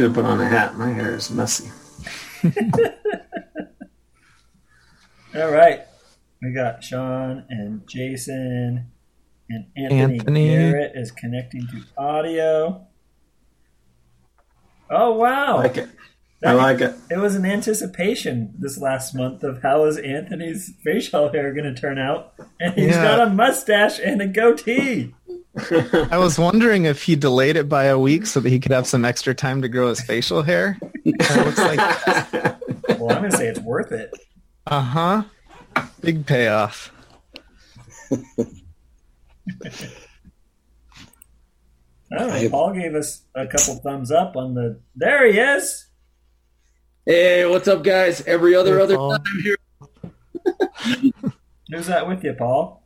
need to put on a hat. My hair is messy. All right. We got Sean and Jason and Anthony, Anthony. Garrett is connecting to audio. Oh wow. I like it. I like it. It was an anticipation this last month of how is Anthony's facial hair going to turn out, and he's Yeah. got a mustache and a goatee. I was wondering if he delayed it by a week so that he could have some extra time to grow his facial hair. Looks like, Well, I'm going to say it's worth it. uh huh, big payoff. Oh, Paul gave us a couple thumbs up on the. There he is. Hey, what's up, guys? Every other Hey, other Paul. time here. Who's that with you, Paul?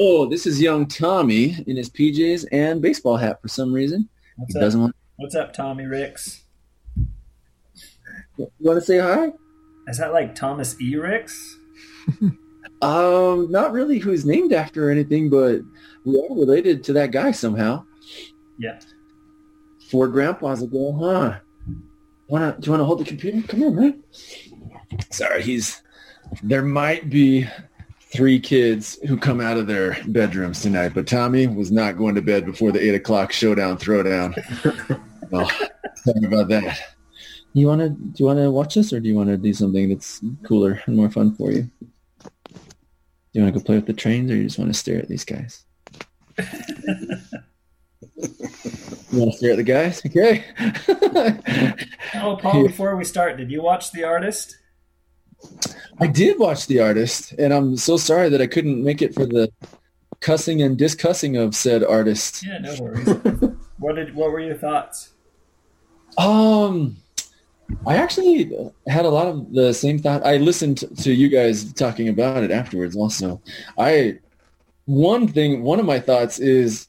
Oh, this is young Tommy in his PJs and baseball hat for some reason. What's He up? doesn't want. What's up, Tommy Ricks? You want to say hi? Is that like Thomas E. Ricks? Um, not really who is named after or anything, but we are related to that guy somehow. Yeah. Four grandpas ago, huh? Wanna do you wanna hold the computer? Come here, man. Sorry, he's there might be three kids who come out of their bedrooms tonight, but Tommy was not going to bed before the eight o'clock showdown throwdown. well, sorry about that. You wanna do you wanna watch this or do you wanna do something that's cooler and more fun for you? Do you wanna go play with the trains or you just wanna stare at these guys? You want to stare at the guys? Okay. Oh, Paul, before we start, did you watch The Artist? I did watch The Artist, and I'm so sorry that I couldn't make it for the cussing and discussing of said artist. Yeah, no worries. what did? What were your thoughts? Um, I actually had a lot of the same thought. I listened to you guys talking about it afterwards. Also, I one thing, one of my thoughts is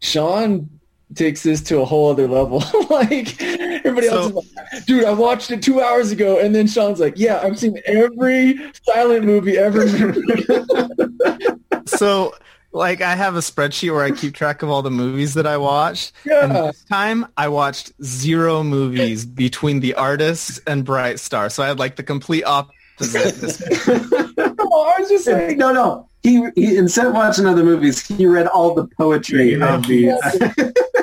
Sean takes this to a whole other level. like everybody else is like, dude, I watched it two hours ago, and then Sean's like, yeah, I've seen every silent movie ever. made." So, like, I have a spreadsheet where I keep track of all the movies that I watched. And yeah. this time, I watched zero movies between The Artist and Bright Star. So I had like the complete opposite. this- Come on, oh, I was just like, no, no. He, he instead of watching other movies, he read all the poetry Yeah. of the.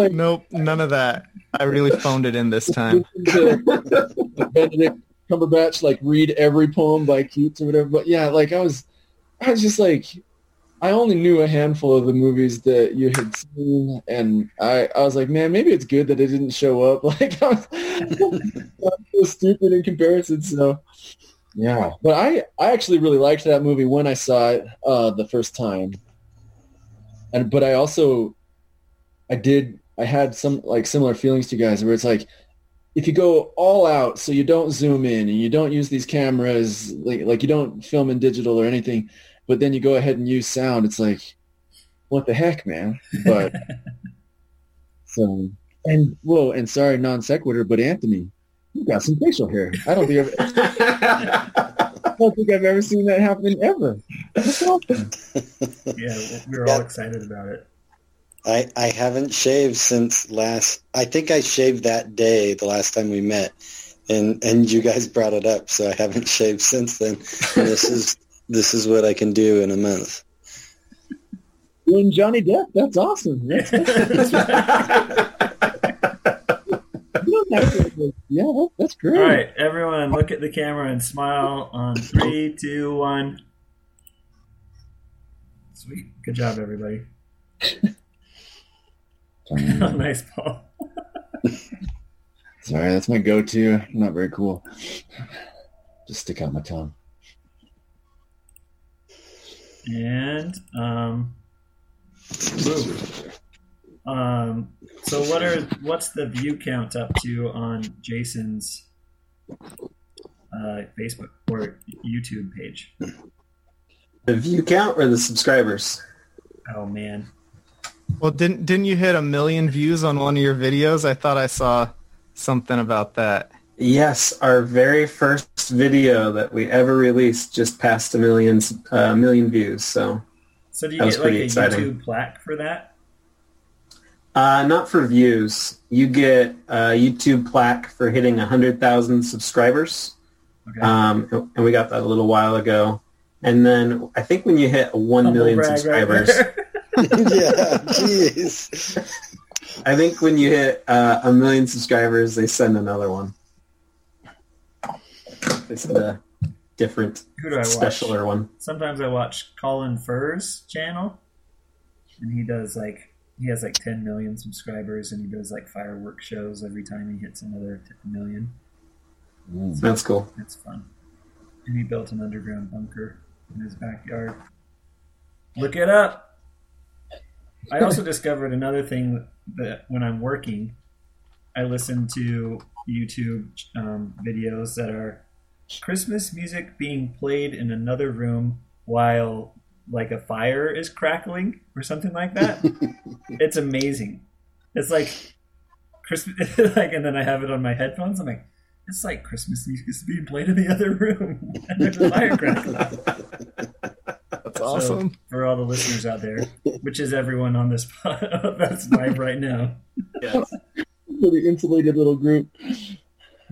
Like nope, none of that. I really phoned it in this time. Benedict Cumberbatch like read every poem by Keats or whatever. But yeah, like I was, I was just like, I only knew a handful of the movies that you had seen, and I, I was like, man, maybe it's good that it didn't show up. Like I was, I'm so stupid in comparison. So yeah, but I, I actually really liked that movie when I saw it uh, the first time, and but I also, I did, I had some like similar feelings to you guys where it's like if you go all out so you don't zoom in and you don't use these cameras like like you don't film in digital or anything but then you go ahead and use sound it's like what the heck man but so and whoa and sorry non sequitur but anthony you got some facial hair i don't think i've I don't think i've ever seen that happen ever awesome. Yeah, we were all excited about it. I, I haven't shaved since last. I think I shaved that day the last time we met, and and you guys brought it up, so I haven't shaved since then. And this is this is what I can do in a month. You and johnny depp that's awesome That's- you don't have to- yeah that's great All right, everyone, look at the camera and smile on three, two, one. Sweet, good job, everybody. Oh, nice, Paul. Sorry, that's my go-to. Not very cool. Just stick out my tongue. And um, um, so what are what's the view count up to on Jason's uh, Facebook or YouTube page? the view count or the subscribers? Oh man, Well, didn't didn't you hit a million views on one of your videos? I thought I saw something about that. Yes, our very first video that we ever released just passed a million uh, million views. So so do you get like a exciting. YouTube plaque for that? uh, not for views. You get a YouTube plaque for hitting hundred thousand subscribers. Okay. Um, and we got that a little while ago. And then I think when you hit one Humble million brag right subscribers, there. yeah, jeez. I think when you hit uh, a million subscribers, they send another one. They send a different, Who do I watch? specialer one. Sometimes I watch Colin Furze's channel, and he does like he has like 10 million subscribers, and he does like firework shows every time he hits another 10 million. That's cool. It's fun. And he built an underground bunker in his backyard. Look it up. I also discovered another thing that when I'm working, I listen to YouTube um, videos that are Christmas music being played in another room while like a fire is crackling or something like that. it's amazing. It's like Christmas, like, and then I have it on my headphones. I'm like, it's like Christmas music is being played in the other room, and there's a fire crackling. That's So, awesome. for all the listeners out there, which is everyone on this pod that's live right now. Really insulated little group.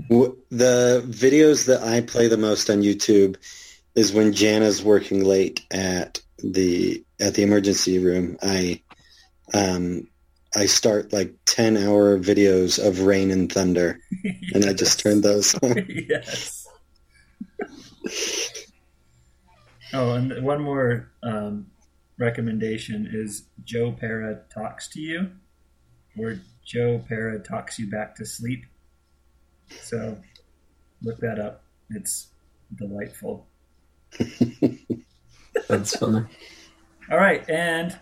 The videos that I play the most on YouTube is when Jana's working late at the at the emergency room. I um I start like ten hour videos of rain and thunder, and I just turn those on. yes. Oh, and one more um, recommendation is Joe Pera talks to you. where Joe Pera talks you back to sleep. So look that up. It's delightful. That's funny. All right, and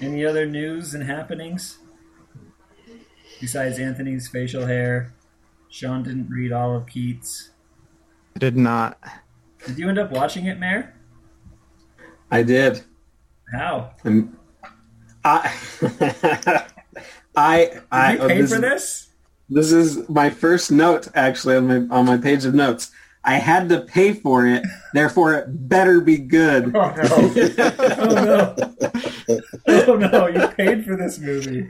any other news and happenings besides Anthony's facial hair? Sean didn't read all of Keats. I did not. Did you end up watching it, Mayor? I did. How? And I, I, Did I. you oh, pay this, for this? this is my first note actually on my on my page of notes. I had to pay for it, therefore it better be good. Oh no! oh no! Oh no! You paid for this movie.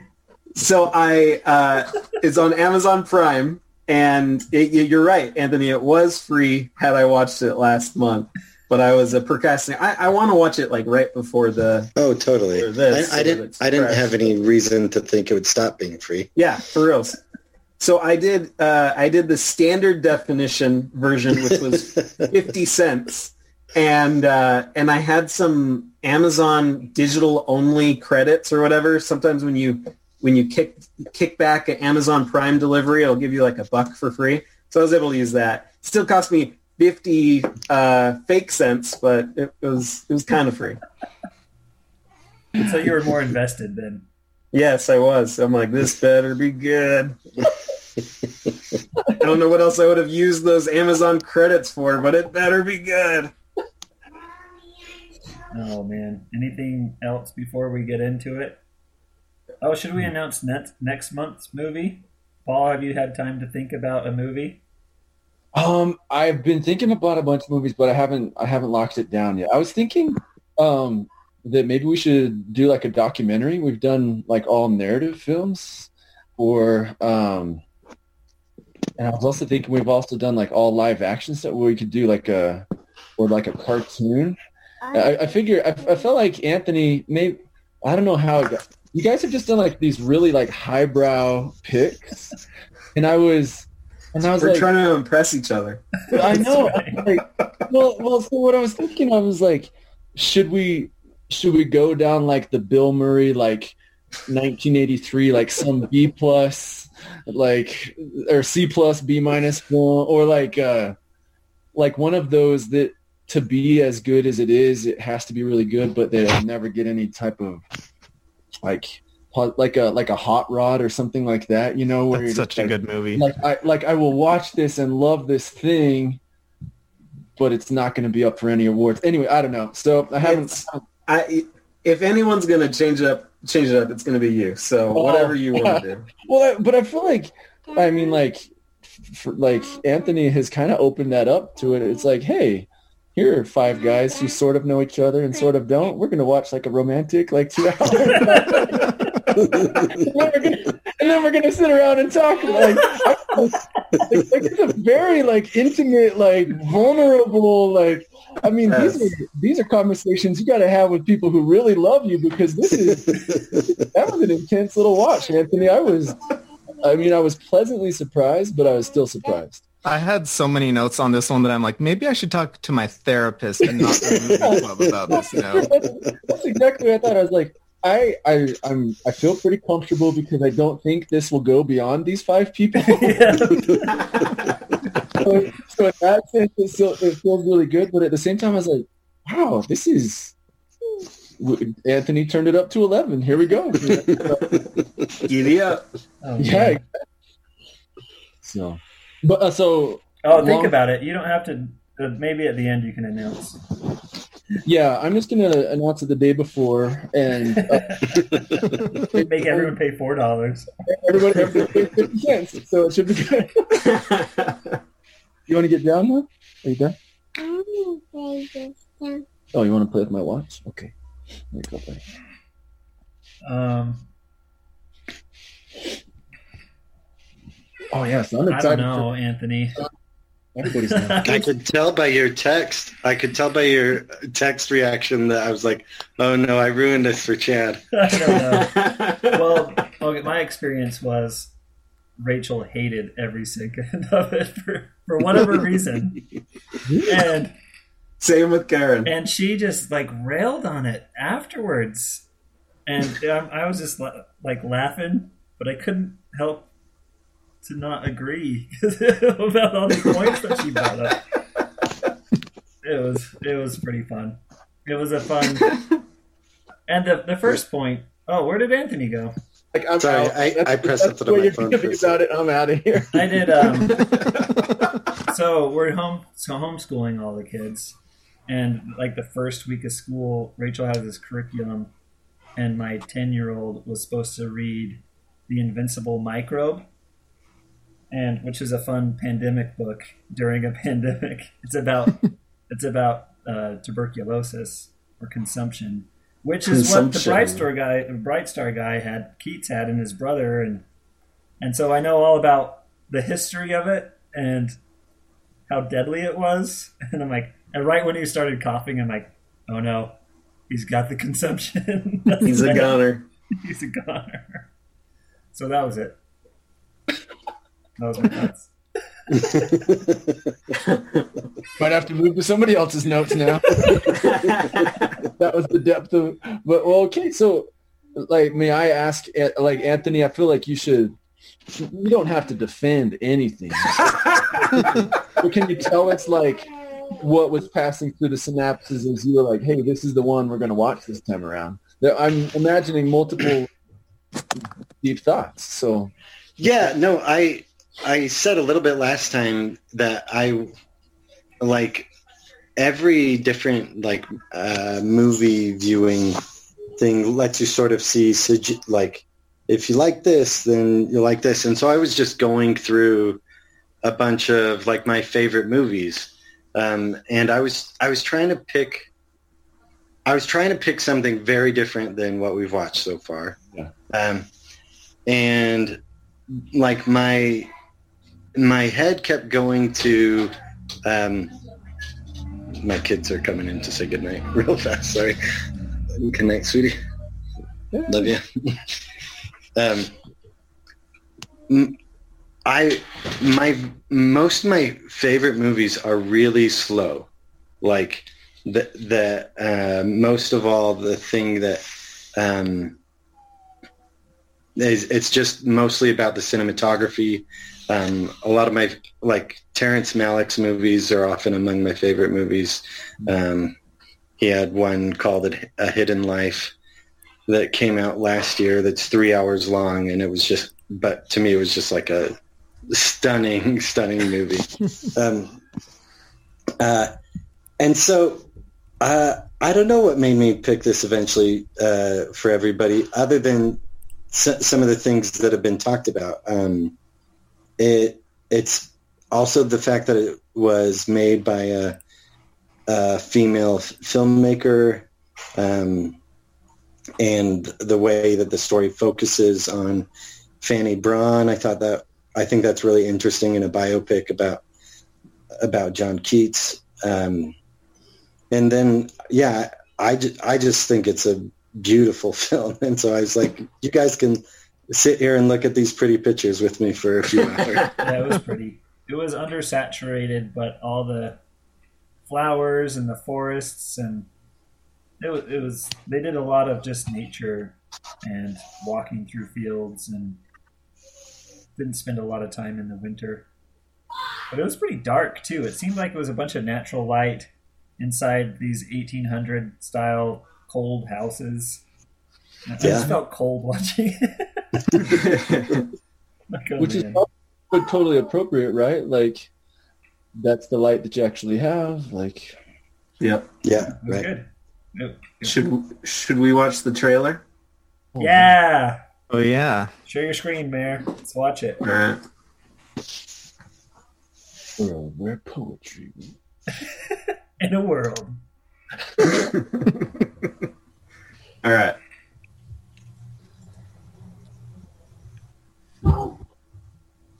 So I, uh, it's on Amazon Prime, and it, you're right, Anthony. It was free had I watched it last month, but I was a procrastinator. I, I want to watch it like right before the. Oh, totally. This, I, I so didn't. I didn't fresh. have any reason to think it would stop being free. Yeah, for real. So I did. Uh, I did the standard definition version, which was fifty cents, and uh, and I had some Amazon digital only credits or whatever. Sometimes when you when you kick kick back an Amazon Prime delivery, it'll give you like a buck for free. So I was able to use that. Still cost me fifty uh, fake cents, but it was it was kind of free. So you were more invested then. Yes, I was. I'm like, this better be good. I don't know what else I would have used those Amazon credits for, but it better be good. Oh man! Anything else before we get into it? Oh, should we announce next next month's movie? Paul, have you had time to think about a movie? Um, I've been thinking about a bunch of movies, but I haven't I haven't locked it down yet. I was thinking um that maybe we should do like a documentary. We've done like all narrative films or um and I was also thinking we've also done like all live action stuff where we could do like a or like a cartoon. I, I figure I, I felt like Anthony maybe I don't know how it got, you guys have just done like these really like highbrow picks and I was and I was We're like trying to impress each other. I know. Like, well, well. So what I was thinking, I was like, should we, should we go down like the Bill Murray, like 1983, like some B plus, like or C plus, B minus film, or like, uh like one of those that to be as good as it is, it has to be really good, but they never get any type of like, like a like a hot rod or something like that. You know, where That's such just a like, good movie. like I like I will watch this and love this thing, but it's not going to be up for any awards. Anyway, I don't know. So I haven't. It's- I, if anyone's gonna change it up, change it up. It's gonna be you. So Oh. whatever you want to do. Well, I, but I feel like I mean, like, for, like Anthony has kind of opened that up to it. It's like, hey, here are five guys who sort of know each other and sort of don't. We're going to watch like a romantic, like two hours. and, then we're gonna, and then we're gonna sit around and talk like, like, like it's a very like intimate like vulnerable like i mean these are these are conversations you got to have with people who really love you because this is that was an intense little watch anthony. I was i mean i was pleasantly surprised but i was still surprised I had so many notes on this one that I'm like, maybe I should talk to my therapist and not the movie club about this. You know? that's, that's exactly what i thought i was like I, I I'm I feel pretty comfortable because I don't think this will go beyond these five people. So, so in that sense, it, still, it feels really good. But at the same time, I was like, wow, this is. Anthony turned it up to eleven. Here we go. Giddy up. Oh, yeah. man. So, but uh, so Oh, think about it. You don't have to. Uh, maybe at the end you can announce. yeah, I'm just gonna announce it the day before, and uh, Make everyone pay four dollars. everybody everybody pays fifty cents, so it should be good. you want to get down now? Are you done? Oh, you want to play with my watch? Okay. There you go, buddy. Um, Oh yes, I'm I excited. don't know, Anthony. For, everybody's. I could tell by your text. I could tell by your text reaction that I was like, "Oh no, I ruined this for Chad." I don't know. Well, okay, my experience was Rachel hated every second of it for, for whatever reason, and Same with Karen. and she just like railed on it afterwards, and um, I was just la- like laughing, but I couldn't help to not agree about all the points that she brought up. It was it was pretty fun. It was a fun. And the the first point. Oh, where did Anthony go? Like I'm Sorry, out. I- That's- I pressed that's something the on my you're phone thinking about it. I'm out of here. I did. Um, so we're home, so homeschooling all the kids, and like the first week of school, Rachel has this curriculum, and my ten-year-old was supposed to read the Invincible Microbe, and which is a fun pandemic book during a pandemic. It's about it's about uh, tuberculosis or consumption, which is what the. Bright Star guy, the Bright Star guy had Keats had and his brother, and and so I know all about the history of it and how deadly it was. And I'm like, and right when he started coughing, I'm like, oh no, he's got the consumption. He's a goner. He's a goner. So that was it. That was my thoughts. Might have to move to somebody else's notes now. that was the depth of. But well, okay. So, like, may I ask, like Anthony? I feel like you should. You don't have to defend anything. but can you tell us like what was passing through the synapses as you were like, "Hey, this is the one we're going to watch this time around." I'm imagining multiple deep thoughts. So, Yeah, no, I I said a little bit last time that I like every different like uh, movie viewing thing lets you sort of see like if you like this, then you like this, and so I was just going through a bunch of like my favorite movies, um, and I was I was trying to pick. I was trying to pick something very different than what we've watched so far. Yeah. Um, and like my my head kept going to um my kids are coming in to say goodnight real fast sorry. Good night sweetie. Love you um i my most of my favorite movies are really slow. Like the the uh, most of all the thing that um is it's just mostly about the cinematography. Um, a lot of my like Terrence Malick's movies are often among my favorite movies. Um, he had one called A Hidden Life that came out last year. That's three hours long, and it was just. But to me, it was just like a stunning, stunning movie. um, uh, and so uh, I don't know what made me pick this eventually uh, for everybody, other than s- some of the things that have been talked about. Um, it it's also the fact that it was made by a, a female f- filmmaker, um, and the way that the story focuses on Fanny Brawne. I thought that I think that's really interesting in a biopic about about John Keats. Um, and then, yeah, I, I just think it's a beautiful film. And so I was like, you guys can sit here and look at these pretty pictures with me for a few hours. Yeah, it was pretty. It was undersaturated, but all the flowers and the forests and it was, it was they did a lot of just nature and walking through fields and didn't spend a lot of time in the winter. But it was pretty dark too. It seemed like it was a bunch of natural light inside these 1800 style cold houses. I Yeah. just felt cold watching it. Like, which is man. probably totally appropriate, right? Like, that's the light that you actually have. Like, Yep. Yeah, right. good. It- Should should we watch the trailer? yeah. Oh yeah. Share your screen, Mayor. Let's watch it. All right. world where poetry. In a world. All right.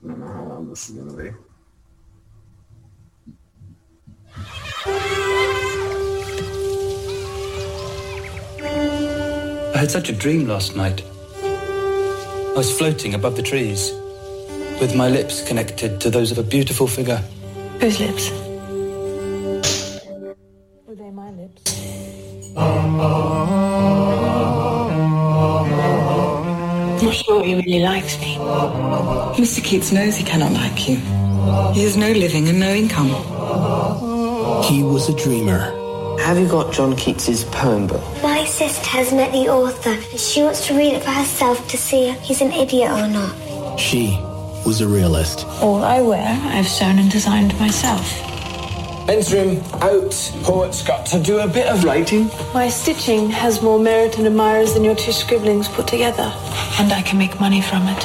Oh, this is gonna be. I had such a dream last night. I was floating above the trees, with my lips connected to those of a beautiful figure. Whose lips? Were they my lips? Thought he really liked me. Mr. Keats knows he cannot like you. He has no living and no income. He was a dreamer. Have you got John Keats's poem book? My sister has met the author. She wants to read it for herself to see if he's an idiot or not. She was a realist. All I wear, I've sewn and designed myself. Men's room out. Poet's got to do a bit of writing. My stitching has more merit and admirers than your two scribblings put together. And I can make money from it.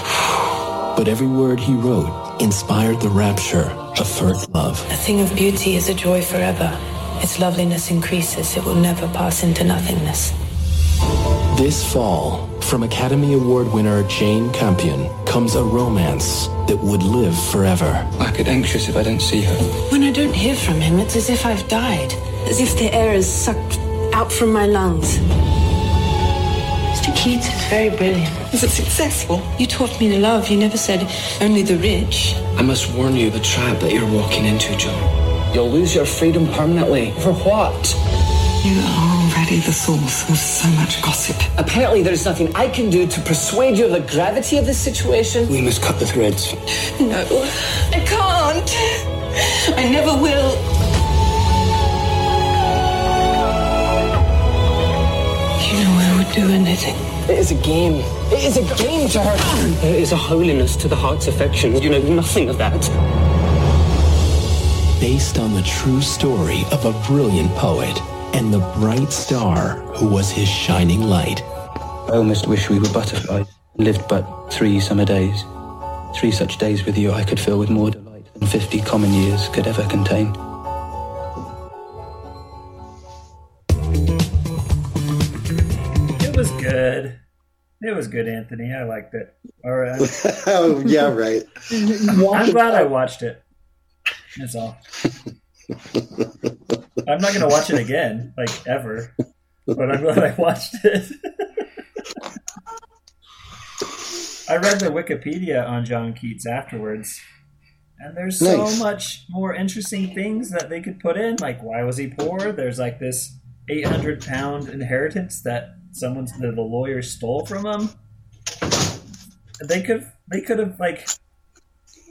But every word he wrote inspired the rapture of first love. A thing of beauty is a joy forever. Its loveliness increases, it will never pass into nothingness. This fall, from Academy Award winner Jane Campion, comes a romance that would live forever. I get anxious if I don't see her. When I don't hear from him, it's as if I've died. As if the air is sucked out from my lungs. Mr. Keats is very brilliant. Is it successful? You taught me to love. You never said only the rich. I must warn you the trap that you're walking into, John. You'll lose your freedom permanently. For what? You are already the source of so much gossip. Apparently, there's nothing I can do to persuade you of the gravity of this situation. We must cut the threads. No, I can't. I never will. You know I would do anything. It is a game. It is a game to her. There is a holiness to the heart's affection. You know nothing of that. Based on the true story of a brilliant poet and the bright star who was his shining light. I almost wish we were butterflies and lived but three summer days. Three such days with you I could fill with more delight than fifty common years could ever contain. It was good. It was good, Anthony. I liked it. All right. oh yeah, right. I'm glad I watched it. That's all. I'm not gonna watch it again, like ever. But I'm glad I watched it. I read the Wikipedia on John Keats afterwards, and there's so Nice. much more interesting things that they could put in. Like, why was he poor? There's like this 800 pound inheritance that someone's the, the lawyer stole from him. They could they could have like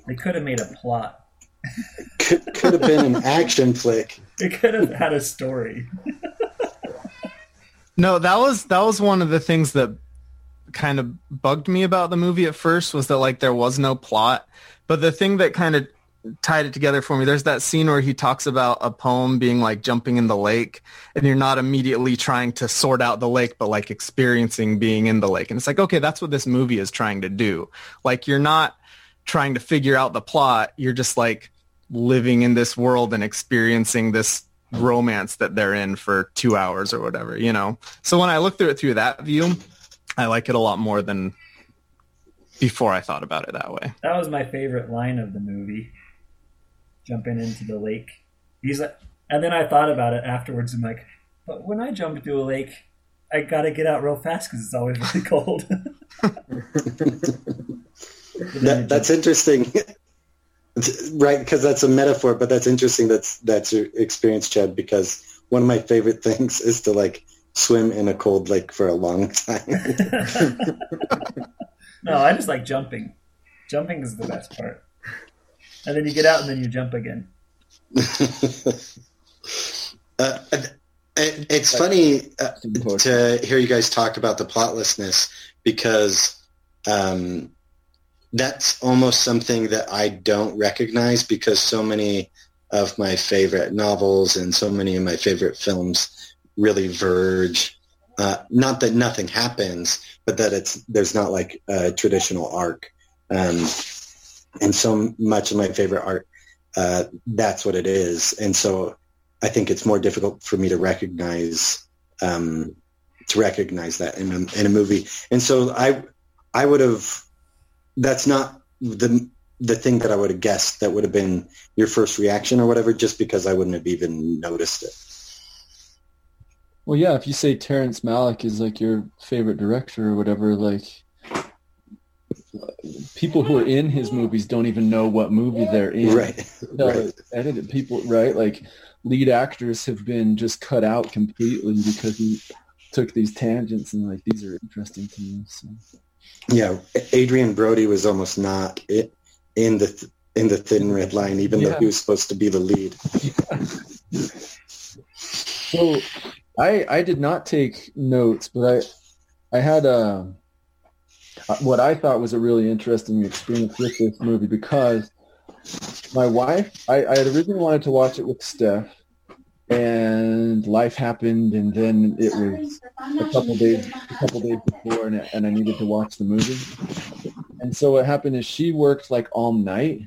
they could have made a plot. Could, could have been an action flick. It could have had a story. No, that was that was one of the things that kind of bugged me about the movie at first was that like there was no plot. But the thing that kind of tied it together for me, there's that scene where he talks about a poem being like jumping in the lake and you're not immediately trying to sort out the lake, but like experiencing being in the lake. And it's like, okay, that's what this movie is trying to do. Like you're not trying to figure out the plot. You're just like living in this world and experiencing this romance that they're in for two hours or whatever, you know? So when I look through it through that view, I like it a lot more than before I thought about it that way. That was my favorite line of the movie. Jumping into the lake. He's like, and then I thought about it afterwards. I'm like, but when I jump into a lake, I gotta get out real fast because it's always really cold. That, that's interesting, right? Because that's a metaphor, but that's interesting. That's that's your experience, Chad. Because one of my favorite things is to like swim in a cold lake for a long time. no, I just like jumping. Jumping is the best part. And then you get out and then you jump again. Uh, it, it's funny uh, to hear you guys talk about the plotlessness because um, that's almost something that I don't recognize because so many of my favorite novels and so many of my favorite films really verge. Uh, not that nothing happens, but that it's there's not like a traditional arc. Um, and so much of my favorite art, uh, that's what it is. And so I think it's more difficult for me to recognize um, to recognize that in a, in a movie. And so I I would have that's not the the thing that I would have guessed that would have been your first reaction or whatever, just because I wouldn't have even noticed it. Well, yeah, if you say Terrence Malick is like your favorite director or whatever, like people who are in his movies don't even know what movie they're in. Right, No, right. edited people, right? Like lead actors have been just cut out completely because he took these tangents and like these are interesting to me. So Yeah, Adrien Brody was almost not in the th- in the Thin Red Line, even though he was supposed to be the lead. So I I did not take notes, but I I had a what I thought was a really interesting experience with this movie because my wife I, I had originally wanted to watch it with Steph and life happened and then it was a couple days a couple days before and, and I needed to watch the movie. And so what happened is she worked like all night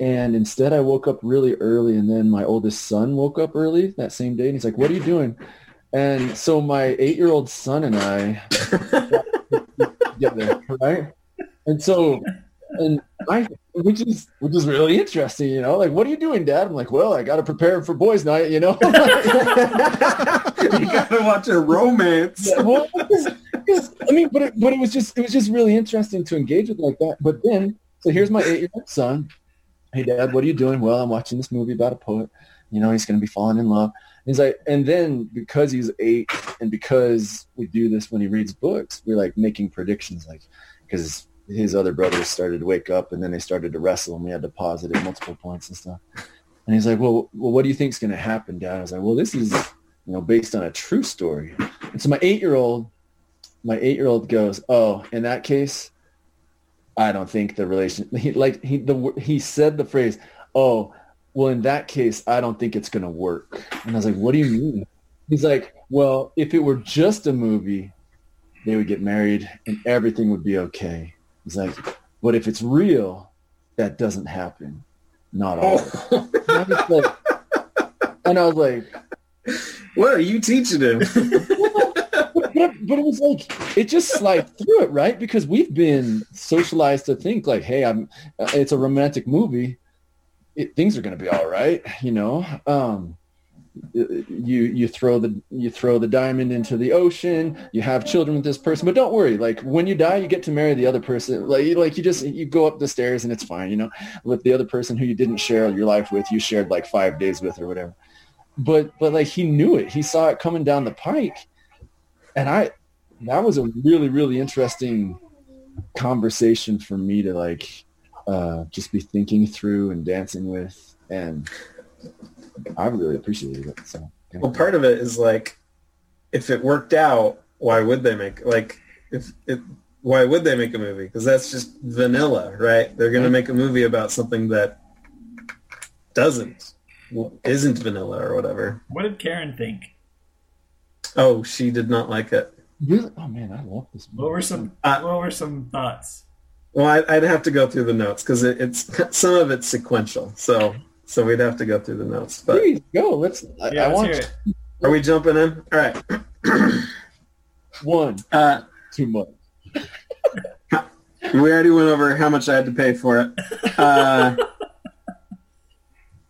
and instead I woke up really early and then my oldest son woke up early that same day and he's like, What are you doing? And so my eight year old son and I together, right? And so and I which is which is really interesting, you know, like what are you doing, Dad? I'm like, Well, I gotta prepare for boys' night, you know. you gotta watch a romance. Yeah, well, 'cause- 'cause, I mean, but it, but it was just it was just really interesting to engage with like that. But then, so here's my eight year old son. Hey, Dad, what are you doing? Well, I'm watching this movie about a poet. You know, he's going to be falling in love. He's like, and then because he's eight, and because we do this when he reads books, we're like making predictions, like because his other brothers started to wake up, and then they started to wrestle, and we had to pause it at multiple points and stuff. And he's like, well, well, what do you think's going to happen, Dad? I was like, well, this is you know based on a true story. And so my eight year old my eight year old goes, "Oh, in that case, I don't think the relation." He like he the he said the phrase, "Oh, well, in that case, I don't think it's gonna work." And I was like, "What do you mean?" He's like, "Well, if it were just a movie, they would get married and everything would be okay." He's like, "But if it's real, that doesn't happen. Not always." and, I was like, and I was like, What are you teaching him? but, but it was like it just slid through it, right? Because we've been socialized to think like, hey, I'm. It's a romantic movie. It, things are going to be all right, you know. Um, you you throw the you throw the diamond into the ocean. You have children with this person, but don't worry. Like when you die, you get to marry the other person. Like you- like you just you go up the stairs and it's fine, you know. With the other person who you didn't share your life with, you shared like five days with or whatever. But but like he knew it. He saw it coming down the pike and I that was a really really interesting conversation for me to like uh, just be thinking through and dancing with, and I really appreciated it. So Well, part of it is like, if it worked out, why would they make like if it? Why would they make a movie? Because that's just vanilla, right? They're going to make a movie about something that doesn't, isn't vanilla or whatever. What did Karen think? Oh, she did not like it. really, oh man, I love this. Movie. What were some Uh, What were some thoughts? Well, I, I'd have to go through the notes because it, it's some of it's sequential, so so we'd have to go through the notes. But Please go. Let's. I, Yeah, I let's want hear it. are we jumping in? All right. one Uh, too much. We already went over how much I had to pay for it. Uh,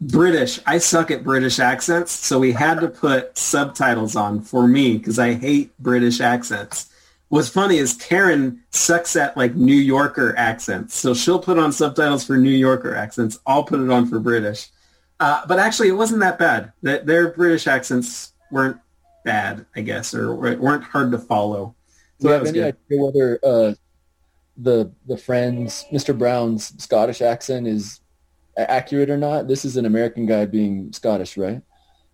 British. I suck at British accents, so we had to put subtitles on for me because I hate British accents. What's funny is Karen sucks at like New Yorker accents, so she'll put on subtitles for New Yorker accents. I'll put it on for British. Uh, but actually, it wasn't that bad. Their- Their British accents weren't bad, I guess, or weren't hard to follow. Do So you have was any good. idea whether uh, the the friend's Mr. Brown's Scottish accent is accurate or not? This is an American guy being Scottish, right?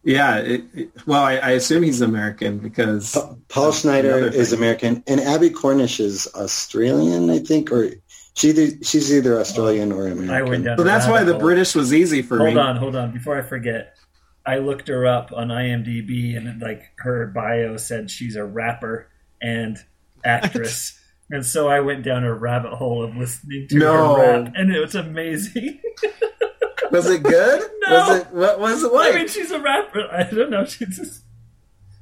Yeah, it, it- well, I, I assume he's American because Pa- Paul Schneider is. American, and Abbie Cornish is Australian, I think, or she either- she's either Australian or I went American. down. so that's why the hole. British was easy for Hold me. Hold on, hold on. Before I forget, I looked her up on IMDb, and like her bio said she's a rapper and actress. And so I went down a rabbit hole of listening to No. her rap, and it was amazing. Was it good? No. Was it what was it like? I mean, she's a rapper. I don't know. She just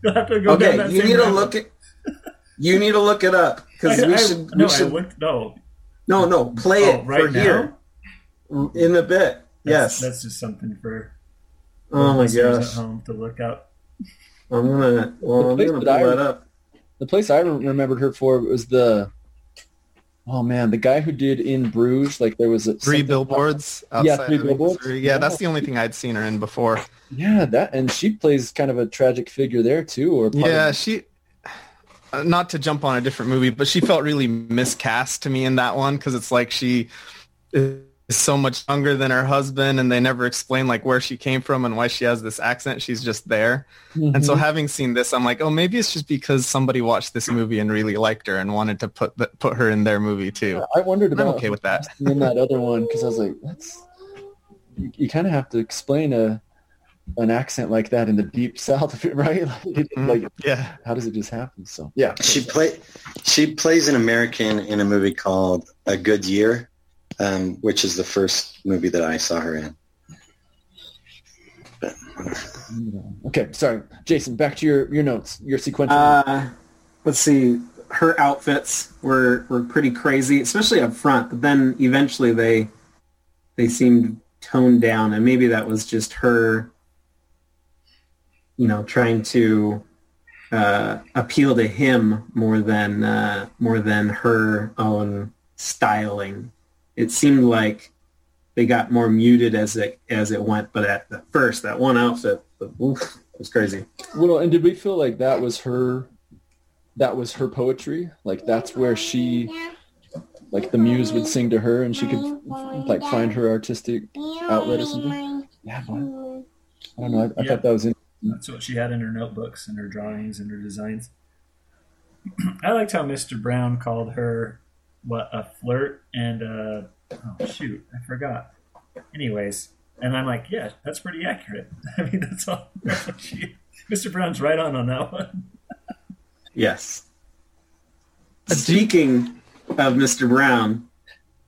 you'll have to go down okay, that you same need to look it. You need to look it up because I- we I- should. No, we should I looked. No, no, no, play Oh, it right for now? here in a bit. That's- yes. that's just something for oh my listeners gosh, at home to look up. I'm gonna. Well, I'm gonna that I- that up. The place I remembered her for was the oh man, the guy who did in Bruges. Like there was a Three billboards. Yeah, Three of Billboards. Missouri. Yeah, that's the only thing I'd seen her in before. Yeah, that and she plays kind of a tragic figure there too. Or Yeah, of- she. uh, not to jump on a different movie, but she felt really miscast to me in that one because it's like she is so much younger than her husband, and they never explain like where she came from and why she has this accent. She's just there, and so Mhm. having seen this, I'm like, oh, maybe it's just because somebody watched this movie and really liked her and wanted to put the, put her in their movie too. I wondered about I'm about okay with that. in that other one because I was like, that's you, you kind of have to explain a an accent like that in the deep south, right? Like, it- Mhm. like, Yeah. how does it just happen? So yeah, She play she plays an American in a movie called A Good Year, um, which is the first movie that I saw her in. okay. Sorry, Jason. Back to your your notes, your sequential. Uh, let's see. Her outfits were were pretty crazy, especially up front. But then eventually they they seemed toned down, and maybe that was just her, you know, trying to uh, appeal to him more than uh, more than her own styling. It seemed like they got more muted as it as it went. But at the first, that one outfit, oof, it was crazy. Well, and did we feel like that was her? That was her poetry. Like that's where she, like the muse would sing to her, and she could like find her artistic outlet or something. Yeah, boy. I don't know. I, I Yeah. thought that was in. That's what she had in her notebooks and her drawings and her designs. I liked how Mr. Brown called her what a flirt and uh oh shoot, I forgot. Anyways, and I'm like, yeah, that's pretty accurate. I mean, that's all. That's what she, Mr. Brown's right on on that one. Yes. Speaking of Mr. Brown,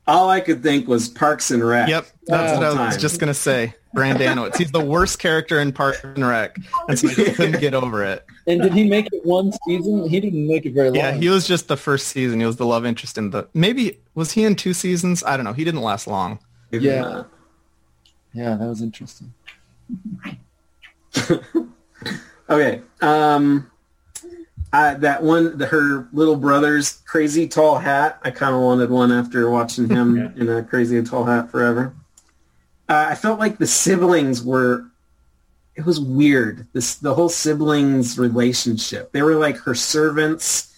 all I could think was Parks and Rec. Yep, that's what I was time. just gonna say. Brendanawicz. He's the worst character in Parks and Rec, and so I just couldn't get over it. And did he make it one season? He didn't make it very long. Yeah, he was just the first season. He was the love interest in the. Maybe was he in two seasons? I don't know. He didn't last long. Yeah. Yeah, that was interesting. Okay. Um, I, that one, the, her little brother's crazy tall hat. I kind of wanted one after watching him in a crazy tall hat forever. Uh, I felt like the siblings were. It was weird. This the whole siblings relationship. They were like her servants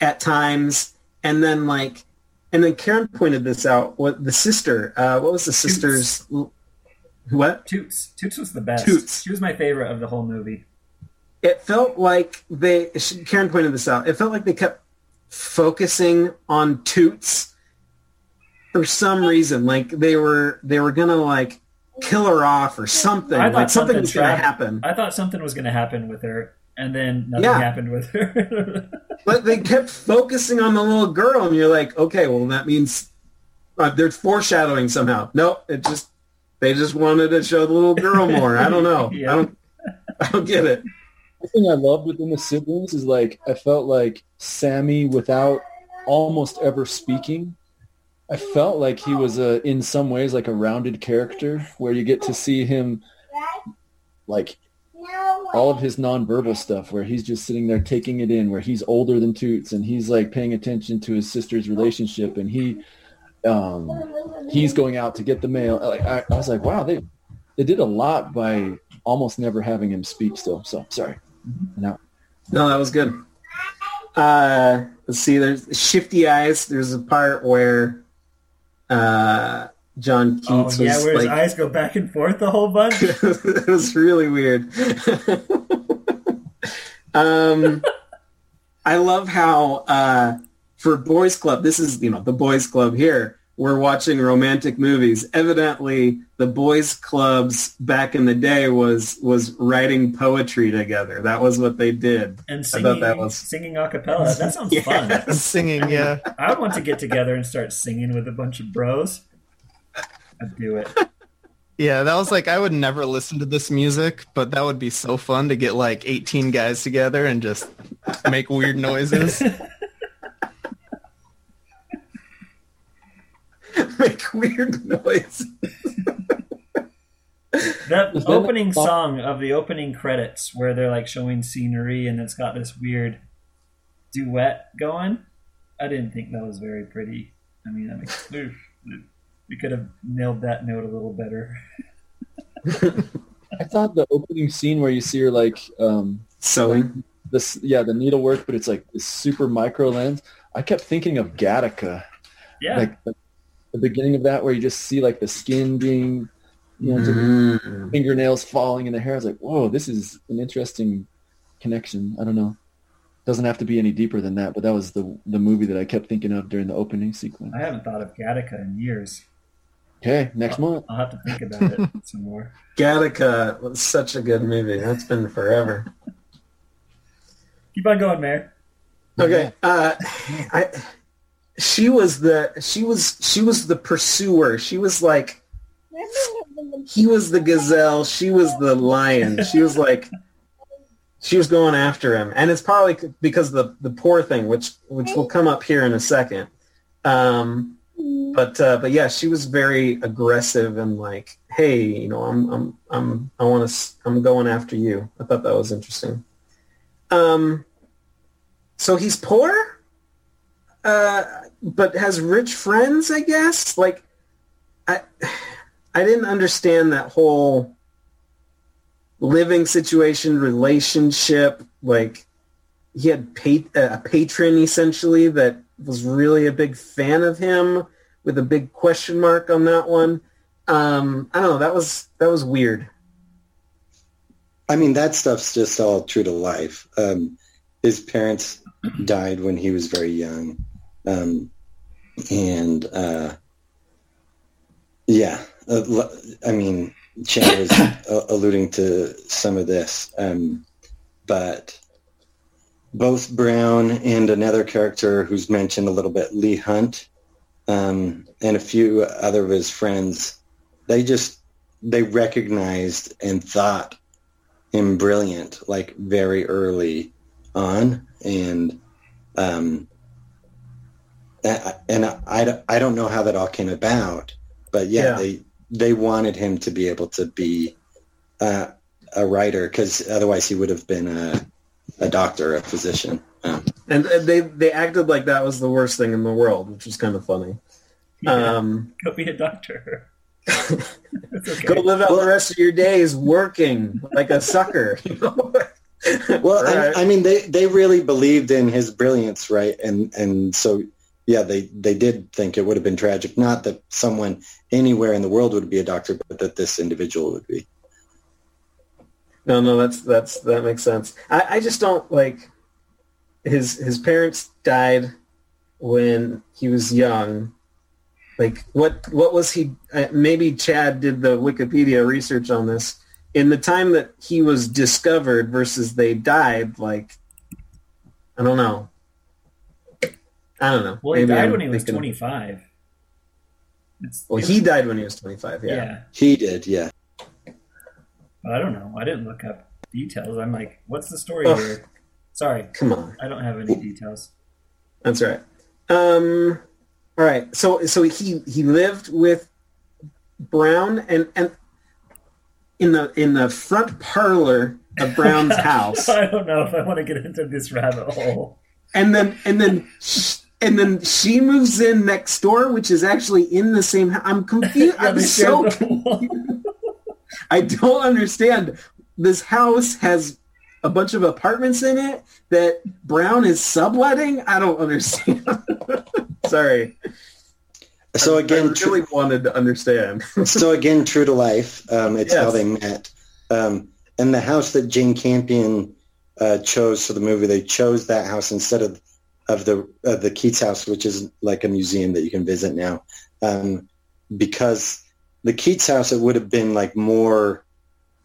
at times, and then like, and then Karen pointed this out. What the sister? Uh, what was the sister's? What? Toots. Toots was the best. Toots. She was my favorite of the whole movie. it felt like they Karen pointed this out. It felt like they kept focusing on Toots for some reason. Like they were they were gonna like kill her off or something. I thought Like something something was gonna happen. I thought something was going to happen with her, and then nothing Yeah. happened with her. But they kept focusing on the little girl, and you're like, okay, well that means uh, there's foreshadowing somehow. No, it just they just wanted to show the little girl more. I don't know. Yeah. I don't. I don't get it. The thing I loved within the siblings is like I felt like Sammy, without almost ever speaking, I felt like he was a in some ways like a rounded character where you get to see him like all of his nonverbal stuff where he's just sitting there taking it in where he's older than Toots and he's like paying attention to his sister's relationship and he um he's going out to get the mail like I, I was like wow they they did a lot by almost never having him speak still so sorry now No, that was good. Uh, let's see. There's shifty eyes. There's a part where uh, John oh Keats yeah, was where his like, eyes go back and forth the whole bunch. it was really weird. um, I love how uh, for Boys Club, this is you know the Boys Club here. We're watching romantic movies. Evidently, the Boys Clubs back in the day was was writing poetry together. That was what they did. and I singing, thought that was singing a cappella. That sounds Yeah. fun. Singing, yeah. I want to get together and start singing with a bunch of bros. I'd do it. Yeah, that was like I would never listen to this music, but that would be so fun to get like 18 guys together and just make weird noises. make weird noise. That Is that opening song of the opening credits where they're like showing scenery and it's got this weird duet going. I didn't think that was very pretty. I mean, I mean, oof, we could have nailed that note a little better. I thought the opening scene where you see her like um Sewing. this yeah the needlework, but it's like this super micro lens. I kept thinking of Gattaca, Yeah. like the, the beginning of that, where you just see like the skin being, you know, Mm. fingernails falling in the hair. I was like, whoa, this is an interesting connection. I don't know. Doesn't have to be any deeper than that, but that was the the movie that I kept thinking of during the opening sequence. I haven't thought of Gattaca in years. Okay, next month. I'll have to think about it some more. Gattaca was such a good movie. That's been forever. Keep on going, Mayor. Okay. Uh, I, she was the she was she was the pursuer. She was like he was the gazelle. She was the lion. She was like she was going after him, and it's probably because the the poor thing, which which will come up here in a second. Um, but uh, but yeah, she was very aggressive and like, hey, you know, I'm I'm I'm I want to I'm going after you. I thought that was interesting. Um, so he's poor, uh, but has rich friends, I guess. Like, I I didn't understand that whole living situation, relationship. Like, he had a patron essentially that was really a big fan of him, with a big question mark on that one. Um, I don't know. That was that was weird. I mean, that stuff's just all true to life. Um, his parents died when he was very young. Um, and, uh, yeah, uh, I mean, Chad was alluding to some of this. Um, but both Brown and another character who's mentioned a little bit, Leigh Hunt, um, and a few other of his friends, they just, they recognized and thought him brilliant like very early on and um a- and I, I, don't- I don't know how that all came about but yeah, Yeah. they they wanted him to be able to be uh, a writer because otherwise he would have been a, a doctor a physician um, And they they acted like that was the worst thing in the world, which was kind of funny. Um, Go be a doctor. okay. go live out the rest of your days working like a sucker. you know? well Right. I, I mean they they really believed in his brilliance right and and so yeah they they did think it would have been tragic not that someone anywhere in the world would be a doctor but that this individual would be No, no, that's that's that makes sense. I, I just don't like his his parents died when he was young. Like what what was he? Uh, maybe Chad did the Wikipedia research on this. In the time that he was discovered versus they died, like I don't know. I don't know. Well, he Maybe died I'm when he was thinking- 25. It's, Well, he died when he was twenty five. yeah. Yeah. he did yeah But I don't know. I didn't look up details. I'm like, what's the story Ugh. here? Sorry, Come on. I don't have any details. That's right. Um, all right. So so he he lived with Brown and and in the in the front parlor of Brown's house, I don't know if I want to get into this rabbit hole. and then and then sh- and then she moves in next door, which is actually in the same. hou- I'm confused. I'm so. shared the wall. I don't understand. This house has a bunch of apartments in it that Brown is subletting. I don't understand. Sorry. so again I tr- really wanted to understand. so again true to life um, it's how they met um, and the house that jane campion uh, chose for the movie they chose that house instead of of the of the keats house which is like a museum that you can visit now um, because the keats house it would have been like more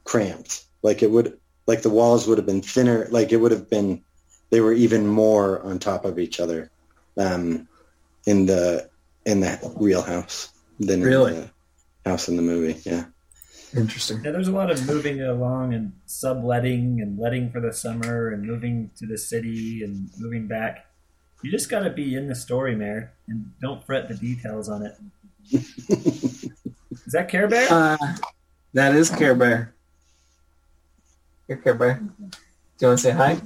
cramped like it would like the walls would have been thinner like it would have been they were even more on top of each other um, in the in that real house than Really? in the house in the movie. Yeah. Interesting. Yeah, there's a lot of moving along and subletting and letting for the summer and moving to the city and moving back. You just got to be in the story, Mayor, and don't fret the details on it. Is that Care Bear? Uh, that is Care Bear. Here, Care Bear. Do you want to say hi?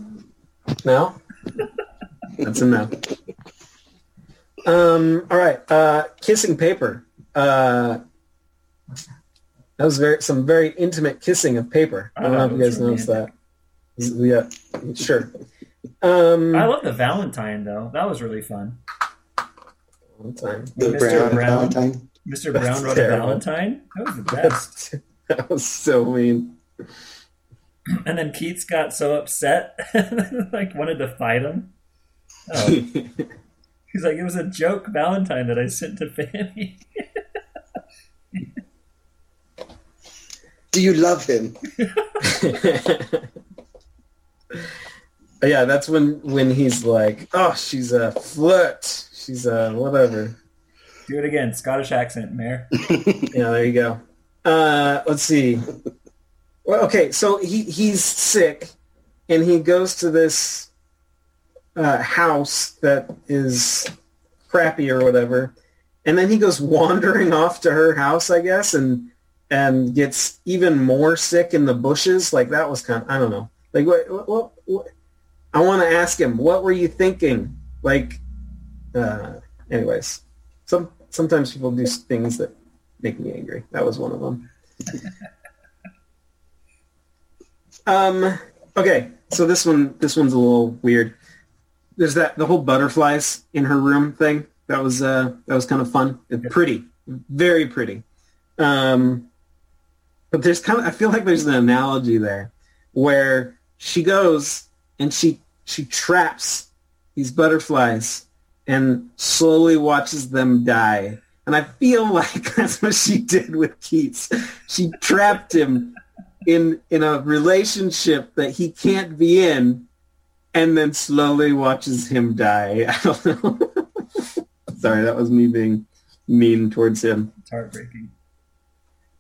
No? That's a no. Um, all right. Uh, kissing paper. Uh, that was very some very intimate kissing of paper. I don't know if you guys noticed that. Yeah, sure. Um, I love the Valentine though. That was really fun. Valentine. The Mr. Brown Brown. Valentine. Mr. That's Brown wrote terrible. a Valentine. That was the best. that was so mean. and then Keats got so upset, like wanted to fight him. Oh, he's like, it was a joke Valentine that I sent to Fanny. Do you love him? Yeah, that's when when he's like, "Oh, she's a flirt. She's a whatever." Do it again, Scottish accent, Mayor. Yeah, there you go. Uh, let's see. Well, okay, so he he's sick, and he goes to this uh, house that is crappy or whatever, and then he goes wandering off to her house, I guess, and and gets even more sick in the bushes. Like that was kind of I don't know. Like what what, what, what I want to ask him, what were you thinking? Like, uh, anyways, some sometimes people do things that make me angry. That was one of them. um. Okay, so this one this one's a little weird. There's that the whole butterflies in her room thing. That was uh that was kind of fun. Pretty, very pretty. Um, but there's kind of I feel like there's an analogy there where she goes and she she traps these butterflies and slowly watches them die. And I feel like that's what she did with Keats. She trapped him in in a relationship that he can't be in and then slowly watches him die. I don't know. Sorry, that was me being mean towards him It's heartbreaking.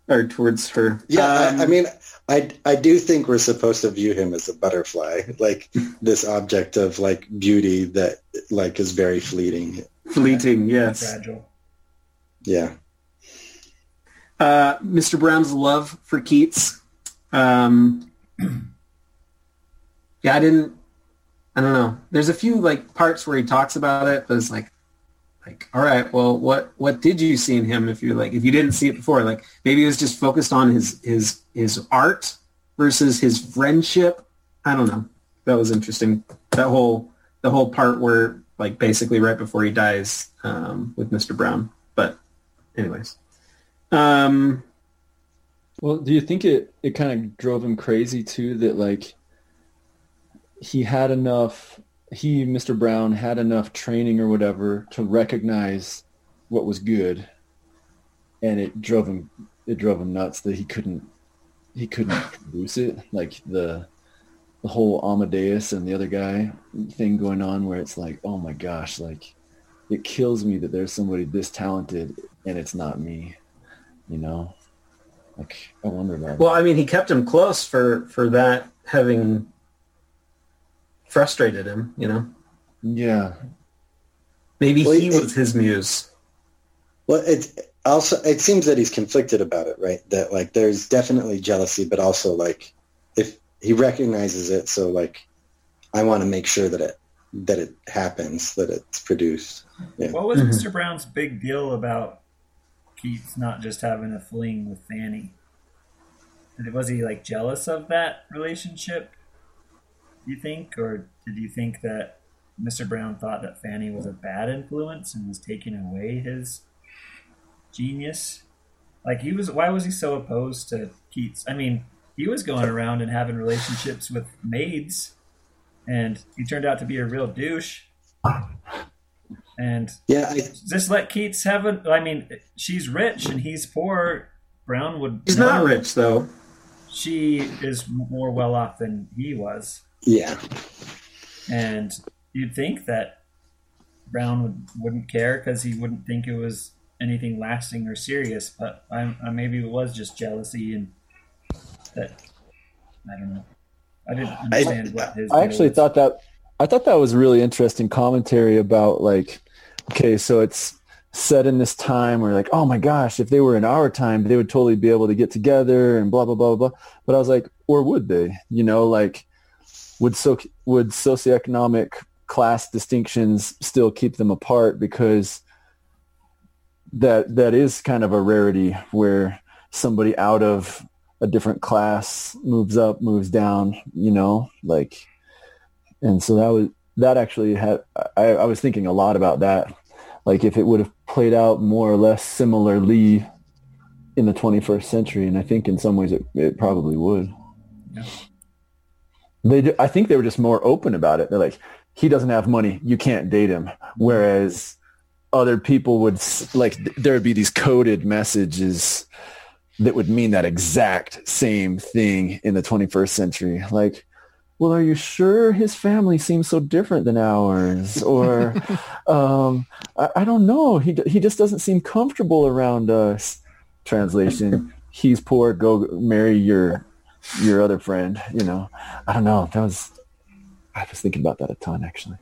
or towards her. Yeah, Um, I, I mean, I I do think we're supposed to view him as a butterfly, like this object of like beauty that like is very fleeting. fleeting, yes. Fragile. Yeah. Uh, Mr. Brown's love for Keats. Um, yeah, I didn't. I don't know. There's a few like parts where he talks about it, but it's like, like, all right, well, what what did you see in him? If you're like, if you didn't see it before, like maybe he was just focused on his his his art versus his friendship. I don't know. That was interesting. That whole the whole part where like basically right before he dies um, with Mr. Brown. But anyways. Um, Well, do you think it, it kind of drove him crazy too that like he had enough he Mr. Brown had enough training or whatever to recognize what was good and it drove him it drove him nuts that he couldn't he couldn't produce it like the the whole Amadeus and the other guy thing going on where it's like oh my gosh like it kills me that there's somebody this talented and it's not me you know like I wonder about Well, I mean, he kept him close for for that having frustrated him. You know, yeah maybe Well, he it- was his muse. Well, it also it seems that he's conflicted about it, right? That like there's definitely jealousy, but also like if he recognizes it, so like I want to make sure that it that it happens, that it's produced. Yeah. What was. Mm-hmm. Mr. Brown's big deal about Keats not just having a fling with Fanny? Did- Was he like jealous of that relationship? Do you think, or did you think that Mr. Brown thought that Fanny was a bad influence and was taking away his genius? Like he was, why was he so opposed to Keats? I mean, he was going around and having relationships with maids, and he turned out to be a real douche. And Yeah, I, just let Keats have a. I mean, she's rich and he's poor. Brown would. He's not rich though. She is more well off than he was, yeah. and you'd think that Brown would wouldn't care because he wouldn't think it was anything lasting or serious. But I, I maybe it was just jealousy and that. I don't know. I didn't understand what his. I actually was. thought that I thought that was really interesting commentary about like okay, so it's set in this time where like, oh my gosh, if they were in our time, they would totally be able to get together and blah blah blah blah. But I was like, or would they? You know, like would so would socioeconomic class distinctions still keep them apart? Because that that is kind of a rarity where somebody out of a different class moves up, moves down, you know, like, and so that was that actually had I, I was thinking a lot about that, like if it would have played out more or less similarly in the 21st century, and I think in some ways it, it probably would. They, I think they were just more open about it. They're like, he doesn't have money, you can't date him. Whereas other people would like, there would be these coded messages that would mean that exact same thing in the 21st century. Like, well, are you sure his family seems so different than ours? Or, um, I, I don't know. He, he just doesn't seem comfortable around us. Translation, he's poor. Go marry your, your other friend. You know, I don't know. That was, I was thinking about that a ton actually.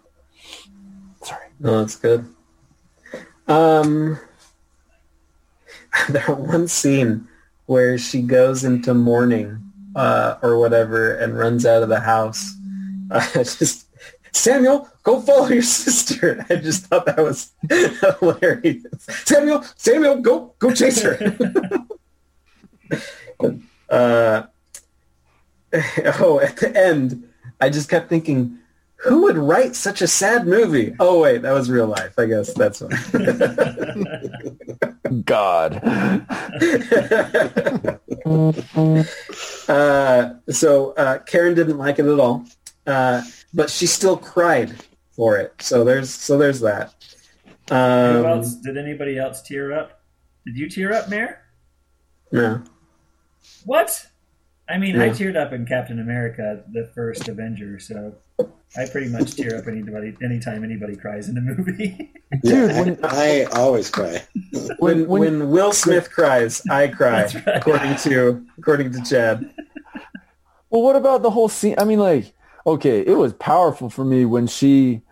Sorry. No, that's good. Um, that one scene where she goes into mourning uh, or whatever and runs out of the house. I just Samuel, go follow your sister. I just thought that was hilarious. Samuel, Samuel, go go chase her. uh, oh, at the end, I just kept thinking, who would write such a sad movie? Oh wait, that was real life. I guess that's one. God. uh, so uh, Karen didn't like it at all, uh, but she still cried for it. So there's so there's that. Who Um, else? Did anybody else tear up? Did you tear up, Mayor? no. What? I mean, I teared up in Captain America, the first Avenger, so I pretty much tear up anybody anytime anybody cries in a movie. Yeah, I, I always cry. When when, Will Smith cries, I cry. According to according to Chad. Well, what about the whole scene? I mean, like, okay, it was powerful for me when she,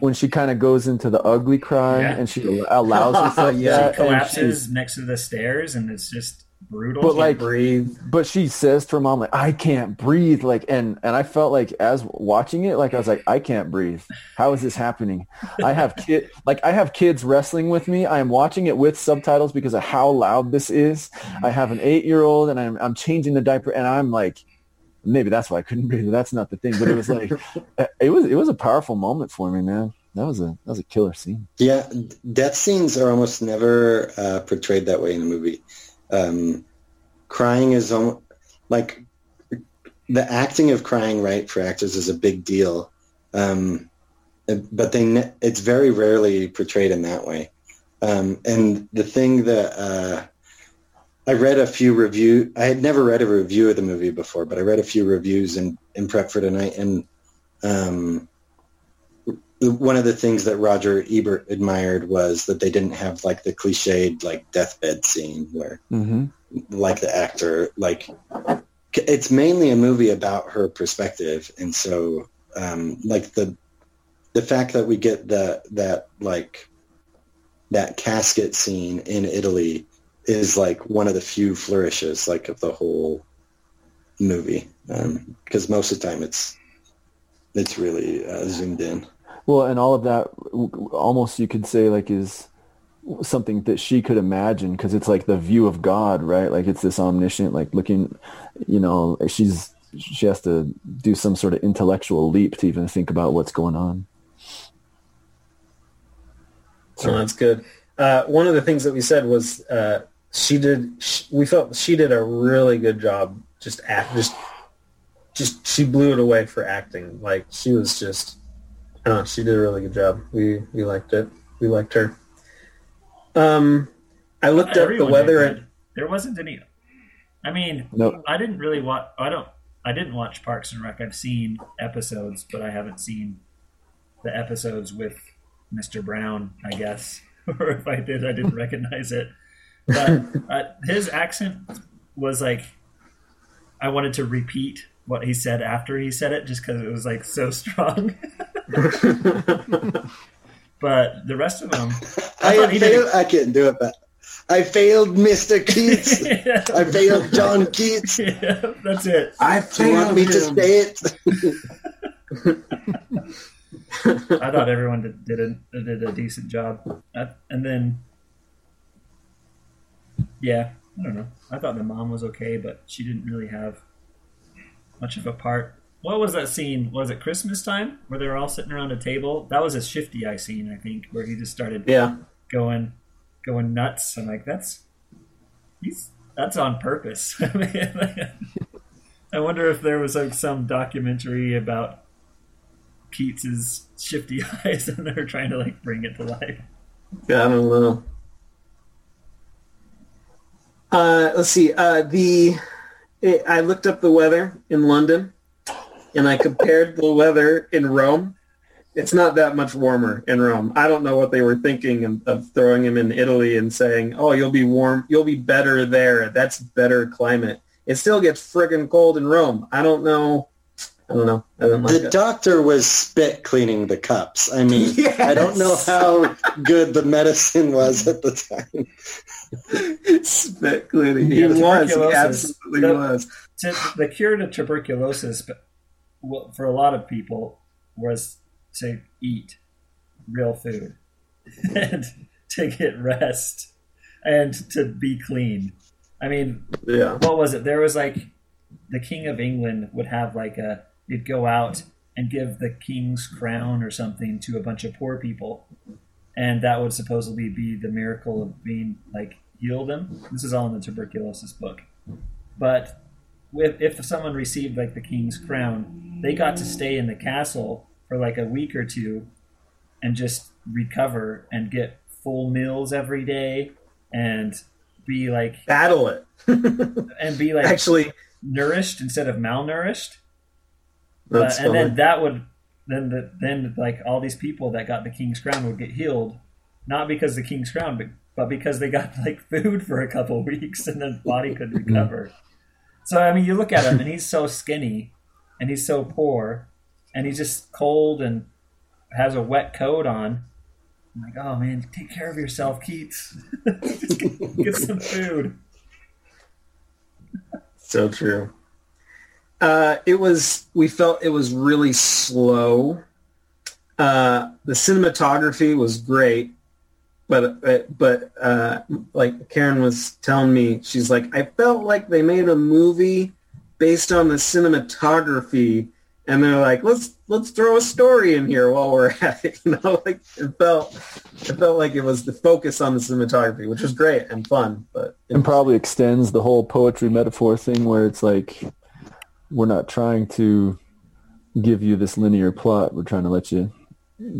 when she kind of goes into the ugly cry Yeah. and she allows herself she collapses she- next to the stairs, and it's just brutal. but like, breathe. but she says to her mom, like, I can't breathe, like, and and I felt like as watching it, like I was like, I can't breathe. How is this happening? I have kid, like I have kids wrestling with me. I am watching it with subtitles because of how loud this is. I have an eight year old, and I'm I'm changing the diaper, and I'm like. Maybe that's why I couldn't breathe. That's not the thing, but it was like, it was it was a powerful moment for me, man. That was a that was a killer scene. Yeah, death scenes are almost never uh, portrayed that way in a movie. Um, crying is almost like the acting of crying right for actors is a big deal, um, but they ne- it's very rarely portrayed in that way. Um, and the thing that uh, I read a few review. I had never read a review of the movie before, but I read a few reviews in, in prep for tonight, and um, one of the things that Roger Ebert admired was that they didn't have like the cliched like deathbed scene where Mm-hmm. like the actor like it's mainly a movie about her perspective. And so um like the the fact that we get the that like that casket scene in Italy is like one of the few flourishes like of the whole movie. Um because most of the time it's it's really uh, zoomed in Well, and all of that, almost you could say, like is something that she could imagine because it's like the view of God, right? Like it's this omniscient, like looking, you know, she's she has to do some sort of intellectual leap to even think about what's going on. So that's good. Uh, one of the things that we said was uh, she did. Sh we felt she did a really good job. Just act. Just, just she blew it away for acting. Like she was just. I. She did a really good job. We we liked it. We liked her. Um, I looked up the weather and there wasn't any. I mean, Nope. I didn't really watch. I don't. I didn't watch Parks and Rec. I've seen episodes, but I haven't seen the episodes with Mr. Brown. I guess, or if I did, I didn't recognize it. But uh, his accent was like, I wanted to repeat what he said after he said it, just because it was like so strong. but the rest of them, I, thought he did failed. I can't do it, but I failed Mr. Keats. I failed John Keats. yeah, that's it. I Do you want me to say it? I thought everyone did did a, did a decent job, Uh, and then yeah, I don't know. I thought the mom was okay, but she didn't really have much of a part. What was that scene? Was it Christmas time where they were all sitting around a table? That was a shifty eye scene, I think, where he just started Yeah. going going nuts. I'm like, that's he's that's on purpose. I, mean, I wonder if there was like some documentary about Pete's shifty eyes and they're trying to like bring it to life. Yeah, I don't know. Uh, let's see. Uh, the it, I looked up the weather in London, and I compared the weather in Rome. It's not that much warmer in Rome. I don't know what they were thinking of, of throwing him in Italy and saying, "Oh, you'll be warm. You'll be better there. That's better climate." It still gets friggin' cold in Rome. I don't know. I don't know. I don't like The it. doctor was spit cleaning the cups. I mean, I don't know how good the medicine was at the time. Spit cleaning. He Yeah, was. He tuberculosis. absolutely The- was. to, the cure to tuberculosis but- for a lot of people was to eat real food and to get rest and to be clean. I mean, Yeah. what was it? There was like the King of England would have like a he'd go out and give the king's crown or something to a bunch of poor people, and that would supposedly be the miracle of being like healed them. This is all in the tuberculosis book, but with if someone received like the king's crown, they got to stay in the castle for like a week or two and just recover and get full meals every day and be like Battle it. and be like Actually, nourished instead of malnourished. And then that would then the, then like all these people that got the king's crown would get healed, not because the king's crown, but but because they got like food for a couple weeks and then body could mm-hmm. recover. So I mean, you look at him and he's so skinny, and he's so poor, and he's just cold and has a wet coat on. I'm like, oh man, take care of yourself, Keats. Get, get some food. So true. Uh, it was. We felt it was really slow. Uh, the cinematography was great, but but, but uh, like Karen was telling me, she's like, I felt like they made a movie based on the cinematography, and they're like, let's let's throw a story in here while we're at it. You know, like it felt it felt like it was the focus on the cinematography, which was great and fun, but and probably extends the whole poetry metaphor thing where it's like we're not trying to give you this linear plot. We're trying to let you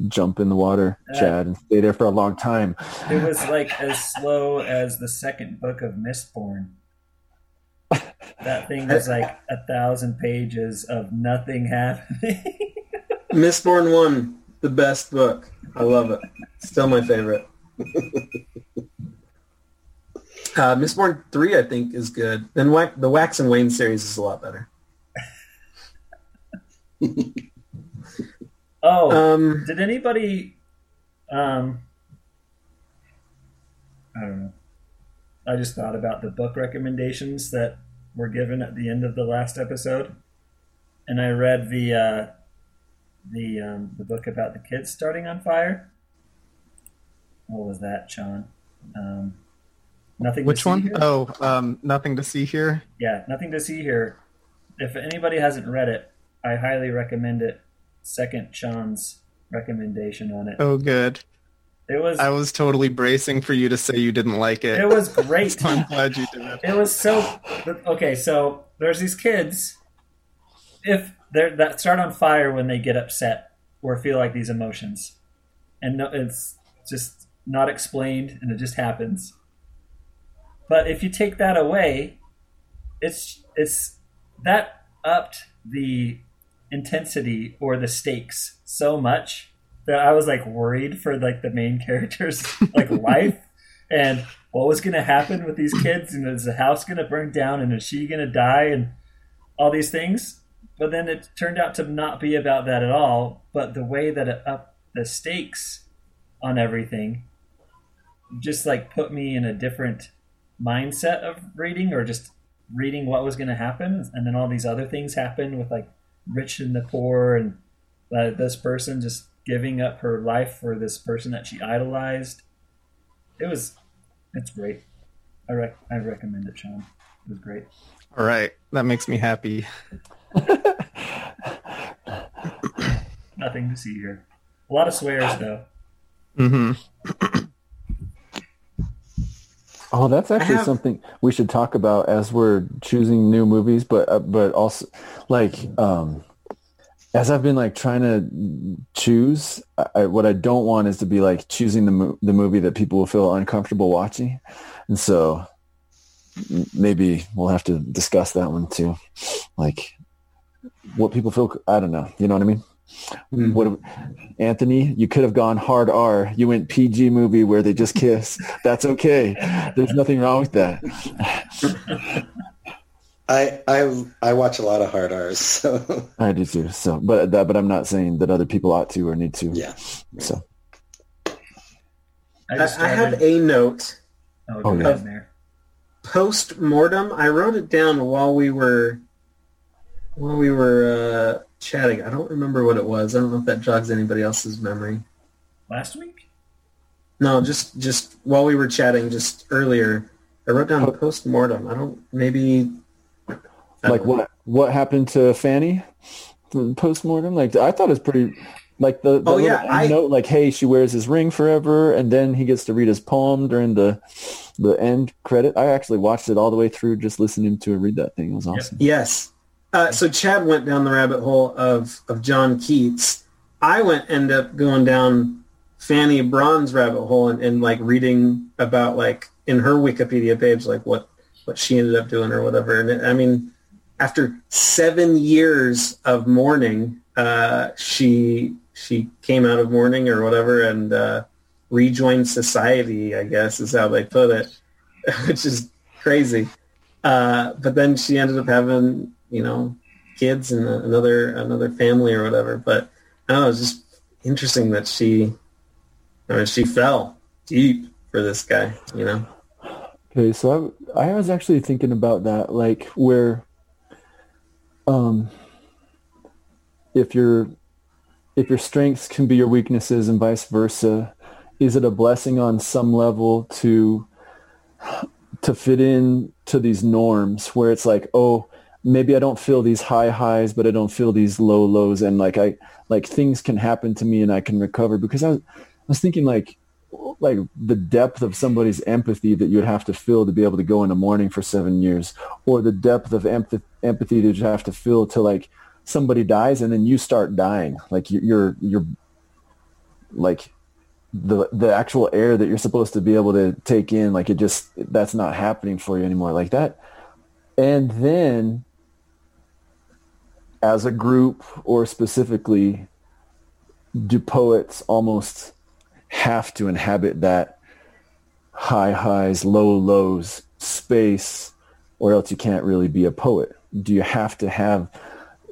jump in the water, Uh, Chad, and stay there for a long time. It was like as slow as the second book of Mistborn. That thing was like a thousand pages of nothing happening. Mistborn one, the best book. I love it. Still my favorite. Uh, Mistborn three, I think, is good. Then the Wax and Wayne series is a lot better. Oh, Um, did anybody? Um, I don't know. I just thought about the book recommendations that were given at the end of the last episode, and I read the uh, the um, the book about the kids starting on fire. What was that, Sean? Um, nothing. to Which one? Here? Oh, um, nothing to see here. Yeah, nothing to see here. If anybody hasn't read it, I highly recommend it. Second Sean's recommendation on it. Oh, good. It was I was totally bracing for you to say you didn't like it. it was great. So I'm glad you did it. It was so okay. So there's these kids. If they're that start on fire when they get upset or feel like these emotions, and no, it's just not explained, and it just happens. But if you take that away, it's it's that upped the intensity or the stakes so much that I was like worried for like the main character's like life. And what was going to happen with these kids and is the house going to burn down and is she going to die and all these things. But then it turned out to not be about that at all but the way that it upped the stakes on everything just like put me in a different mindset of reading or just reading what was going to happen. And then all these other things happen with like rich and the poor and uh, this person just giving up her life for this person that she idolized it was it's great I rec- I recommend it, Sean. It was great. All right, that makes me happy. Nothing to see here. A lot of swears though. Mm-hmm. Oh, that's actually have- something we should talk about as we're choosing new movies, but uh, but also like um as I've been like trying to choose, I, what I don't want is to be like choosing the mo- the movie that people will feel uncomfortable watching, and so maybe we'll have to discuss that one too, like what people feel. I don't know. You know what I mean? What Anthony? You could have gone hard R. You went PG movie where they just kiss. That's okay. There's nothing wrong with that. I I I watch a lot of hard R's, so I do too. So, but that, but I'm not saying that other people ought to or need to. yeah. So, I, I, I have a note Oh, yeah. ahead post mortem. I wrote it down while we were while we were uh, chatting. I don't remember what it was. I don't know if that jogs anybody else's memory. Last week? No, just just while we were chatting just earlier, I wrote down post mortem. I don't maybe I like don't know. what what happened to Fanny post mortem? Like I thought it was pretty. Like the, the Oh, yeah, little I- note, like hey, she wears his ring forever, and then he gets to read his poem during the the end credit. I actually watched it all the way through, just listening to her read that thing. It was awesome. Yes. Uh, so Chad went down the rabbit hole of, of John Keats. I went end up going down Fanny Brawne's rabbit hole and, and like reading about like in her Wikipedia page like what what she ended up doing or whatever. And it, I mean, after seven years of mourning, uh, she she came out of mourning or whatever and uh, rejoined society. I guess is how they put it, which is crazy. Uh, but then she ended up having, you know, kids and another another family or whatever. But I don't know, it's just interesting that she, I mean, she fell deep for this guy, you know. Okay, so I, I was actually thinking about that, like where, um, if your if your strengths can be your weaknesses and vice versa, is it a blessing on some level to to fit in to these norms where it's like, oh, maybe I don't feel these high highs, but I don't feel these low lows, and like I like things can happen to me and I can recover because I was I was thinking like like the depth of somebody's empathy that you would have to feel to be able to go into mourning for seven years, or the depth of empathy empathy that you have to feel to like somebody dies and then you start dying, like you- you're you're like the the actual air that you're supposed to be able to take in, like it just that's not happening for you anymore, like that, and then as a group or specifically do poets almost have to inhabit that high highs, low lows space, or else you can't really be a poet? Do you have to have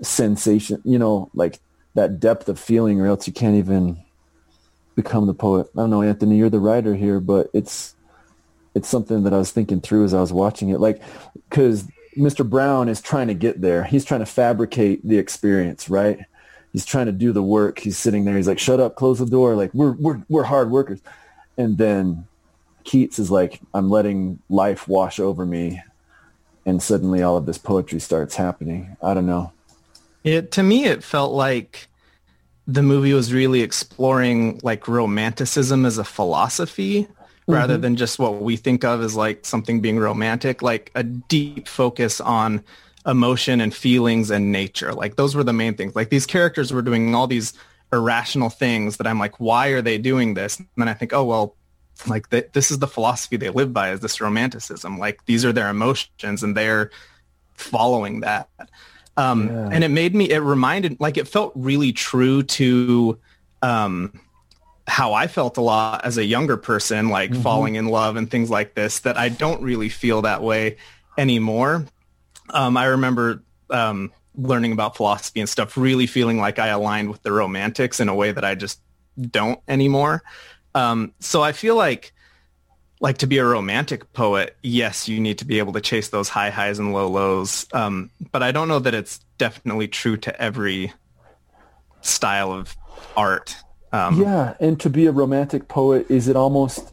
sensation, you know, like that depth of feeling, or else you can't even become the poet? I don't know, Anthony, you're the writer here, but it's it's something that I was thinking through as I was watching it, like because Mr. Brown is trying to get there. He's trying to fabricate the experience, right? He's trying to do the work. He's sitting there. He's like, "Shut up, close the door." Like we're we're we're hard workers. And then Keats is like, "I'm letting life wash over me," and suddenly all of this poetry starts happening. I don't know. It to me it felt like the movie was really exploring like romanticism as a philosophy rather Mhm. than just what we think of as like something being romantic, like a deep focus on emotion and feelings and nature. Like those were the main things. Like these characters were doing all these irrational things that I'm like, why are they doing this? And then I think, oh well, like th- this is the philosophy they live by is this romanticism. Like these are their emotions and they're following that. Um, Yeah. And it made me, it reminded, like it felt really true to um, how I felt a lot as a younger person, like falling in love and things like this, that I don't really feel that way anymore. Um, I remember um, learning about philosophy and stuff, really feeling like I aligned with the romantics in a way that I just don't anymore. Um, so I feel like like to be a romantic poet, yes, you need to be able to chase those high highs and low lows. Um, but I don't know that it's definitely true to every style of art. Um, yeah, and to be a romantic poet, is it almost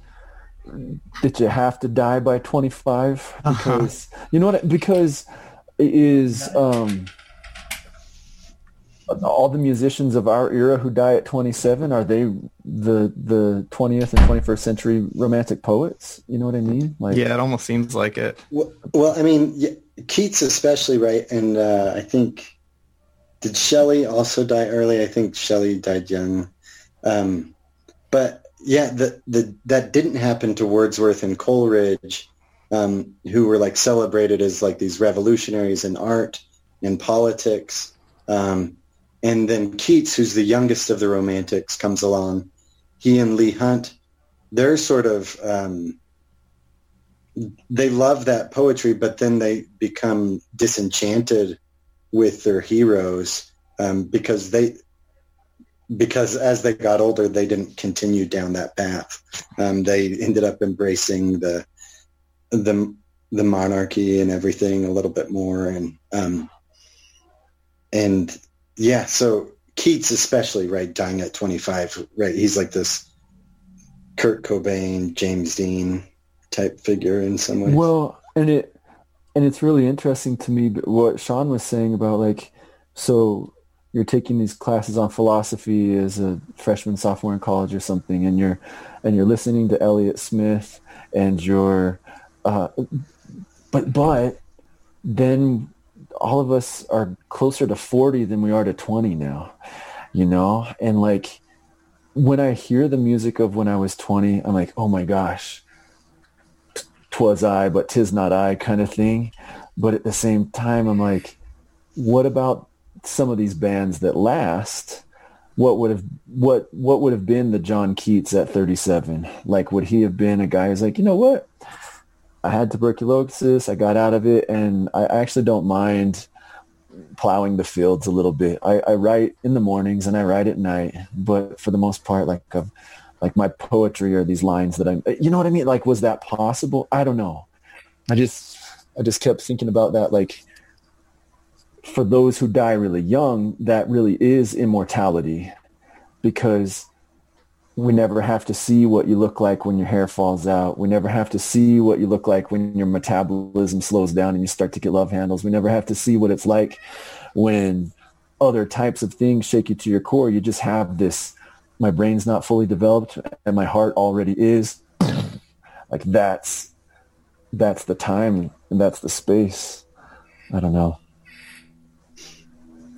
that you have to die by 25 because you know what because it is um all the musicians of our era who die at 27 are they the the 20th and 21st century romantic poets you know what i mean like yeah, it almost seems like it. Well, well I mean, yeah, Keats especially, right? And uh, I think did Shelley also die early? I think Shelley died young. Um, but yeah, the, the that didn't happen to Wordsworth and Coleridge, um, who were like celebrated as like these revolutionaries in art and politics. Um, and then Keats, who's the youngest of the Romantics, comes along. He and Leigh Hunt, they're sort of um, they love that poetry, but then they become disenchanted with their heroes um, because they because as they got older, they didn't continue down that path. Um, they ended up embracing the the the monarchy and everything a little bit more, and um, and yeah, so Keats especially, right, dying at twenty five, right? He's like this Kurt Cobain, James Dean type figure in some ways. Well, and it and it's really interesting to me what Sean was saying about like so you're taking these classes on philosophy as a freshman sophomore in college or something and you're and you're listening to Elliott Smith and you're uh, but but then all of us are closer to 40 than we are to 20 now you know and like when I hear the music of when I was 20 I'm like oh my gosh twas I, but tis not I kind of thing. But at the same time, I'm like, what about some of these bands that last? What would have what what would have been the John Keats at 37? Like, would he have been a guy who's like, you know what? I had tuberculosis. I got out of it, and I actually don't mind plowing the fields a little bit. I, I write in the mornings and I write at night, but for the most part, like I've like my poetry or these lines that I'm, you know what I mean? Like, was that possible? I don't know. I just, I just kept thinking about that. Like for those who die really young, that really is immortality because we never have to see what you look like when your hair falls out. We never have to see what you look like when your metabolism slows down and you start to get love handles. We never have to see what it's like when other types of things shake you to your core. You just have this my brain's not fully developed and my heart already is like that's that's the time and that's the space i don't know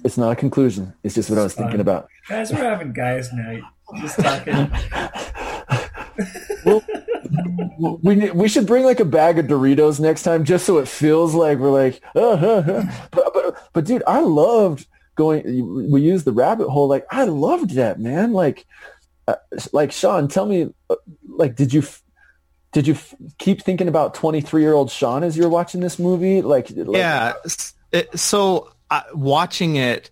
it's not a conclusion it's just what i was thinking about Guys, we're having guys' night. Just talking. we we should bring like a bag of Doritos next time just so it feels like we're like uh, uh, uh. But, but but dude I loved going we used the rabbit hole like I loved that man like uh, like Sean tell me uh, like did you did you f- keep thinking about 23 year old Sean as you're watching this movie like, like yeah it, so uh, watching it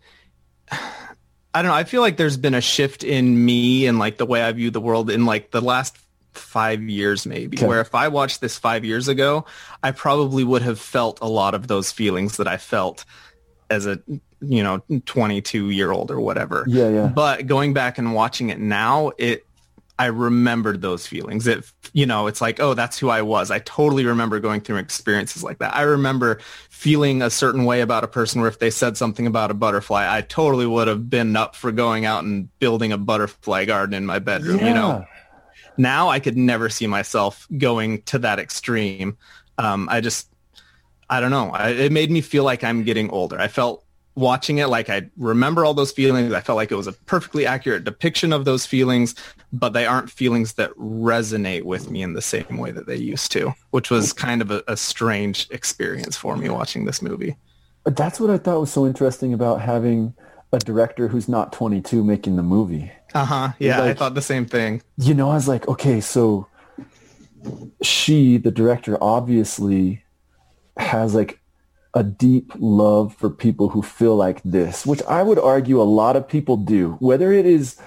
i don't know i feel like there's been a shift in me and like the way i view the world in like the last five years maybe Okay. where if i watched this five years ago i probably would have felt a lot of those feelings that i felt as a you know 22 year old or whatever Yeah, yeah. but going back and watching it now it i remembered those feelings it you know it's like oh that's who i was i totally remember going through experiences like that i remember feeling a certain way about a person where if they said something about a butterfly i totally would have been up for going out and building a butterfly garden in my bedroom you know now I could never see myself going to that extreme. Um, I just, I don't know. I, it made me feel like I'm getting older. I felt watching it like I remember all those feelings. I felt like it was a perfectly accurate depiction of those feelings, but they aren't feelings that resonate with me in the same way that they used to, which was kind of a, a strange experience for me watching this movie. But that's what I thought was so interesting about having a director who's not 22 making the movie Uh huh. Yeah, I thought the same thing. you know, I was like, okay, so she, the director, obviously has like a deep love for people who feel like this, which I would argue a lot of people do, whether it is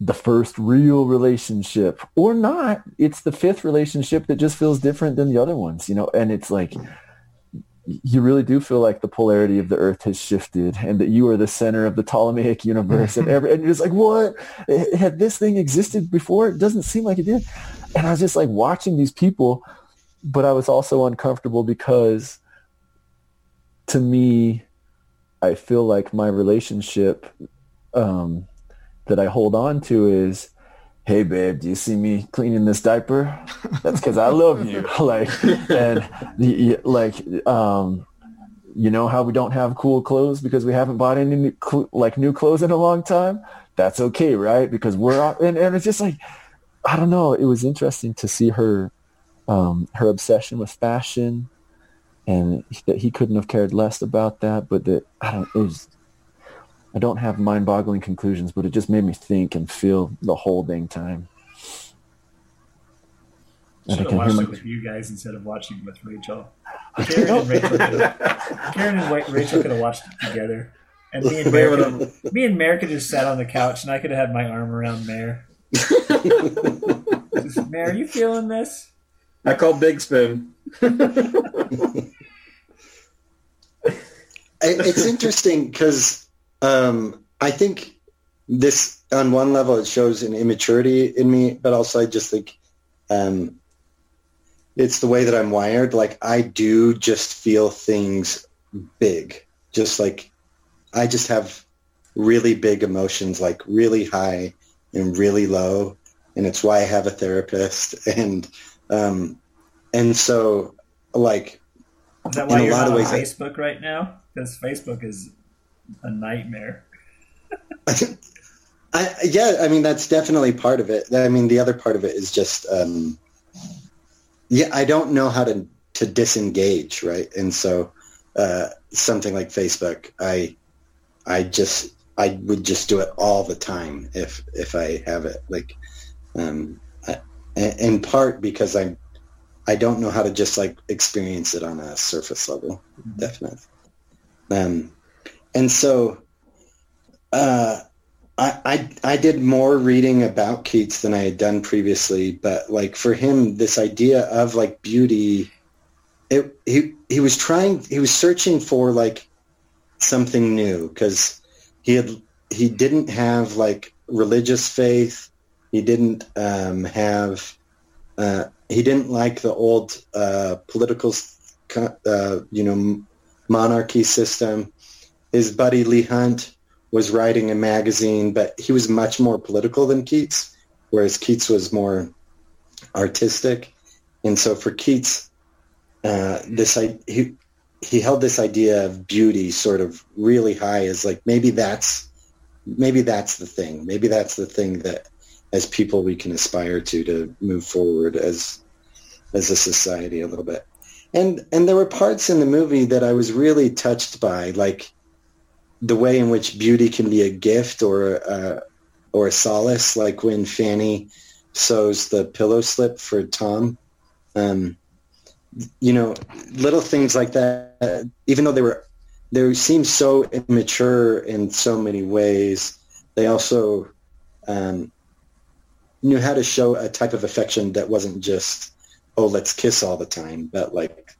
the first real relationship or not. It's the fifth relationship that just feels different than the other ones, you know, and it's like, you really do feel like the polarity of the earth has shifted and that you are the center of the Ptolemaic universe and every, and you're just like, what? Had this thing existed before? It doesn't seem like it did. and I was just like watching these people, but I was also uncomfortable because to me, I feel like my relationship um, that I hold on to is, hey babe, do you see me cleaning this diaper? That's because I love you. like, and like, um, you know how we don't have cool clothes because we haven't bought any new, like new clothes in a long time. That's okay, right? Because we're and, and it's just like I don't know. It was interesting to see her um, her obsession with fashion, and that he couldn't have cared less about that. But that I don't. It was. I don't have mind-boggling conclusions, but it just made me think and feel the whole dang time. And I Should have can watched it with you guys instead of watching with Rachel. Karen and Rachel, could have, Karen and Wa- Rachel could have watched it together, and me and Mare, could have- me and Mare could have just sat on the couch, and I could have had my arm around Mare. Just, Mare, you feeling this? I call Big Spoon. It- it's interesting because um, I think this, on one level, it shows an immaturity in me, but also I just think um, it's the way that I'm wired. Like I do just feel things big, just like I just have really big emotions, like really high and really low, and it's why I have a therapist, and um, and so like Is that why in a you're lot of on ways, Facebook right now? Because Facebook is a nightmare. I, yeah, I mean that's definitely part of it. I mean the other part of it is just um, yeah, I don't know how to to disengage, right? And so uh, something like Facebook, I I just I would just do it all the time if if I have it like um, I, in part because I'm I don't know how to just like experience it on a surface level, definitely. Um, and so uh, I, I I did more reading about Keats than I had done previously, but like for him, this idea of like beauty, it he he was trying he was searching for like something new because he had he didn't have like religious faith, he didn't um, have uh, he didn't like the old uh, political uh, you know monarchy system. His buddy Leigh Hunt was writing a magazine, but he was much more political than Keats, whereas Keats was more artistic. And so for Keats, uh, this I, he he held this idea of beauty sort of really high as like maybe that's maybe that's the thing. Maybe that's the thing that as people we can aspire to to move forward as as a society a little bit. And and there were parts in the movie that I was really touched by, like the way in which beauty can be a gift or a, or a solace, like when Fanny sews the pillow slip for Tom. Um, you know, little things like that. Even though they were, they seemed so immature in so many ways, they also um, knew how to show a type of affection that wasn't just, oh, let's kiss all the time, but like,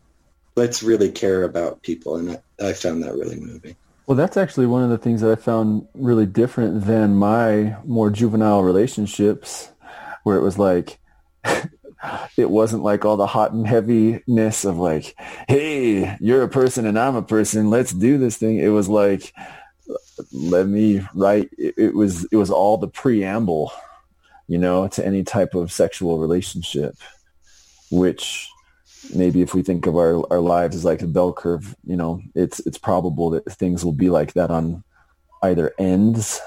let's really care about people. And I, I found that really moving. Well, that's actually one of the things that I found really different than my more juvenile relationships, where it was like, it wasn't like all the hot and heaviness of like, hey, you're a person and I'm a person, let's do this thing. It was like, let me write. It, it was it was all the preamble, you know, to any type of sexual relationship, which maybe if we think of our, our lives as like a bell curve, you know, it's it's probable that things will be like that on either ends,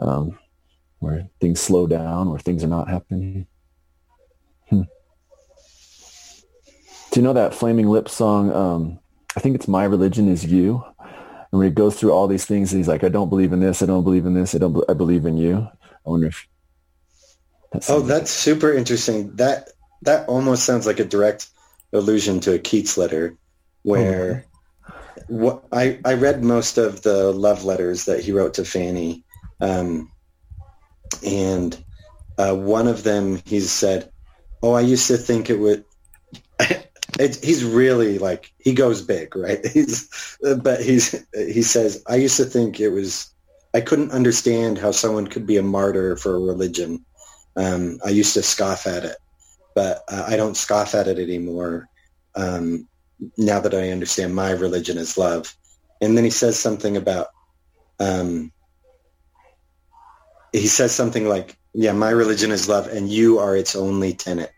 um, where things slow down, where things are not happening. Hmm. Do you know that Flaming Lips song? Um, I think it's "My Religion Is You," and when he goes through all these things, he's like, "I don't believe in this. I don't believe in this. I don't. I believe in you." I wonder if. Oh, that's super interesting. That that almost sounds like a direct allusion to a Keats letter, where what I I read most of the love letters that he wrote to Fanny, um, and uh, one of them he said, "Oh, I used to think it would." It, he's really like he goes big, right? He's, but he's he says, "I used to think it was." I couldn't understand how someone could be a martyr for a religion. Um, I used to scoff at it. But uh, I don't scoff at it anymore. Um, now that I understand my religion is love, and then he says something about. Um, he says something like, "Yeah, my religion is love, and you are its only tenant.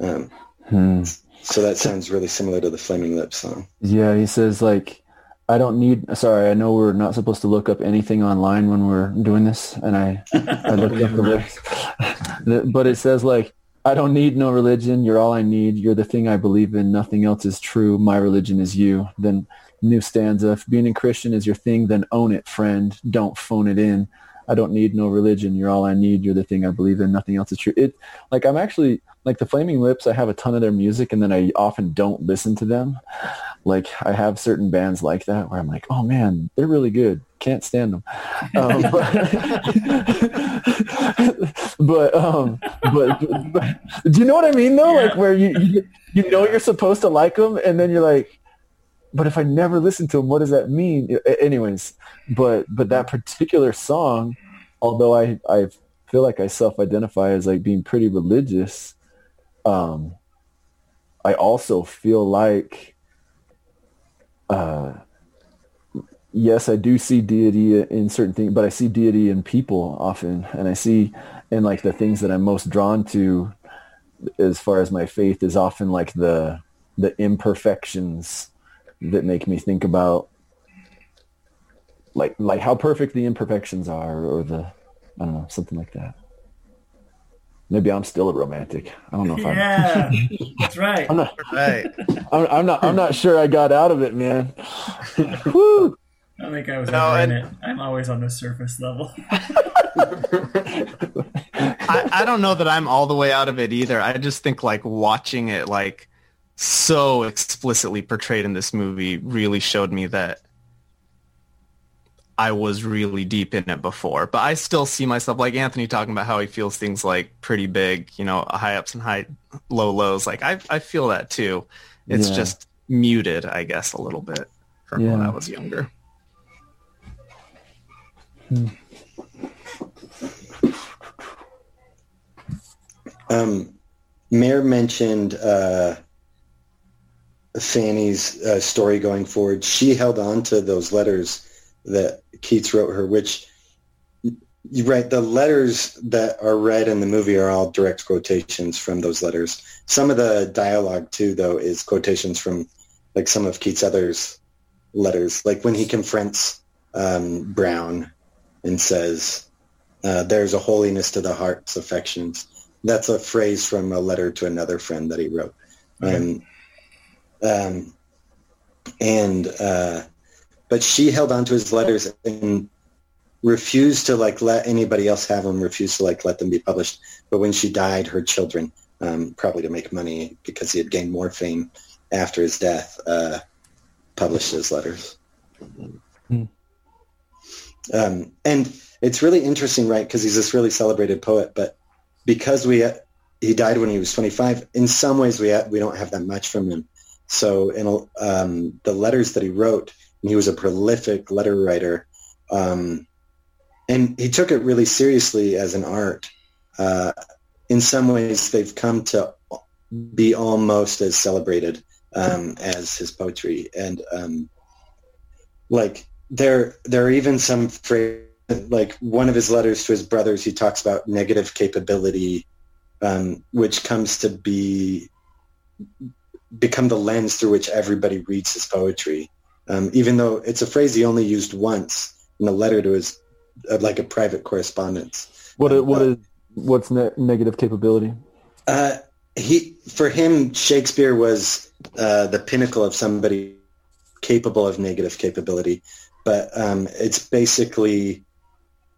Um, Hmm. so that sounds really similar to the Flaming Lips song. Yeah, he says like, I don't need. Sorry, I know we're not supposed to look up anything online when we're doing this, and I I looked up the lyrics, but it says like, I don't need no religion. You're all I need. You're the thing I believe in. Nothing else is true. My religion is you. Then new stanza. If being a Christian is your thing, then own it, friend. Don't phone it in. I don't need no religion. You're all I need. You're the thing I believe in. Nothing else is true. It like I'm actually like the Flaming Lips. I have a ton of their music, and then I often don't listen to them. Like I have certain bands like that where I'm like, oh man, they're really good. Can't stand them. Um, but but, um, but, but do you know what I mean though? Like where you, you you know you're supposed to like them, and then you're like, but if I never listen to them, what does that mean? Anyways, but but that particular song, although I I feel like I self-identify as like being pretty religious, um, I also feel like, uh, yes, I do see deity in certain things, but I see deity in people often, and I see in like the things that I'm most drawn to, as far as my faith, is often like the the imperfections that make me think about like like how perfect the imperfections are or the I don't know something like that. Maybe I'm still a romantic. I don't know if Yeah, I'm. Yeah, that's right. I'm not. Right. I'm, I'm not. I'm not sure I got out of it, man. Woo. I don't think I was No, ever in it. I'm always on the surface level. I, I don't know that I'm all the way out of it either. I just think like watching it like so explicitly portrayed in this movie really showed me that I was really deep in it before. But I still see myself like Anthony talking about how he feels things like pretty big, you know, high ups and high low lows. Like I I feel that too. It's Yeah. just muted, I guess, a little bit from when I was younger. Um, Mare mentioned uh, Fanny's uh, story going forward. She held on to those letters that Keats wrote her, which right. The letters that are read in the movie are all direct quotations from those letters. Some of the dialogue too, though, is quotations from like some of Keats' others letters, like when he confronts um, Brown and says, uh, "There's a holiness to the heart's affections." That's a phrase from a letter to another friend that he wrote. Um, um, and uh, but she held on to his letters and refused to like let anybody else have them. Refused to like let them be published. But when she died, her children, um, probably to make money because he had gained more fame after his death, uh, published his letters. Um, and it's really interesting, right? Because he's this really celebrated poet, but because we he died when he was 25, in some ways we we don't have that much from him. So in um, the letters that he wrote, and he was a prolific letter writer, um, and he took it really seriously as an art. Uh, in some ways, they've come to be almost as celebrated um, as his poetry, and um, like there there are even some phrases like one of his letters to his brothers he talks about negative capability um, which comes to be become the lens through which everybody reads his poetry. Um, even though it's a phrase he only used once in a letter to his uh, like a private correspondence. What is what's ne- negative capability? uh, he for him Shakespeare was uh, the pinnacle of somebody capable of negative capability, but um, it's basically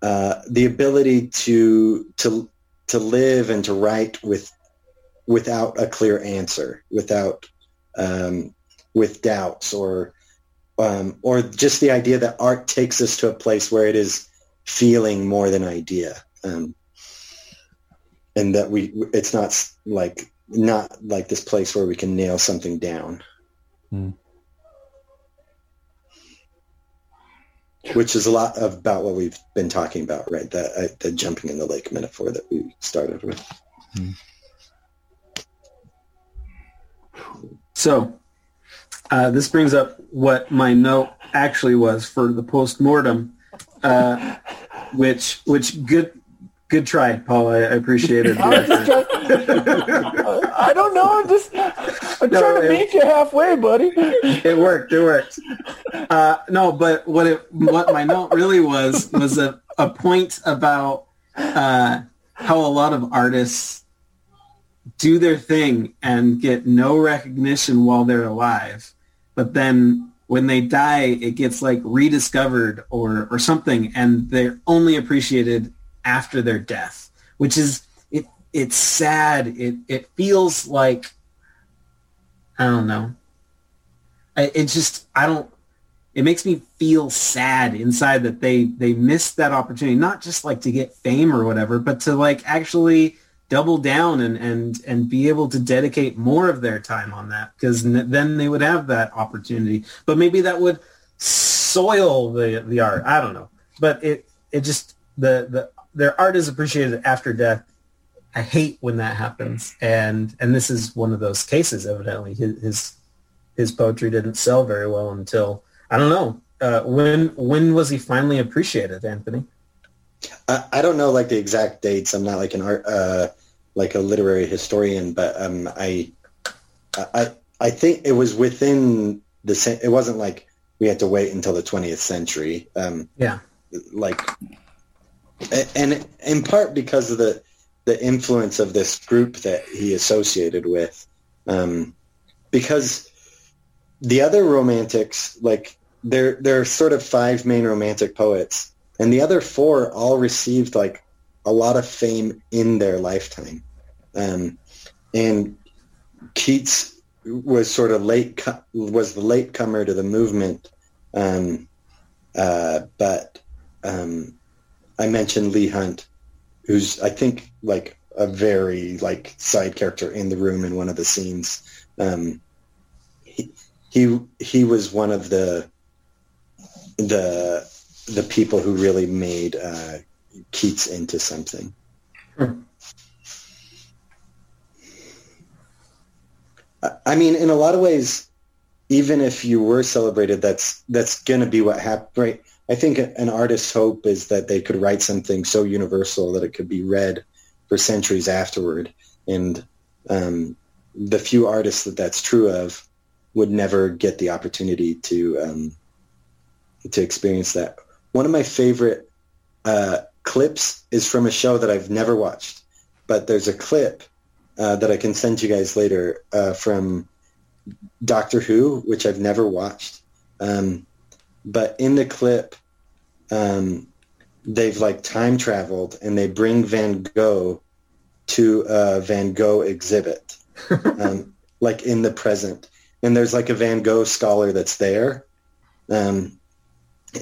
uh, the ability to to to live and to write with without a clear answer, without um, with doubts or um, or just the idea that art takes us to a place where it is feeling more than idea. Um, and that we it's not like not like this place where we can nail something down Hmm. which is a lot about what we've been talking about, right? Uh, the jumping in the lake metaphor that we started with. Hmm. So uh, this brings up what my note actually was for the postmortem, uh, which which good good try, Paul. I, I appreciate it. I, was just trying- I don't know. I'm just I'm No, trying to it- meet you halfway, buddy. it worked. It worked. Uh, no, but what it what my note really was was a, a point about uh, how a lot of artists do their thing and get no recognition while they're alive, but then when they die, it gets like rediscovered or or something, and they're only appreciated after their death, which is it. It's sad. It it feels like I don't know. I- it just I don't. It makes me feel sad inside that they they missed that opportunity, not just like to get fame or whatever, but to like actually double down and and and be able to dedicate more of their time on that because then they would have that opportunity. But maybe that would soil the the art. I don't know, but it it just the the their art is appreciated after death. I hate when that happens, and and this is one of those cases. Evidently, his his, his poetry didn't sell very well until I don't know uh, when when was he finally appreciated, Anthony? I, I don't know like the exact dates. I'm not like an art, uh, like a literary historian, but um, I, I, I think it was within the. It wasn't like we had to wait until the 20th century. Um, Yeah. like, and in part because of the the influence of this group that he associated with, um, because the other romantics, like there there are sort of five main romantic poets, and the other four all received like a lot of fame in their lifetime, um, and Keats was sort of late was the late comer to the movement, um, uh, but um, I mentioned Leigh Hunt, who's I think like a very like side character in the room in one of the scenes. Um, he he he was one of the the the people who really made uh, Keats into something. I- I mean, in a lot of ways, even if you were celebrated, that's that's going to be what happened. Right? I think an artist's hope is that they could write something so universal that it could be read for centuries afterward. And um, the few artists that that's true of would never get the opportunity to um, to experience that. One of my favorite uh, clips is from a show that I've never watched, but there's a clip uh, that I can send you guys later uh, from Doctor Who, which I've never watched. Um, but in the clip, um, they've like time traveled and they bring Van Gogh to a Van Gogh exhibit, um, like in the present. And there's like a Van Gogh scholar that's there. Um,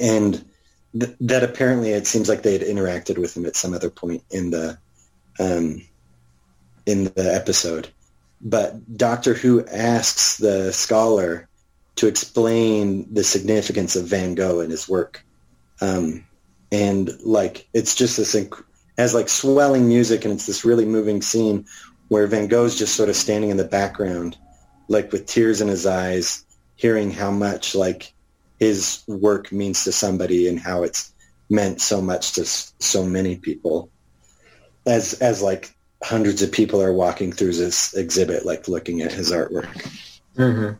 and th- that apparently it seems like they had interacted with him at some other point in the um, in the episode. But Doctor Who asks the scholar to explain the significance of Van Gogh and his work, um, and like it's just this inc- has like swelling music, and it's this really moving scene where Van Gogh's just sort of standing in the background, like with tears in his eyes, hearing how much like his work means to somebody and how it's meant so much to so many people. As as like hundreds of people are walking through this exhibit like looking at his artwork. Mm-hmm.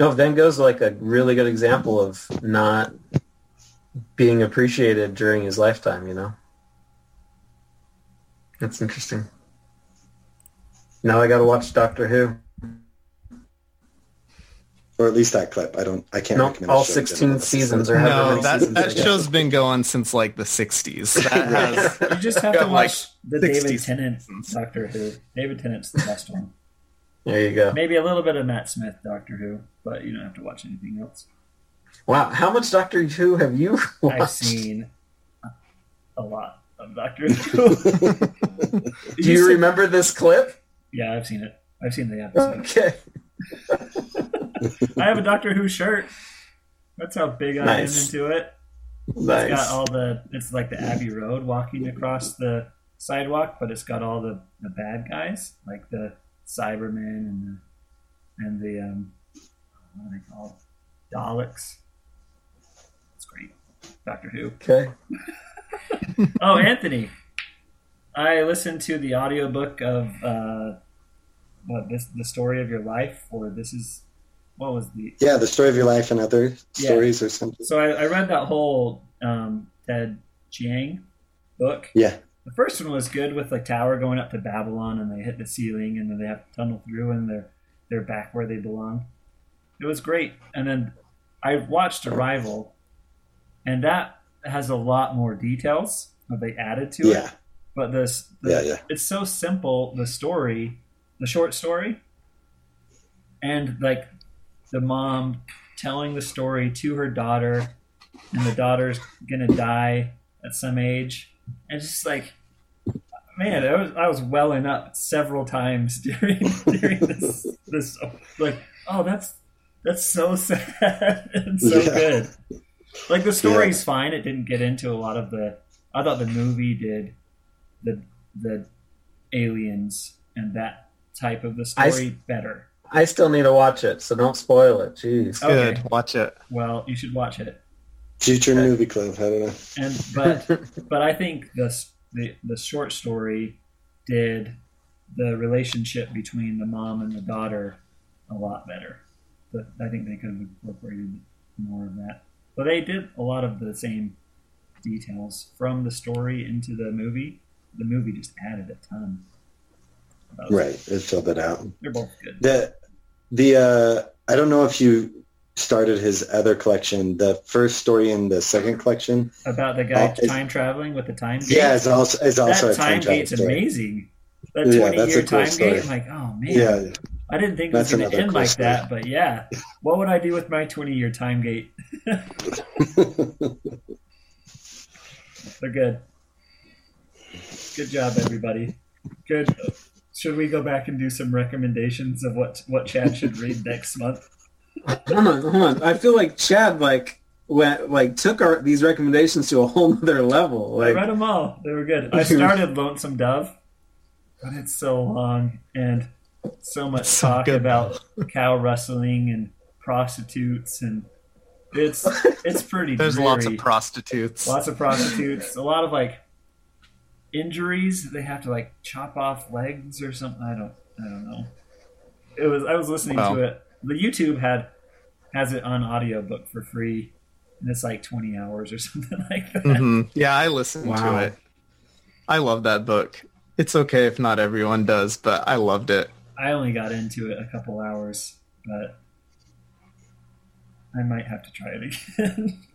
No, Van Gogh's like a really good example of not being appreciated during his lifetime. You know, that's interesting. Now I got to watch Doctor Who. or at least that clip i don't i can't No, recommend all 16 seasons or however No, that, seasons that show's been going since like the 60s. That has, You just have to got, like, watch the David Tennant Doctor Who. David Tennant's the best one. There you go. Maybe a little bit of Matt Smith Doctor Who, but you don't have to watch anything else. Wow, how much Doctor Who have you watched? I've seen a lot of Doctor Who. Do you remember this clip? Yeah, I've seen it. I've seen the episode. Okay. I have a Doctor Who shirt. That's how big I Nice. am into it. Nice. It's got all the. It's like the Abbey Road walking across the sidewalk, but it's got all the the bad guys, like the Cybermen and the and the um, what are they called? Daleks. It's great. Doctor Who. Okay. Oh, Anthony. I listened to the audiobook of uh, what this the story of your life, or this is what was the Yeah, the story of your life and other Yeah. stories or something. So I, I read that whole um, Ted Chiang book. Yeah. The first one was good with the tower going up to Babylon and they hit the ceiling and then they have to tunnel through and they're they're back where they belong. It was great. And then I watched Arrival and that has a lot more details that they added to Yeah. it. But this the, Yeah, yeah. it's so simple, the story, the short story, and like the mom telling the story to her daughter and the daughter's gonna die at some age and just like man I was, I was welling up several times during during this this like oh that's that's so sad and so Yeah. good like the story's fine it didn't get into a lot of the i thought the movie did the the aliens and that type of the I story s- better I still need to watch it, so don't spoil it. Jeez. Okay. Watch it. well you should watch it Future movie club. I don't know. and but but I think the the the short story did the relationship between the mom and the daughter a lot better. But I think they could have incorporated more of that. But they did a lot of the same details from the story into the movie. The movie just added a ton. Right. It filled it out. They're both good. The the uh I don't know if you started his other collection, the first story in the second collection. About the guy Uh, time traveling with the time gate. Yeah, it's also it's also that a time time gate's story. amazing. That Yeah, twenty that's year a cool time story. gate. I'm like, oh man. Yeah. I didn't think it was going to end cool like story. that, but yeah. What would I do with my 20 year time gate? They're good. Good job, everybody. Good. Should we go back and do some recommendations of what what Chad should read next month? Hold on, hold on. I feel like Chad like went like took our these recommendations to a whole nother level. I Like read them all. They were good. I started Lonesome Dove, but it's so long and so much So talk good, about cow rustling and prostitutes and it's it's pretty. There's lots of prostitutes. lots of prostitutes, a lot of like injuries. They have to like chop off legs or something. I don't, I don't know. It was. I was listening Wow. to it. The YouTube had has it on audiobook for free, and it's like twenty hours or something like that. hmm Yeah, I listened Wow. to it. I love that book. It's okay if not everyone does, but I loved it. I only got into it a couple hours, but I might have to try it again.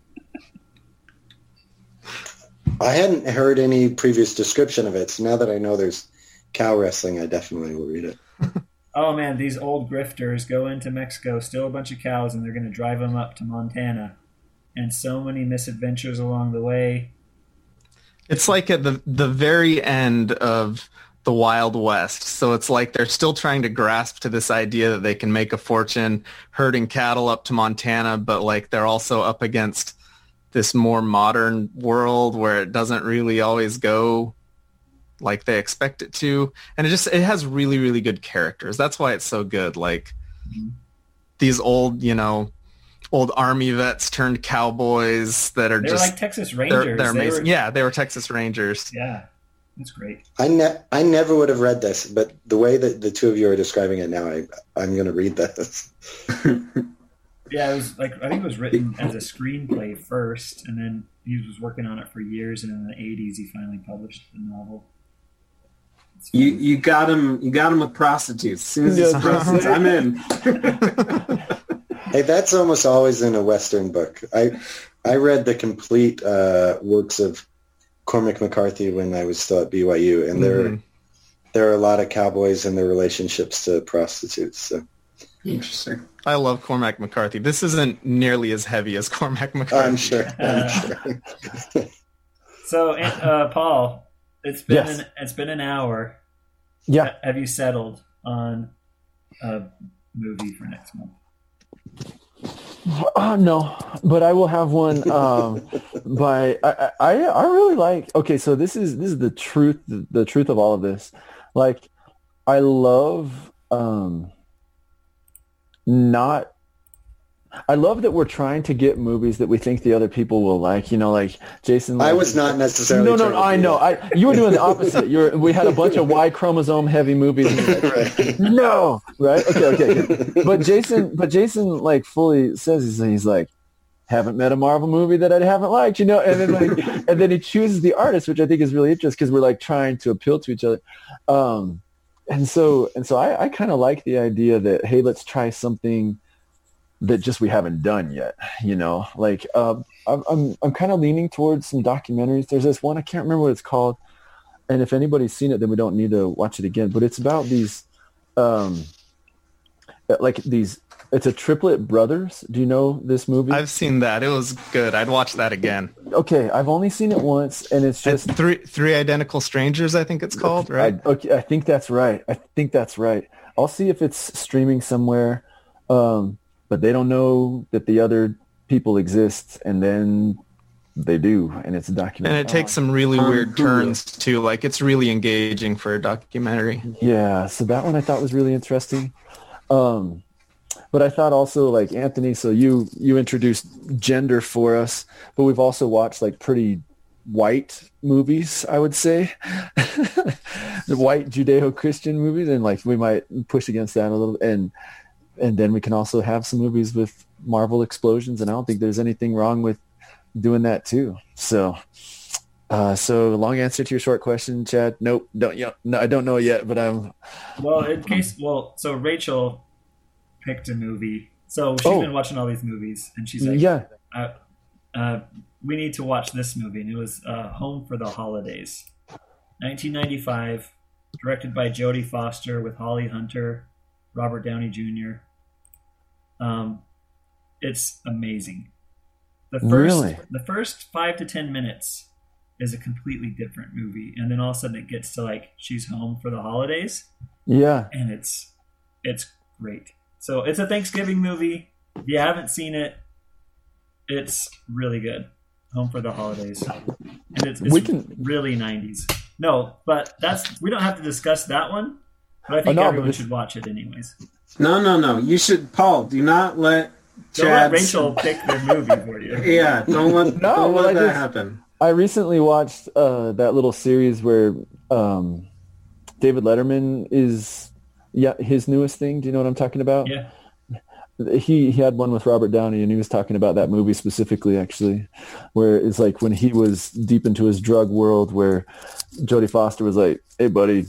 I hadn't heard any previous description of it, so now that I know there's cow wrestling, I definitely will read it. oh man, these old grifters go into Mexico, steal a bunch of cows, and they're going to drive them up to Montana. And so many misadventures along the way. It's like at the the very end of the Wild West. So it's like they're still trying to grasp to this idea that they can make a fortune herding cattle up to Montana, but like they're also up against this more modern world where it doesn't really always go like they expect it to. And it just it has really really good characters. That's why it's so good. Like these old, you know, old army vets turned cowboys that are They were just like Texas they're, Rangers. they're They amazing. were- yeah, they were Texas Rangers. Yeah, that's great. I ne- I never would have read this, but the way that the two of you are describing it now, I I'm going to read this. Yeah, it was like I think it was written as a screenplay first, and then he was working on it for years, and in the '80s he finally published the novel. It's you you got him you got him with prostitutes. As soon as it's Yeah. prostitutes, I'm in. Hey, that's almost always in a Western book. I I read the complete uh, works of Cormac McCarthy when I was still at BYU, and there Mhm. there are a lot of cowboys and their relationships to prostitutes. So Interesting. I love Cormac McCarthy. This isn't nearly as heavy as Cormac McCarthy. I'm sure. I'm sure. So, uh, Paul, it's been Yes. an, it's been an hour. Yeah. Have you settled on a movie for next month? Oh no, but I will have one. Um, by I, I I really like. Okay, so this is this is the truth. The truth of all of this. Like, I love. Um, not I love that we're trying to get movies that we think the other people will like. You know, like Jason. I was not necessarily. No, no, no. I know. I you were doing the opposite. You're. We had a bunch of Y chromosome heavy movies. And you're no, right? Okay, okay. good. But Jason, but Jason, like fully says he's, he's like, haven't met a Marvel movie that I haven't liked, you know. And then like, and then he chooses the artist, which I think is really interesting because we're like trying to appeal to each other. Um, and so and so I, I kind of like the idea that hey, let's try something that just we haven't done yet. You know, like um, I'm I'm I'm kind of leaning towards some documentaries. There's this one I can't remember what it's called, and if anybody's seen it, then we don't need to watch it again. But it's about these, um, like these. It's a triplet brothers. Do you know this movie? I've seen that. It was good. I'd watch that again. okay, I've only seen it once, and it's just three three identical strangers. I think it's called right. I, okay, I think that's right. I think that's right. I'll see if it's streaming somewhere. Um, but they don't know that the other people exist, and then they do, and it's a documentary. and it takes some really On weird turns too. Like it's really engaging for a documentary. Yeah, so that one I thought was really interesting. Um, but I thought also like Anthony, so you you introduced gender for us, but we've also watched like pretty white movies, I would say. the white Judeo-Christian movies and like we might push against that a little and and then we can also have some movies with Marvel explosions and I don't think there's anything wrong with doing that too. So uh, so long answer to your short question, Chad. Nope, don't yeah, no, I don't know yet, but I'm Well, in case, well, so Rachel picked a movie. So she's Oh. been watching all these movies, and she's like, yeah. uh, uh, we need to watch this movie. And it was uh, Home for the Holidays, 1995, directed by Jodie Foster with Holly Hunter, Robert Downey Jr. Um, it's amazing. The first, Really? the first five to ten minutes is a completely different movie, and then all of a sudden it gets to like she's home for the holidays, Yeah. and it's it's great. So it's a Thanksgiving movie. If you haven't seen it, it's really good. Home for the holidays, and it's, it's We can- really '90s. No, but that's we don't have to discuss that one. But I think Oh, no, everyone should watch it anyways. No, no, no. You should, Paul. Do not let Don't let Chad. Rachel pick their movie for you. Yeah, don't let No, don't let I that just- happen. I recently watched uh, that little series where um, David Letterman is yeah his newest thing. Do you know what I'm talking about? Yeah. He he had one with Robert Downey and he was talking about that movie specifically actually, where it's like when he was deep into his drug world where Jodie Foster was like, "Hey buddy,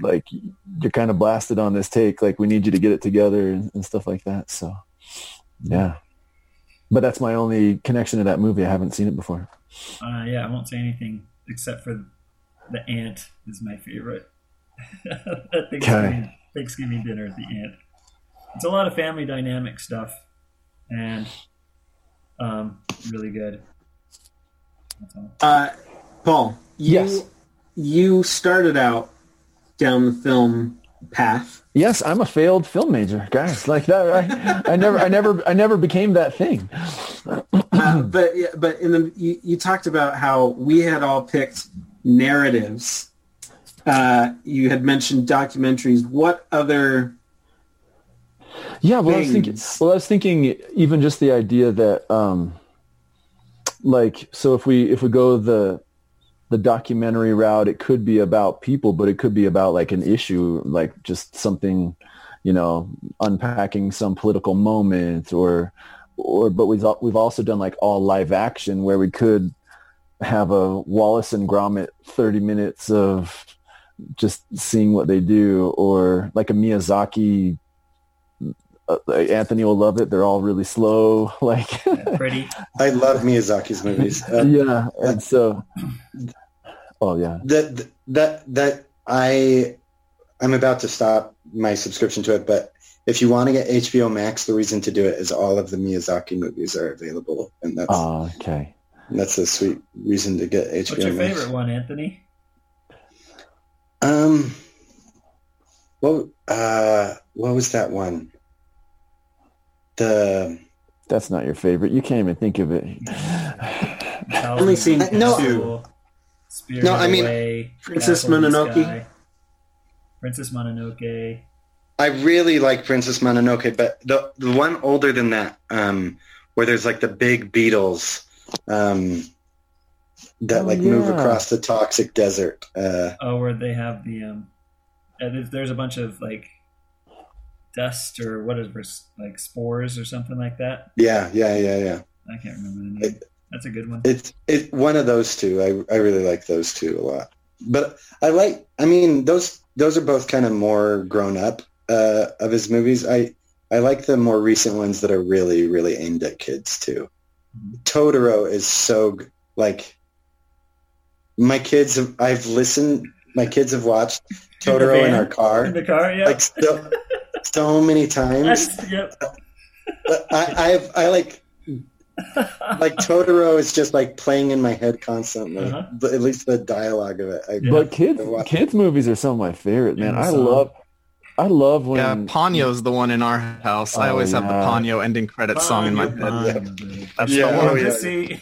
like you're kind of blasted on this take. Like we need you to get it together and, and stuff like that." So yeah. But that's my only connection to that movie. I haven't seen it before. Uh, yeah, I won't say anything except for the ant is my favorite. At Thanksgiving, Thanksgiving dinner, the ant. It's a lot of family dynamic stuff, and um, really good. That's all. Uh, Paul, you, Yes. you started out down the film path. Yes, I'm a failed film major, guys. Like that, I, I never, I never, I never became that thing. Uh, but but in the you, you talked about how we had all picked narratives. Uh, you had mentioned documentaries. What other? Yeah, well, I was thinking. Well, I was thinking even just the idea that, um, like, so if we if we go the the documentary route, it could be about people, but it could be about like an issue, like just something, you know, unpacking some political moment, or or. But we've we've also done like all live action where we could have a Wallace and Gromit thirty minutes of just seeing what they do, or like a Miyazaki uh, Anthony will love it. They're all really slow. Like, Pretty. I love Miyazaki's movies. Uh, yeah. And so, oh yeah. that that that I I'm about to stop my subscription to it, but if you want to get HBO Max, the reason to do it is all of the Miyazaki movies are available, and that's Oh, okay. that's a sweet reason to get HBO What's your Max. favorite one, Anthony? Um, what uh, what was that one? The That's not your favorite. You can't even think of it. I've only seen no. two. No, I mean- Princess Mononoke. Princess Mononoke. I really like Princess Mononoke, but the the one older than that, um, where there's like the big beetles um, that Oh, like move across the toxic desert. Uh, Oh, where they have the um, uh, there's, there's a bunch of like dust or what is it, like spores or something like that. yeah, yeah, yeah, yeah. I can't remember the name. That's a good one. It's it one of those two. I I really like those two a lot. But I like. I mean, those those are both kind of more grown up uh, of his movies. I I like the more recent ones that are really really aimed at kids too. Totoro is so like my kids. Have, I've listened. My kids have watched Totoro in van? our car In the car, yeah. like so, so many times. yep. I I've, I like like Totoro is just like playing in my head constantly. Uh-huh. But at least the dialogue of it. I, But kids kids movies are some of my favorite, man. Yeah, I some. love I love when Yeah, Ponyo's the one in our house. I Oh, always have the yeah. Ponyo ending credits song in my Ponyo, head. Ponyo. That's Yeah, the oh, one. yeah. See,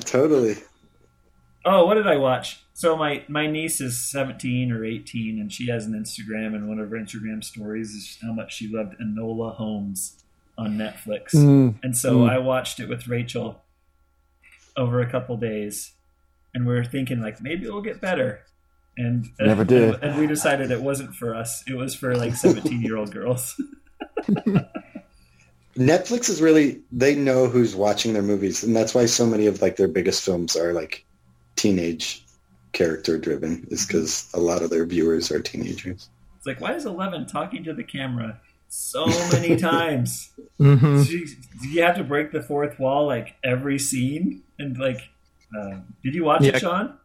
totally. Oh, what did I watch? So my my niece is 17 or 18, and she has an Instagram, and one of her Instagram stories is how much she loved Enola Holmes on Netflix. Mm, And so Mm. I watched it with Rachel over a couple days, and we are thinking like maybe it will get better. And Never did. And, and we decided it wasn't for us. It was for like 17 year old girls. Netflix is really they know who's watching their movies, and that's why so many of like their biggest films are like teenage character driven. Is because a lot of their viewers are teenagers. It's like why is Eleven talking to the camera so many times? hmm She, do you have to break the fourth wall like every scene? And like, uh, did you watch Yeah. it, Sean?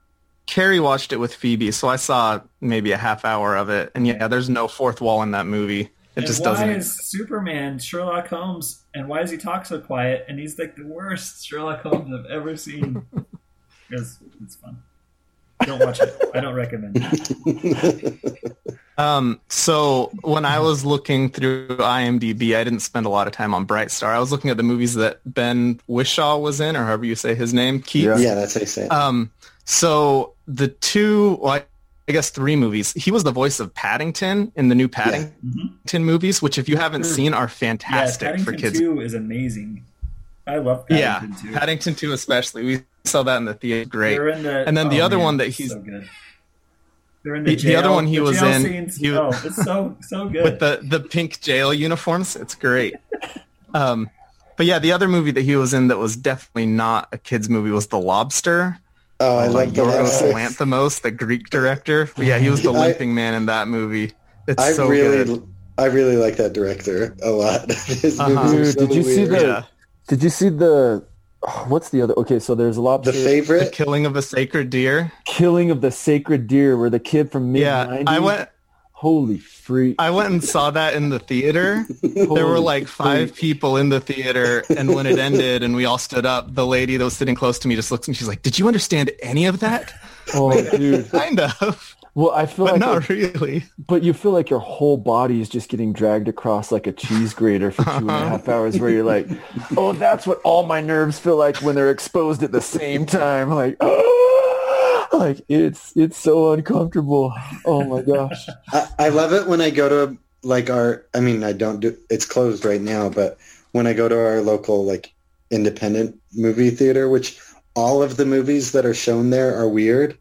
Carrie watched it with Phoebe, so I saw maybe a half hour of it. And yeah, there's no fourth wall in that movie. It and just why doesn't. Why is Superman Sherlock Holmes and why does he talk so quiet? And he's like the worst Sherlock Holmes I've ever seen. It's, it's fun. Don't watch it. I don't recommend it. Um, so when I was looking through IMDb, I didn't spend a lot of time on Bright Star. I was looking at the movies that Ben Whishaw was in, or however you say his name, Keith. Yeah. yeah, that's how you say it. Um, so the two, well, I- I guess three movies. He was the voice of Paddington in the new Paddington Mhm. movies, which if you haven't seen are fantastic Paddington for kids. 2 is amazing. I love yeah, Paddington 2. Paddington 2 especially. We saw that in the theater. Great. In the, And then the oh, other man, one that he's- so good. They're in the, The- the other one he the was jail in, Scenes, he- oh, it's so so good. with the the pink jail uniforms. It's great. Um, but yeah, the other movie that he was in that was definitely not a kids movie was The Lobster. oh, I like the Yorgos. Lanthimos, the Greek director. But yeah, he was the I- limping man in that movie. It's I so really, good. I really like that director a lot. His Uh-huh. movies are Dude, so did you see the- Yeah, Did you see the what's the other? Okay, so there's a lot. the favorite? The killing of a sacred deer. killing of the sacred deer, where the kid from mid Yeah, I went. Holy freak! I went and saw that in the theater. There were like five freak. people in the theater, and when it ended and we all stood up, the lady that was sitting close to me just looks at me. She's like, "Did you understand any of that?" Oh, dude. Kind of, Well, I feel but like, not really. but you feel like your whole body is just getting dragged across like a cheese grater for two and a half hours, where you're like, oh, that's what all my nerves feel like when they're exposed at the same time. Like, oh, like it's it's so uncomfortable. Oh my gosh. I, I love it when I go to like our. I mean, I don't do. It's closed right now, but when I go to our local like independent movie theater, which all of the movies that are shown there are weird,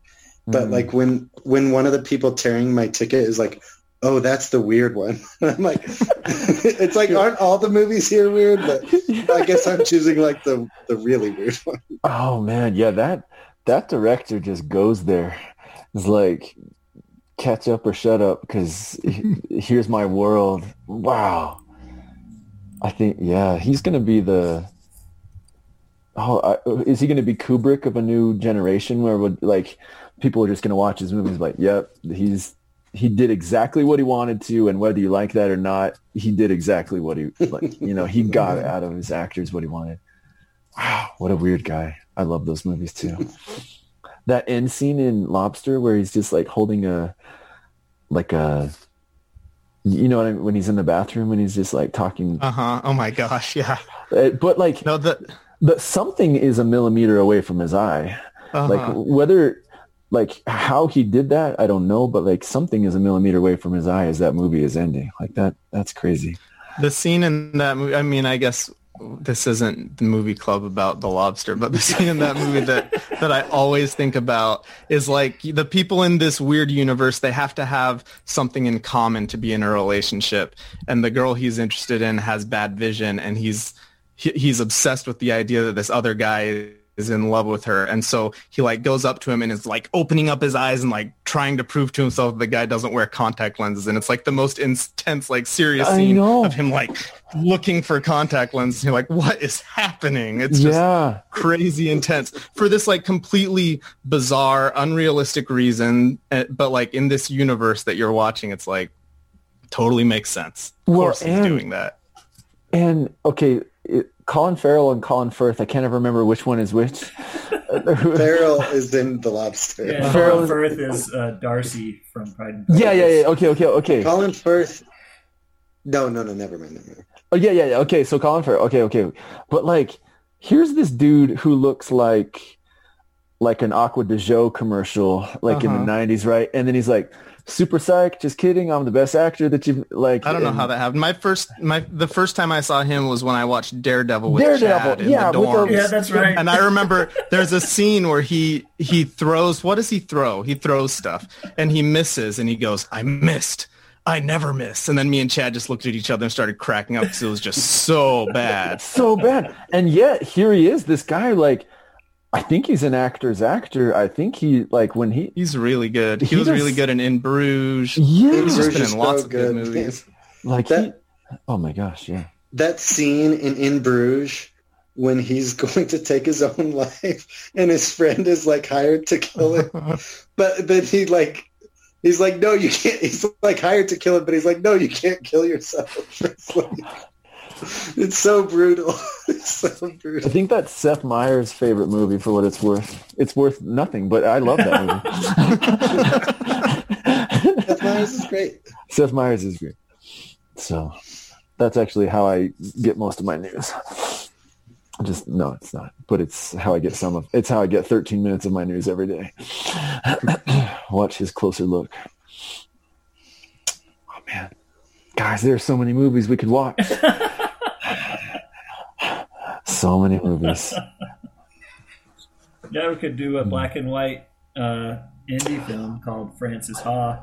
but Mm. like when when one of the people tearing my ticket is like. Oh, that's the weird one. I'm like, it's like, aren't all the movies here weird? But I guess I'm choosing like the the really weird one. Oh man, yeah, that that director just goes there. It's like catch up or shut up because here's my world. Wow. I think yeah, he's gonna be the. Oh, I, is he gonna be Kubrick of a new generation where would like people are just gonna watch his movies like, yep, he's he did exactly what he wanted to, and whether you like that or not, he did exactly what he like. You know, he got out of his actors what he wanted. Wow, what a weird guy. I love those movies too. that end scene in Lobster where he's just like holding a like a you know what I mean? when he's in the bathroom and he's just like talking Uh huh. Oh my gosh. Yeah. Uh, but like No, the the something is a millimeter away from his eye uh like whether like how he did that, I don't know, but like something is a millimeter away from his eye as that movie is ending. Like that, that's crazy. The scene in that movie, I mean, I guess this isn't the movie club about the lobster, but the scene in that movie that, that I always think about is like the people in this weird universe, they have to have something in common to be in a relationship. And the girl he's interested in has bad vision and he's, he, he's obsessed with the idea that this other guy is in love with her. And so he like goes up to him and is like opening up his eyes and like trying to prove to himself that the guy doesn't wear contact lenses. And it's like the most intense, like serious scene of him like looking for contact lenses. You're like, what is happening? It's just yeah. crazy intense for this like completely bizarre, unrealistic reason. eh, But like in this universe that you're watching, it's like totally makes sense. Of Well, course he's doing that. And okay, it, Colin Farrell and Colin Firth. I can't ever remember which one is which. Farrell is in The Lobster. Yeah, Farrell is- Firth is uh, Darcy from Pride and yeah, Prejudice. yeah, yeah. yeah. Okay, okay, okay. Colin Firth. No, no, no, never mind. Never mind. Oh yeah, yeah, yeah. Okay, so Colin Firth. Okay, okay. But like, here's this dude who looks like like an Acqua di Gio commercial, like in Uh-huh. the '90s, right? And then he's like, "Super psych, just kidding. I'm the best actor that you've like." I don't know and- how that happened. My first, my the first time I saw him was when I watched Daredevil with Daredevil, Chad in yeah, the with the- Yeah, that's right. And I remember there's a scene where he he throws. What does he throw? He throws stuff, and he misses, and he goes, "I missed." I never miss. And then me and Chad just looked at each other and started cracking up because it was just so bad. so bad. And yet here he is, this guy like I think he's an actor's actor. I think he like when he He's really good. He, He was does- really good in In Bruges. yeah, He's just Bruges been is in lots so of good good. movies. like That- he, oh my gosh, yeah. That scene in In Bruges when he's going to take his own life and his friend is like hired to kill him, but then he like he's like, no, you can't. He's like hired to kill him, but he's like, no, you can't kill yourself. It's, so brutal. It's so I think that's Seth Meyers' favorite movie for what it's worth. It's worth nothing, but I love that movie. Seth Meyers is great. Seth Meyers is great. So that's actually how I get most of my news. Just no, it's not. But it's how I get some of. It's how I get 13 minutes of my news every day. Watch his closer look. Oh man, guys, there are so many movies we could watch. So many movies. Yeah, we could do a black and white uh, indie film called Frances Ha.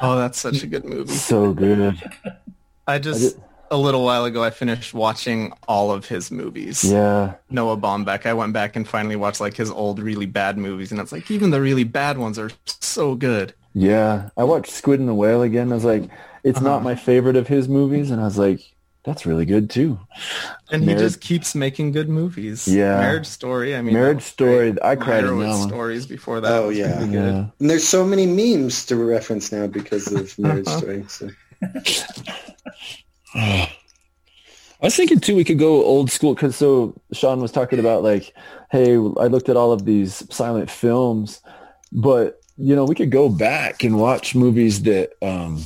Oh, that's such a good movie. So good. I just a little while ago I finished watching all of his movies. Yeah. Noah Baumbach. I went back and finally watched like his old really bad movies and it's like even the really bad ones are so good. Yeah, I watched Squid and the Whale again. I was like, it's not my favorite of his movies, and I was like, that's really good too. And he just keeps making good movies. Yeah. Marriage Story. I mean, Marriage Story. I cried in that stories before that. Oh was yeah. really good. Yeah. And there's so many memes to reference now because of Marriage. Story. So. I was thinking too, we could go old school because so Sean was talking about like, hey, I looked at all of these silent films, but you know, we could go back and watch movies that um,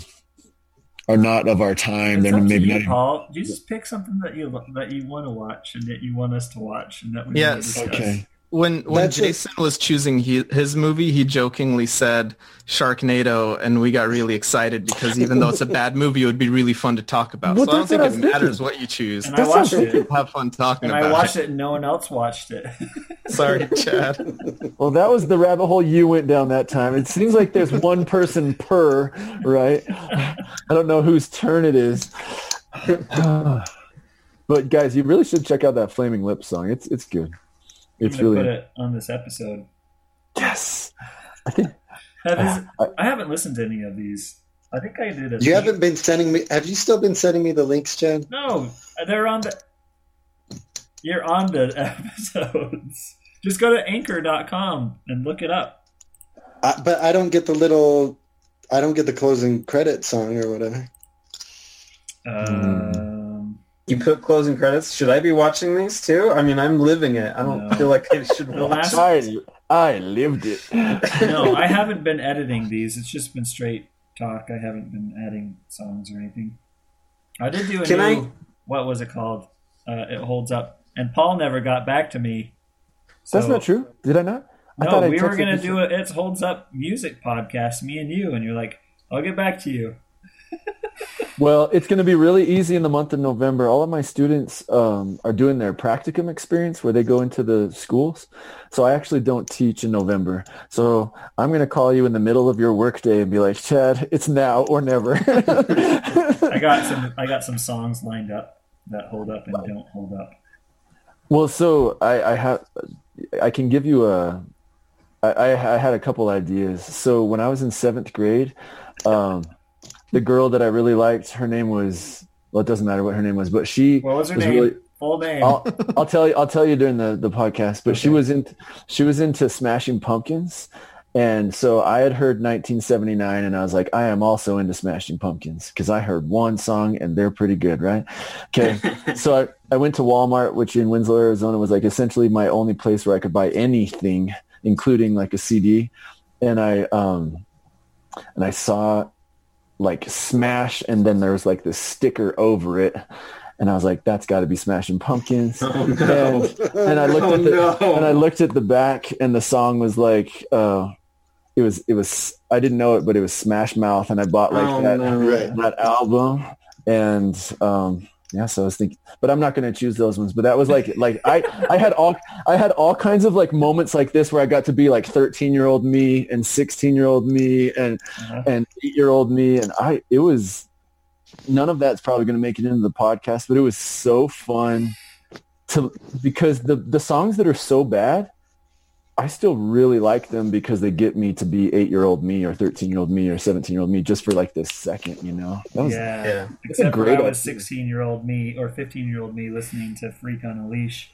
are not of our time. It's They're maybe you, not. even- Paul. You just pick something that you that you want to watch and that you want us to watch and that we want to Yes. discuss. Okay. When when That's it. Jason was choosing he, his movie, he jokingly said Sharknado, and we got really excited because even though it's a bad movie, it would be really fun to talk about. Well, so I don't think I it thinking. matters what you choose. And I That's what watched it. We'll have fun talking And about I watched it. it and no one else watched it. Sorry, Chad. Well, that was the rabbit hole you went down that time. It seems like there's one person per, right? I don't know whose turn it is. but guys, you really should check out that Flaming Lips song. It's it's good. It's really put it on this episode. yes. I think Have is- I- I haven't listened to any of these. I think I did. A You haven't been sending me. Have you still been sending me the links, Chad? No, they're on the. You're on the episodes. Just go to anchor.com and look it up. I, but I don't get the little. I don't get the closing credit song or whatever. Um, You put closing credits. Should I be watching these too? I mean, I'm living it. I don't No. feel like I should watch. last- I I lived it. no, I haven't been editing these. It's just been straight talk. I haven't been adding songs or anything. I did do a Can new. I- What was it called? Uh, it holds up. And Paul never got back to me. That's not true. Did I not? I No, thought I we were gonna do a It Holds Up music podcast, me and you, and you're like, I'll get back to you. Well, it's going to be really easy in the month of November. All of my students um, are doing their practicum experience where they go into the schools. So I actually don't teach in November. So I'm going to call you in the middle of your workday and be like, Chad, it's now or never. I got some I got some songs lined up that hold up and don't hold up. well, so I, I have, I can give you a, I, I I had a couple ideas. So when I was in seventh grade, um, the girl that I really liked, her name was, well, it doesn't matter what her name was, but she What was her was name? really, Full name. I'll, I'll tell you. I'll tell you during the, the podcast. But she was in. She was into Smashing Pumpkins, and so I had heard 1979, and I was like, I am also into Smashing Pumpkins because I heard one song and they're pretty good, right? Okay. so I, I went to Walmart, which in Winslow, Arizona, was like essentially my only place where I could buy anything, including like a CD, and I um, and I saw like Smash, and then there was like this sticker over it. And I was like, "That's got to be Smashing Pumpkins." Oh, no. and, and I looked Oh, at the no. and I looked at the back, and the song was like, uh, it was it was I didn't know it, but it was Smash Mouth, and I bought like Oh, that no. That album, and um, yeah, so I was thinking, but I'm not going to choose those ones. But that was like like I I had all I had all kinds of like moments like this where I got to be like 13 year old me and 16 year old me and Uh-huh. and eight year old me, and I it was none of that's probably going to make it into the podcast, but it was so fun to because the the songs that are so bad, I still really like them because they get me to be eight year old me or thirteen year old me or seventeen year old me just for like this second, you know. That was, yeah. That's a Except for great I was 16 year old me or 15 year old me listening to Freak on a Leash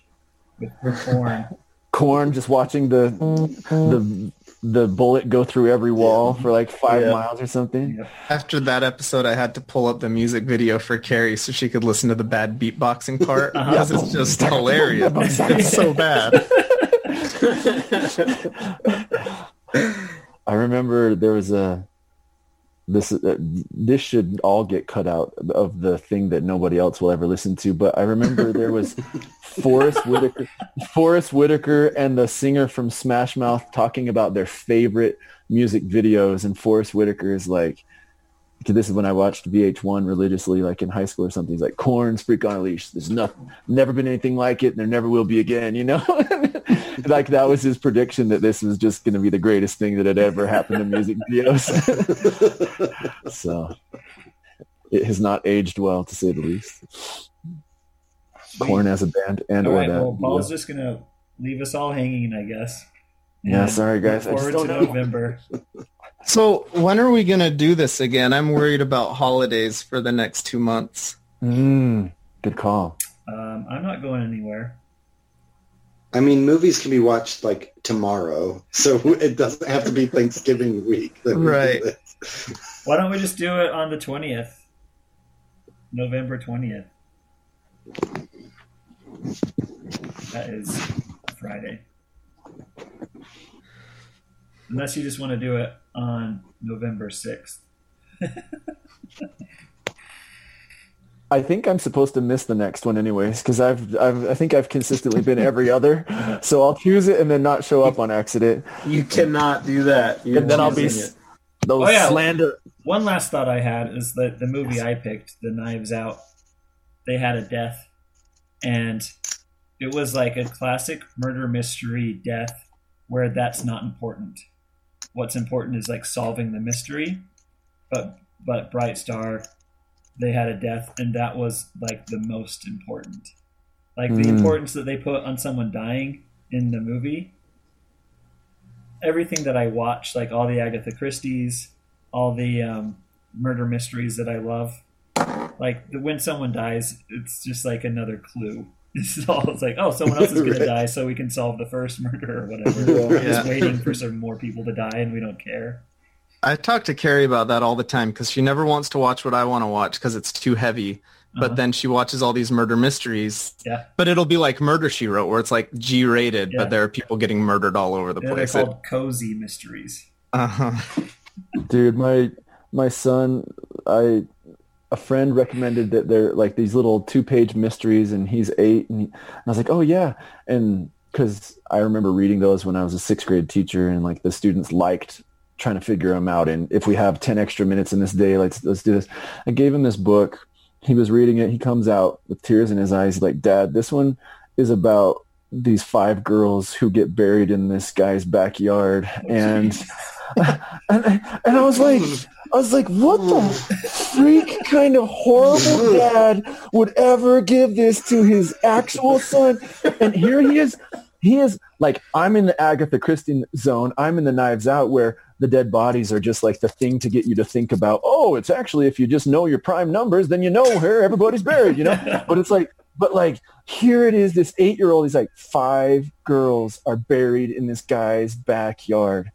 with porn. Korn just watching the the the bullet go through every wall for like five Yeah. miles or something. After that episode, I had to pull up the music video for Carrie so she could listen to the bad beatboxing part because it's just hilarious. it's so bad. I remember there was a this uh, this should all get cut out of the thing that nobody else will ever listen to. But I remember there was Forest Whitaker, Forest Whitaker, and the singer from Smash Mouth talking about their favorite music videos, and Forest Whitaker is like. This is when I watched VH1 religiously, like in high school or something. He's like, "Korn's Freak on a Leash. There's nothing, never been anything like it, and there never will be again." You know, like that was his prediction that this was just going to be the greatest thing that had ever happened to music videos. so it has not aged well, to say the least. Corn as a band and All or right, that. well, Paul's video. just going to leave us all hanging, I guess. Yeah, sorry, guys. I Look just forward to. November. So when are we gonna do this again? I'm worried about holidays for the next two months. Mm, good call. Um, I'm not going anywhere. I mean, movies can be watched like tomorrow, so it doesn't have to be Thanksgiving week. that we Right. this. Why don't we just do it on the 20th? November 20th. That is Friday. Unless you just want to do it on November 6th. I think I'm supposed to miss the next one anyways because I've, I've I think I've consistently been every other, so I'll choose it and then not show up on accident. You cannot do that. You're and then I'll be choosing it. those Oh, yeah. slander. One last thought I had is that the movie I picked, The Knives Out, they had a death, and it was like a classic murder mystery death where that's not important. What's important is like solving the mystery. But but Bright Star, they had a death, and that was like the most important. Like the Mm. importance that they put on someone dying in the movie. Everything that I watch, like all the Agatha Christie's, all the um, murder mysteries that I love. Like when someone dies, it's just like another clue. It's all it's like, oh, someone else is going Right. to die, so we can solve the first murder or whatever. We're just waiting for some more people to die, and we don't care. I talk to Carrie about that all the time because she never wants to watch what I want to watch because it's too heavy. But Uh-huh. then she watches all these murder mysteries. Yeah. But it'll be like Murder She Wrote, where it's like G-rated, Yeah. but there are people getting murdered all over the Yeah, they're place. called cozy mysteries. uh-huh. Dude, my my son, I a friend recommended that they're like these little two page mysteries, and he's eight, and, he, and I was like, oh yeah, and because I remember reading those when I was a sixth grade teacher, and like the students liked trying to figure them out. And if we have ten extra minutes in this day, let's let's do this. I gave him this book. He was reading it. He comes out with tears in his eyes, like, "Dad, this one is about these five girls who get buried in this guy's backyard." Oh, and and, and I was like, I was like, what the freak kind of horrible dad would ever give this to his actual son? And here he is. He is like, I'm in the Agatha Christie zone. I'm in the Knives Out where the dead bodies are just like the thing to get you to think about, oh, it's actually, if you just know your prime numbers, then you know where everybody's buried, you know? But it's like, but like, here it is, this eight-year-old, he's like, five girls are buried in this guy's backyard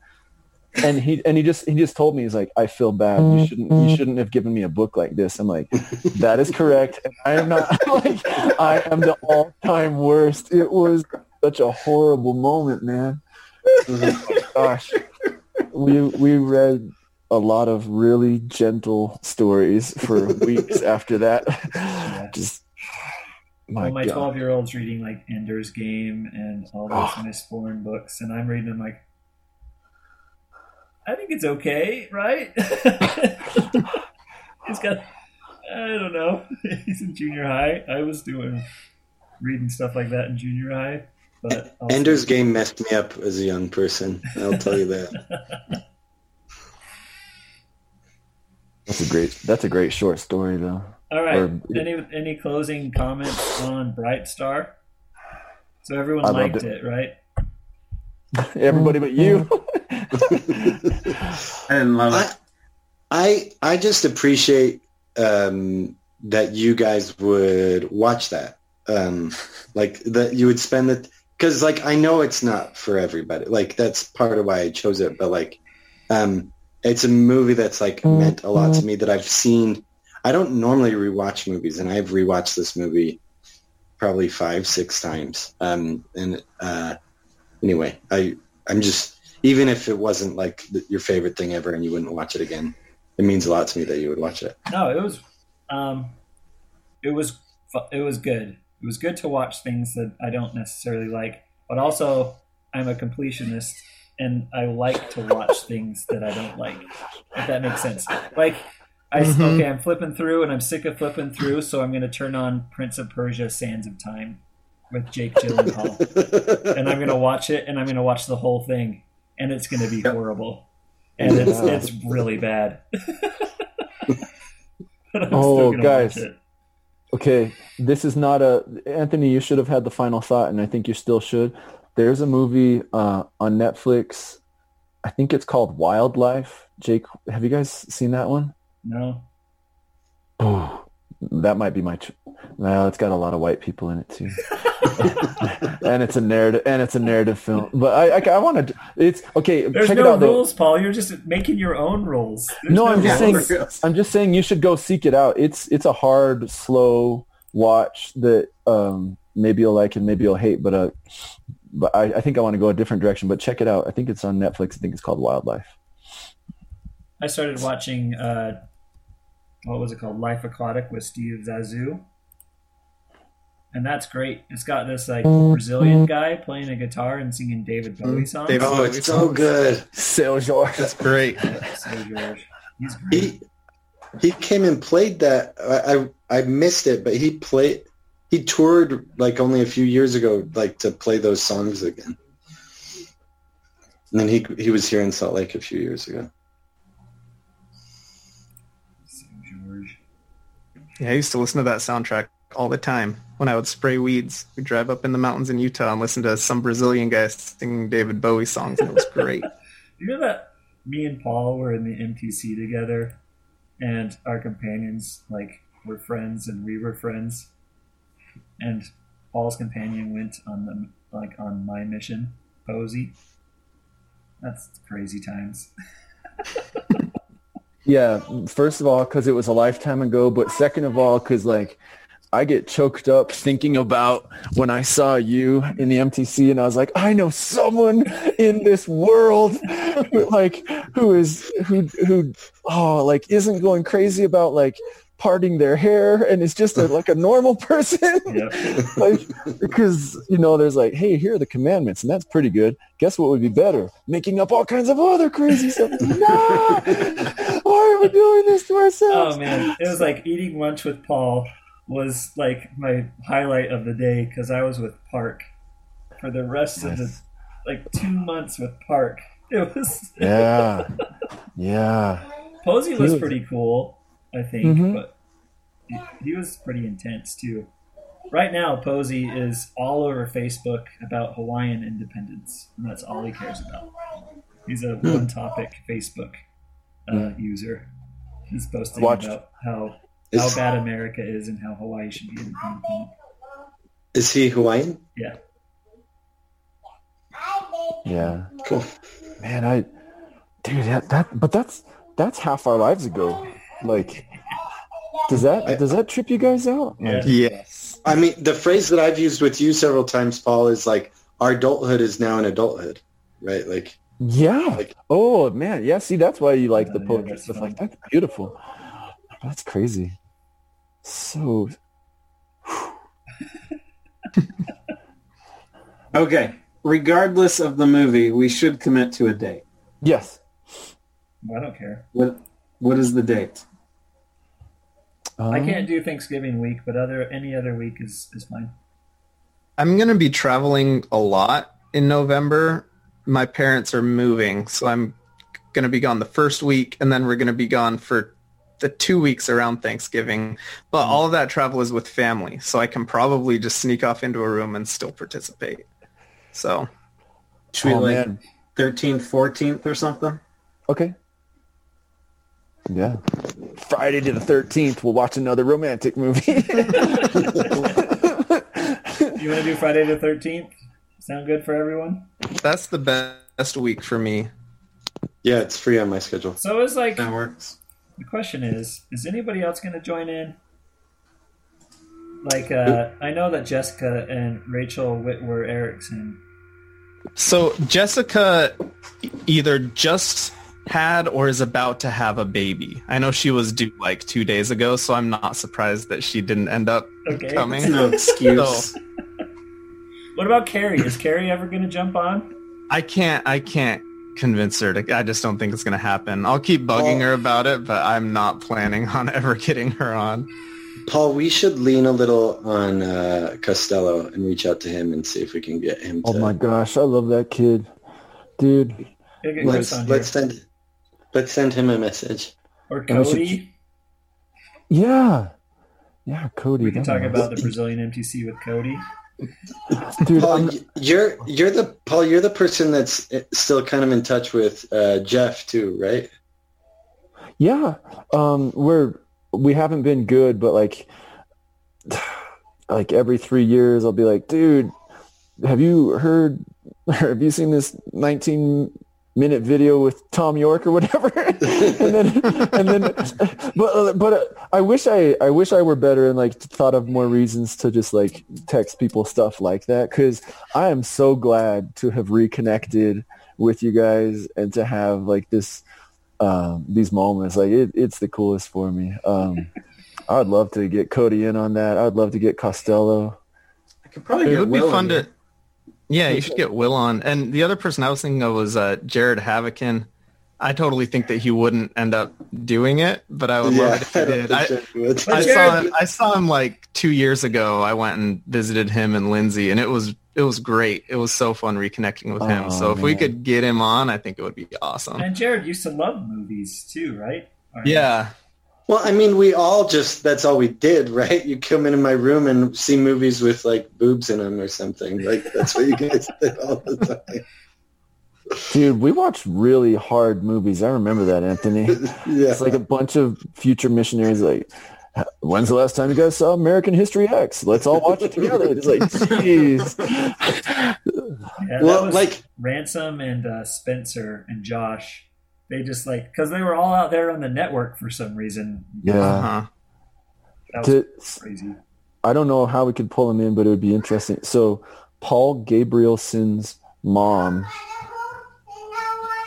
and he and he just he just told me he's like I feel bad. You shouldn't you mm-hmm. shouldn't have given me a book like this. I'm like that is correct. And I am not like I am the all time worst. It was such a horrible moment man. Oh, gosh. We we read a lot of really gentle stories for weeks after that. Just my, well, my 12 year old's reading like Ender's Game and all those Oh. Mistborn books, and I'm reading them like, I think it's okay, right? He's got, I don't know. He's in junior high. I was doing reading stuff like that in junior high, but also- Ender's Game messed me up as a young person. I'll tell you that. that's a great that's a great short story though All right. Or- any any closing comments on Bright Star? So everyone I liked it. it, right? everybody but you I didn't love it. I I just appreciate um, that you guys would watch that. Um, like that you would spend it because like I know it's not for everybody. Like that's part of why I chose it. But like, um, it's a movie that's like meant a lot to me that I've seen. I don't normally rewatch movies, and I've rewatched this movie probably five, six times. Um, and uh, anyway, I I'm just even if it wasn't like your favorite thing ever, and you wouldn't watch it again, it means a lot to me that you would watch it. No, it was, um, it was, it was good. It was good to watch things that I don't necessarily like, but also I'm a completionist and I like to watch things that I don't like. If that makes sense. Like, I Mhm. okay, I'm flipping through and I'm sick of flipping through, so I'm going to turn on Prince of Persia: Sands of Time with Jake Gyllenhaal, and I'm going to watch it, and I'm going to watch the whole thing, and it's going to be horrible, and it's Yeah. it's really bad. But I'm still Oh, guys. Okay, this is not a Anthony. You should have had the final thought, and I think you still should. There's a movie uh, on Netflix. I think it's called Wildlife. Jake, have you guys seen that one? No. Oh, that might be my. Ch- well, it's got a lot of white people in it too, and it's a narrative, and it's a narrative film. But I, I, I want to. It's okay. There's check it no out. though. rules, Paul. You're just making your own rules. There's no, I'm just rules. saying. I'm just saying you should go seek it out. It's it's a hard, slow watch that um, maybe you'll like and maybe you'll hate. But uh, but I, I think I want to go a different direction. But check it out. I think it's on Netflix. I think it's called Wildlife. I started watching uh, what was it called? Life Aquatic with Steve Zissou. And that's great. It's got this like Brazilian guy playing a guitar and singing David mm-hmm. Bowie songs. David oh, Bowie it's so good. Seu Jorge. That's great. Seu Jorge. He's great. He he came and played that. I I, I missed it, but he played. He toured like only a few years ago, like to play those songs again. And then he he was here in Salt Lake a few years ago. Seu Jorge. Yeah, I used to listen to that soundtrack all the time when I would spray weeds. We'd drive up in the mountains in Utah and listen to some Brazilian guy singing David Bowie songs, and it was great. You know that me and Paul were in the MTC together, and our companions like were friends, and we were friends, and Paul's companion went on the like on my mission, Posey. That's crazy times. Yeah, first of all, because it was a lifetime ago, but second of all, because like I get choked up thinking about when I saw you in the MTC, and I was like, I know someone in this world, like who is who who oh like isn't going crazy about like parting their hair and is just a, like a normal person. like, because, you know, there's like, hey, here are the commandments, and that's pretty good. Guess what would be better? Making up all kinds of other crazy stuff. no! Why are we doing this to oh, ourselves? Oh man, it was like eating lunch with Paul was like my highlight of the day because I was with Park for the rest of the like two months with Park. It was Yeah. Yeah. Posey was was- pretty cool, I think, Mhm. but he, he was pretty intense too. Right now, Posey is all over Facebook about Hawaiian independence, and that's all he cares about. He's a one-topic Facebook uh, user. He's posting Watch- about how Is- how bad America is and how Hawaii should be independent. Is he Hawaiian? Yeah. Yeah. Cool. Man, I, dude, that, that, but that's, that's half our lives ago. Like, does that, does that trip you guys out? Like, Yes. I mean, the phrase that I've used with you several times, Paul, is like, our adulthood is now an adulthood, right? Like, Yeah. Like, oh man. Yeah. See, that's why you like the poetry stuff. Like that's beautiful. That's crazy. So Okay. Regardless of the movie, we should commit to a date. yes. I don't care. What What is the date? I Um, can't do Thanksgiving week, but other any other week is is fine. I'm going to be traveling a lot in November. My parents are moving, so I'm going to be gone the first week, and then we're going to be gone for the two weeks around Thanksgiving. But mm-hmm. all of that travel is with family, so I can probably just sneak off into a room and still participate. So, Should we Oh, like thirteenth, fourteenth, or something? Okay. Yeah. Friday to the thirteenth, we'll watch another romantic movie. You want to do Friday the thirteenth? Sound good for everyone? that's the best week for me. yeah, it's free on my schedule. So it's like That works. The question is: Is anybody else going to join in? Like, uh, I know that Jessica and Rachel Whitwer Erickson. So Jessica either just had or is about to have a baby. I know she was due like two days ago, so I'm not surprised that she didn't end up Okay. coming. No excuse. So, What about Carrie? Is Carrie ever going to jump on? I can't. I can't convince her to. I just don't think it's going to happen. I'll keep bugging her about it, but I'm not planning on ever getting her on. Paul, we should lean a little on uh, Costello and reach out to him and see if we can get him to. oh my gosh, I love that kid, dude. Gotta get Chris let's let's here. send let's send him a message. Or And we should- Cody. Yeah. Yeah, Cody. We can talk be about the Brazilian MTC with Cody. Dude, Paul, you're you're the Paul. You're the person that's uh, still kind of in touch with uh, Jeff too, right? Yeah, um, we're we haven't been good, but like, like every three years, I'll be like, dude, have you heard? Or have you seen this 19 minute video with Thom Yorke or whatever? and then, and then, but but uh, I wish I I wish I were better and like thought of more reasons to just like text people stuff like that because I am so glad to have reconnected with you guys and to have like this um, these moments. Like it, it's the coolest for me. Um, I'd love to get Cody in on that. I'd love to get Costello. I could probably It get would be fun to. here. Yeah, you should get Will on. And the other person I was thinking of was uh, Jared Havokin. I totally think that he wouldn't end up doing it, but I would Yeah, love it if I he did. think I, Jeff would. But I saw him, I saw him like two years ago. I went and visited him and Lindsay, and it was it was great. It was so fun reconnecting with him. Oh, So if we could get him on, I think it would be awesome. And Jared used to love movies too, right? Or- Yeah, Well, I mean, we all just, that's all we did, right? You come into my room and see movies with like boobs in them or something. Like, that's what you guys did all the time. Dude, we watched really hard movies. I remember that, Anthony. Yeah. It's like a bunch of future missionaries like, when's the last time you guys saw American History X? Let's all watch it together. It's like, jeez. Yeah, Well, like- Ransom and uh, Spencer and Josh. They just like because they were all out there on the network for some reason. Yeah. uh-huh. That was To- crazy. I don't know how we could pull him in, but it would be interesting. So Paul Gabrielson's mom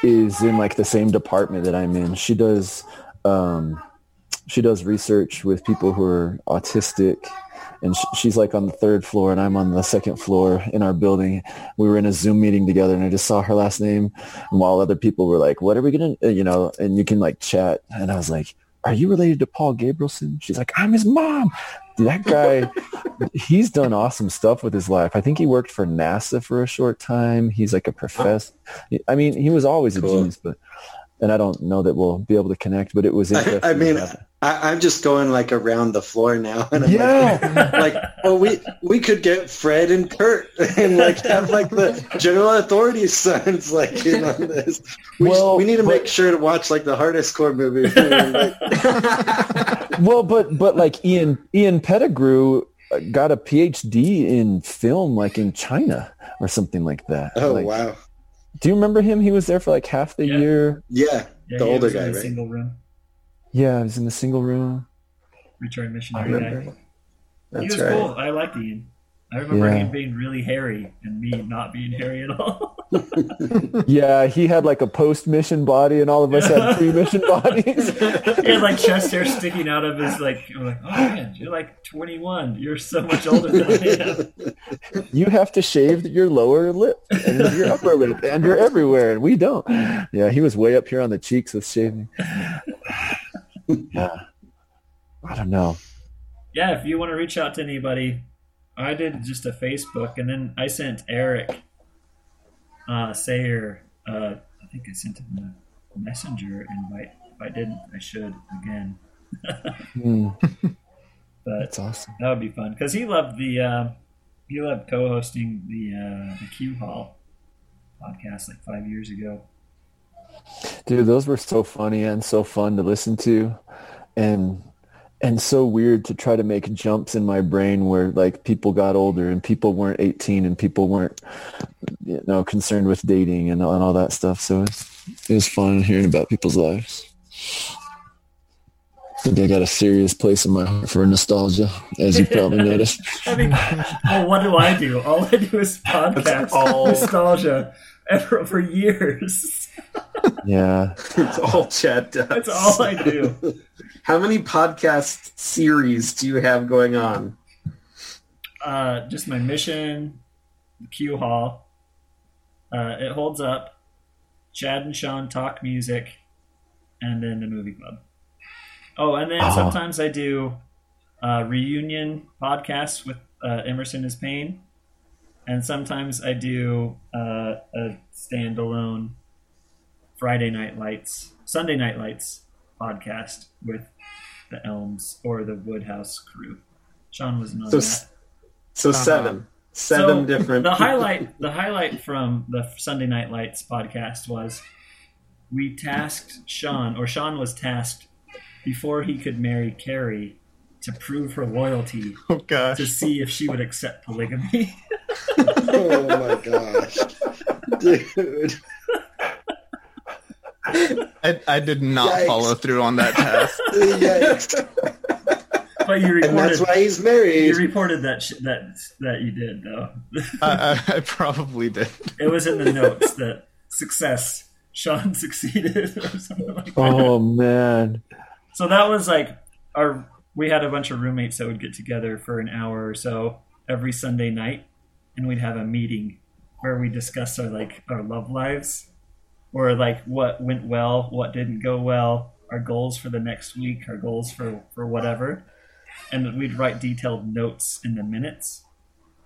is in like the same department that I'm in. She does um she does research with people who are autistic and sh- she's like on the third floor and I'm on the second floor in our building. We were in a Zoom meeting together and I just saw her last name and while other people were like, what are we going to, uh, you know, and you can like chat. And I was like, are you related to Paul Gabrielson? She's like, I'm his mom. Dude, that guy, he's done awesome stuff with his life. I think he worked for NASA for a short time. He's like a professor. I mean, he was always a genius, but, and I don't know that we'll be able to connect, but it was I, interesting. I mean, I, I'm just going like around the floor now, and I'm Yeah. like, like, oh, we we could get Fred and Kurt and like have like the general authorities sons like in on this. We, Well, we need to but- make sure to watch like the hardest core movie. well, but but like Ian Ian Pettigrew uh, got a PhD in film, like in China or something like that. oh Like, wow, Do you remember him? He was there for like half the Yeah. year. yeah, Yeah, the he older was in guy, the right? Single room, Yeah, he was in the single room. return I missionary remember. guy. He was right. cool. I liked Ian. I remember Yeah. him being really hairy and me not being hairy at all. Yeah, he had like a post mission body, and all of us had pre mission bodies. he had like chest hair sticking out of his like. I'm like, oh man, you're like 21. You're so much older than I am. you have to shave your lower lip and your upper lip, and you're everywhere, and we don't. Yeah, he was way up here on the cheeks with shaving. Yeah, I don't know. Yeah, if you want to reach out to anybody, I did just a Facebook, and then I sent Eric uh, Sayer. Uh, I think I sent him a messenger invite. If I didn't, I should again. Hmm, But that's awesome. that would be fun because he loved the uh, he loved co-hosting the uh, the Q Hall podcast like five years ago. Dude, those were so funny and so fun to listen to and and so weird to try to make jumps in my brain where like people got older and people weren't 18 and people weren't you know concerned with dating and, all- and all that stuff. So it's, it was fun hearing about people's lives. I think I got a serious place in my heart for nostalgia, as you probably noticed. I mean, well, what do I do? All I do is podcast all- nostalgia ever for years. Yeah. it's all Chad does. That's all I do. How many podcast series do you have going on? Uh, just my mission, Q Hall. Uh, it holds up. Chad and Sean talk music, and then the movie club. Oh, and then Oh. sometimes I do uh, reunion podcasts with uh, Emerson is Pain, and sometimes I do uh, a standalone Friday Night Lights, Sunday Night Lights podcast with the Elms or the Woodhouse crew. Sean wasn't So, that. so Uh-huh. seven, seven So, different. The highlight, the highlight from the Sunday Night Lights podcast was we tasked Sean, or Sean was tasked before he could marry Carrie to prove her loyalty Oh gosh. to see if she would accept polygamy. oh my gosh, dude. I, I did not Yikes. follow through on that task. Yikes. But you And that's reported, why he's married. you reported that sh- that that you did though. I, I, I probably did. it was in the notes that success. Sean succeeded or something like that. Oh man. So that was like our. We had a bunch of roommates that would get together for an hour or so every Sunday night, and we'd have a meeting where we discuss our like our love lives, or like what went well, what didn't go well, our goals for the next week, our goals for for whatever, and we'd write detailed notes in the minutes,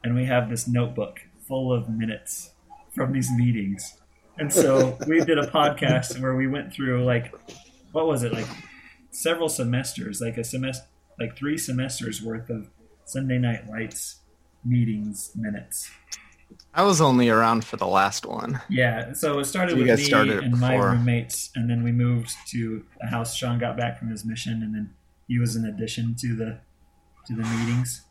and we have this notebook full of minutes from these meetings. And so we did a podcast where we went through like what was it like several semesters, like a semester, like three semesters worth of Sunday Night Lights meetings minutes. I was only around for the last one. Yeah, so it started So with me started it and my roommates, and then we moved to a house. Sean got back from his mission, and then he was an addition to the to the meetings.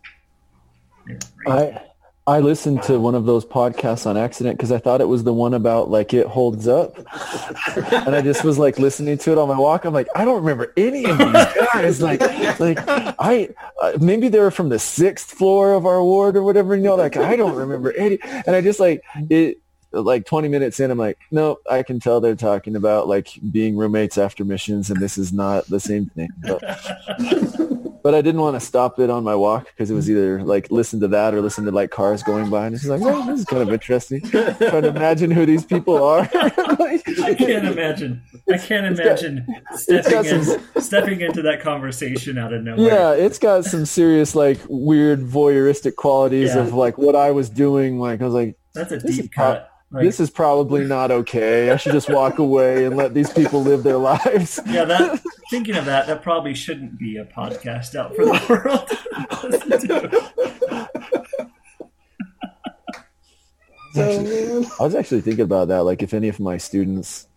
They were. I I listened to one of those podcasts on accident because I thought it was the one about like it holds up, and I just was like listening to it on my walk. I'm like, I don't remember any of these guys. Like, like I uh, maybe they were from the sixth floor of our ward or whatever. You know, like I don't remember any. And I just like it. like 20 minutes in, I'm like, no, I can tell they're talking about like being roommates after missions, and this is not the same thing. But, but I didn't want to stop it on my walk because it was either like listen to that or listen to like cars going by, and it's like, oh, this is kind of interesting. Trying to imagine who these people are. I can't imagine. I can't imagine stepping got in, some- stepping into that conversation out of nowhere. Yeah, it's got some serious like weird voyeuristic qualities Yeah. of like what I was doing. Like I was like, That's a deep cut. Like, this is probably not okay. I should just walk away and let these people live their lives. yeah, that thinking of that, that probably shouldn't be a podcast out for the world. to listen to. I was actually thinking about that. Like, if any of my students,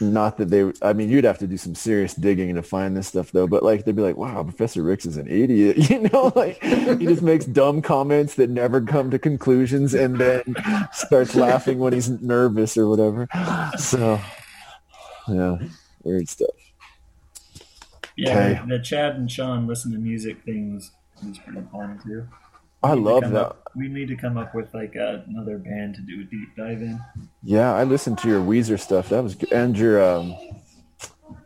not that they, I mean, you'd have to do some serious digging to find this stuff, though. But like, they'd be like, "Wow, Professor Ricks is an idiot," you know? Like, he just makes dumb comments that never come to conclusions, and then starts laughing when he's nervous or whatever. So, yeah, weird stuff. Yeah, Okay. the Chad and Sean listen to music thing was, was pretty fun too. I We need to love that. up- we need to come up with like uh, another band to do a deep dive in. Yeah, I listened to your Weezer stuff. That was good. And your um,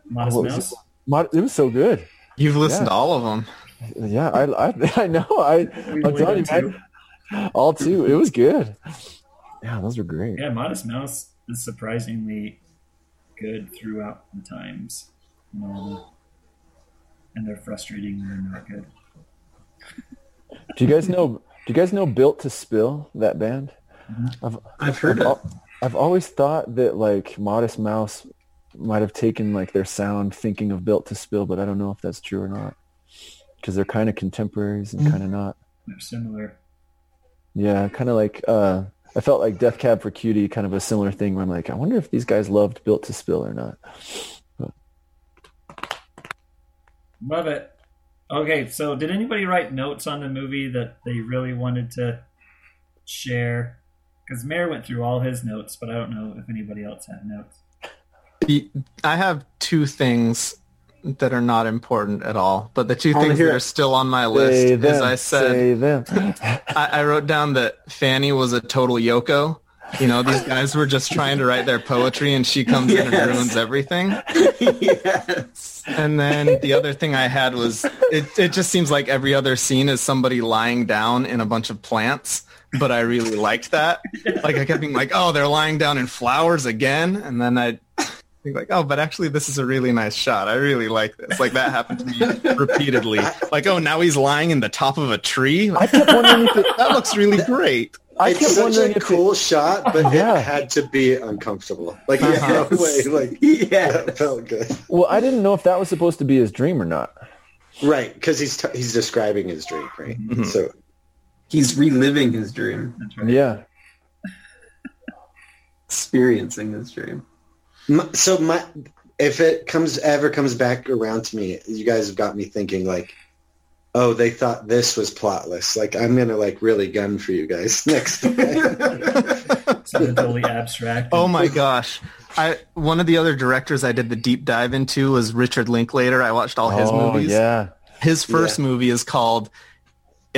Modest what was Mouse. it? Mod- it was so good. You've listened Yeah. to all of them. Yeah, I, I, I know. I, We I'm telling you, it, too. man. All two. It was good. Yeah, those were great. Yeah, Modest Mouse is surprisingly good throughout the times. You know, and they're frustrating when they're not good. Do you guys know? Do you guys know Built to Spill? That band. I've I've heard I've, it. I've always thought that like Modest Mouse might have taken like their sound thinking of Built to Spill, but I don't know if that's true or not. Because they're kind of contemporaries and kind of not. They're similar. Yeah, kind of like uh, I felt like Death Cab for Cutie, kind of a similar thing where I'm like, I wonder if these guys loved Built to Spill or not. Love it. Okay, so did anybody write notes on the movie that they really wanted to share? Because Mare went through all his notes, but I don't know if anybody else had notes. I have two things that are not important at all, but the two I wanna things hear that are still on my list Say is them, I said. I, I wrote down that Fanny was a total Yoko. You know, these guys were just trying to write their poetry, and she comes in and ruins everything. yes. And then the other thing I had was it, it just seems like every other scene is somebody lying down in a bunch of plants. But I really liked that. Like I kept being like, oh, they're lying down in flowers again. And then I think like, oh, but actually this is a really nice shot. I really like this. Like that happened to me repeatedly. Like, oh, now he's lying in the top of a tree. I kept wondering if it, that looks really great. I it's kept such a if it, cool shot, but Yeah. it had to be uncomfortable. Like in Uh-huh. no way, like Yeah. that felt good. well, I didn't know if that was supposed to be his dream or not. Right, because he's t- he's describing his dream, right? Mm-hmm. So He's reliving his dream, right. Yeah. experiencing his dream. my, so my if it comes ever comes back around to me, you guys have got me thinking like, oh, they thought this was plotless. Like I'm gonna like really gun for you guys next time. Something totally abstract. Oh my gosh. I one of the other directors I did the deep dive into was Richard Linklater. I watched all his oh, movies. yeah. His first movie is called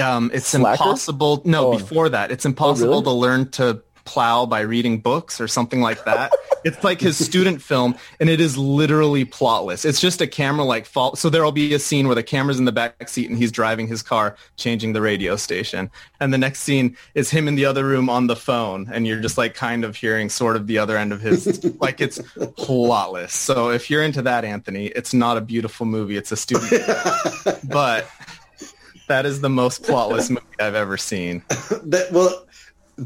um it's Slacker? impossible no Oh. before that. It's impossible really? to learn to plow by reading books or something like that. it's like his student film and it is literally plotless. It's just a camera like fall so there'll be a scene where the camera's in the back seat and he's driving his car changing the radio station. And the next scene is him in the other room on the phone and you're just like kind of hearing sort of the other end of his like it's plotless. So if you're into that Anthony, it's not a beautiful movie, it's a student but that is the most plotless movie I've ever seen. that well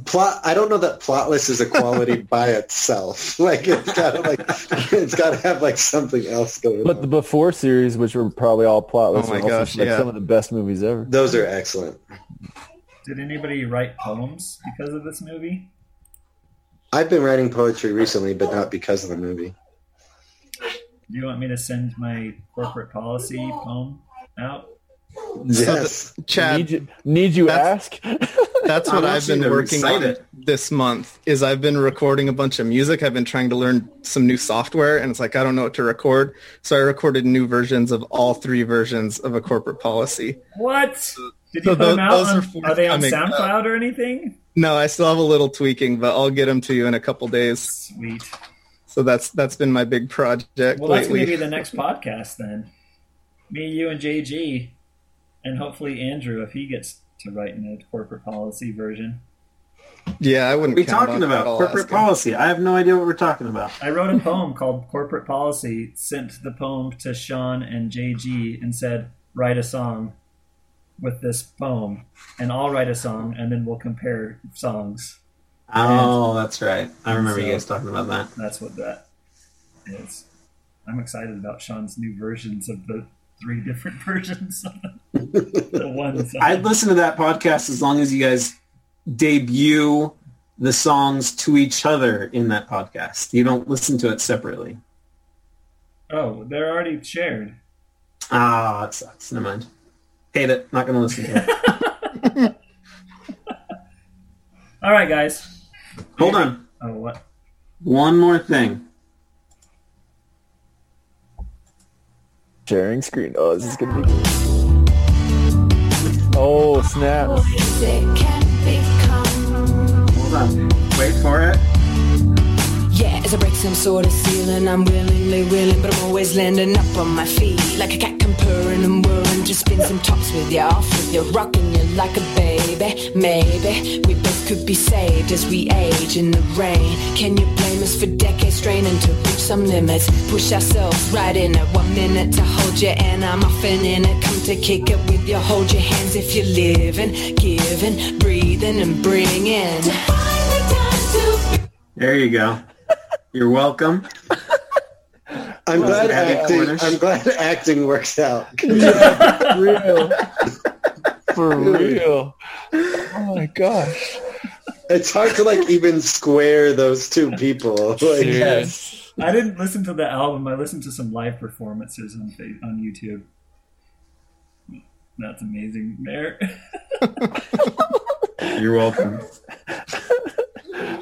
plot i don't know that plotless is a quality by itself like it's gotta like it's gotta have like something else going on. But on the Before series, which were probably all plotless, Oh my are also gosh, like yeah. some of the best movies ever. those are excellent Did anybody write poems because of this movie? i've been writing poetry recently but not because of the movie Do you want me to send my corporate policy poem out? Yes Chad, Need you, need you That's- ask? that's what I'm I've been actually working on excited. this month is I've been recording a bunch of music. I've been trying to learn some new software and it's like I don't know what to record. So I recorded new versions of all three versions of a corporate policy. What? Did you So put them out? those On, are are, they on forthcoming. Uh, SoundCloud or anything? No, I still have a little tweaking, but I'll get them to you in a couple days. Sweet. So that's that's been my big project Well, that's lately. going to be the next podcast then. Me, you, and JG, and hopefully Andrew if he gets to write in a corporate policy version. yeah, I wouldn't. are we count talking on about? Corporate policy. I have no idea what we're talking about. I wrote a poem called Corporate Policy, sent the poem to Sean and JG, and said, write a song with this poem. And I'll write a song, and then we'll compare songs. Oh, that's right. I remember So- you guys talking about that. That's what that is. I'm excited about Sean's new versions of the three different versions of the, one song. I'd listen to that podcast as long as you guys debut the songs to each other in that podcast. You don't listen to it separately. Oh, they're already shared. Ah, it sucks. Never mind. Hate it. Not going to listen to it. All right, guys. Hold on. Oh, what? One more thing. Sharing screen. Oh, this is gonna be good. Oh snap! Hold on. Wait for it. Yeah, as I break some sort of ceiling, I'm willingly willing, but I'm always landing up on my feet. Like a cat can purring and whirring, just spin some tops with you, off with you, rocking you like a baby. Maybe we both could be saved as we age in the rain. Can you blame us for decades straining to reach some limits? Push ourselves right in it, one minute to hold you, and I'm often in it. Come to kick it with you, hold your hands if you're living, giving, breathing, and bringing. There you go. You're welcome. I'm Was glad acting. I'm glad acting works out. real. For real. Oh my gosh. It's hard to like even square those two people. Like, Yes. I didn't listen to the album. I listened to some live performances on on YouTube. That's amazing, Mare. You're welcome.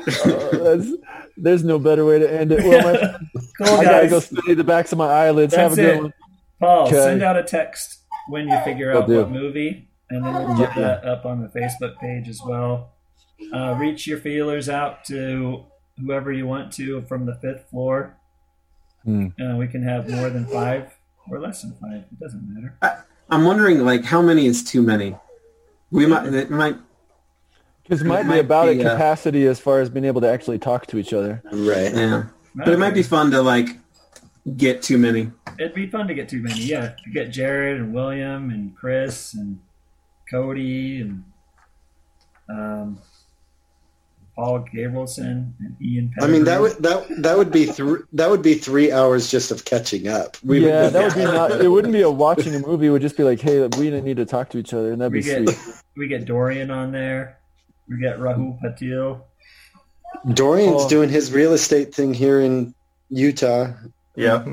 That's, there's no better way to end it. Well, my, Cool, I gotta go study the backs of my eyelids. Have a good it. one. Paul, Okay. send out a text when you figure Will out do. what movie, and then we'll get that up on the Facebook page as well. Uh, reach your feelers out to whoever you want to from the fifth floor. Hmm. Uh, we can have more than five or less than five. It doesn't matter. I'm wondering, like, how many is too many? We might. It might. Because it might be about be, a uh, capacity as far as being able to actually talk to each other. right. Yeah. But it might be fun to like get too many. It'd be fun to get too many. Yeah, to get Jared and William and Chris and Cody and um, Paul Gabrielson and Ian. I mean that would that that would be three that would be three hours just of catching up. We yeah, that would be not. It wouldn't be a watching a movie. It would just be like, hey, we didn't need to talk to each other, and that'd we be get sweet. we get Dorian on there. We get Rahul Patil. Dorian's Oh. doing his real estate thing here in Utah. Yep.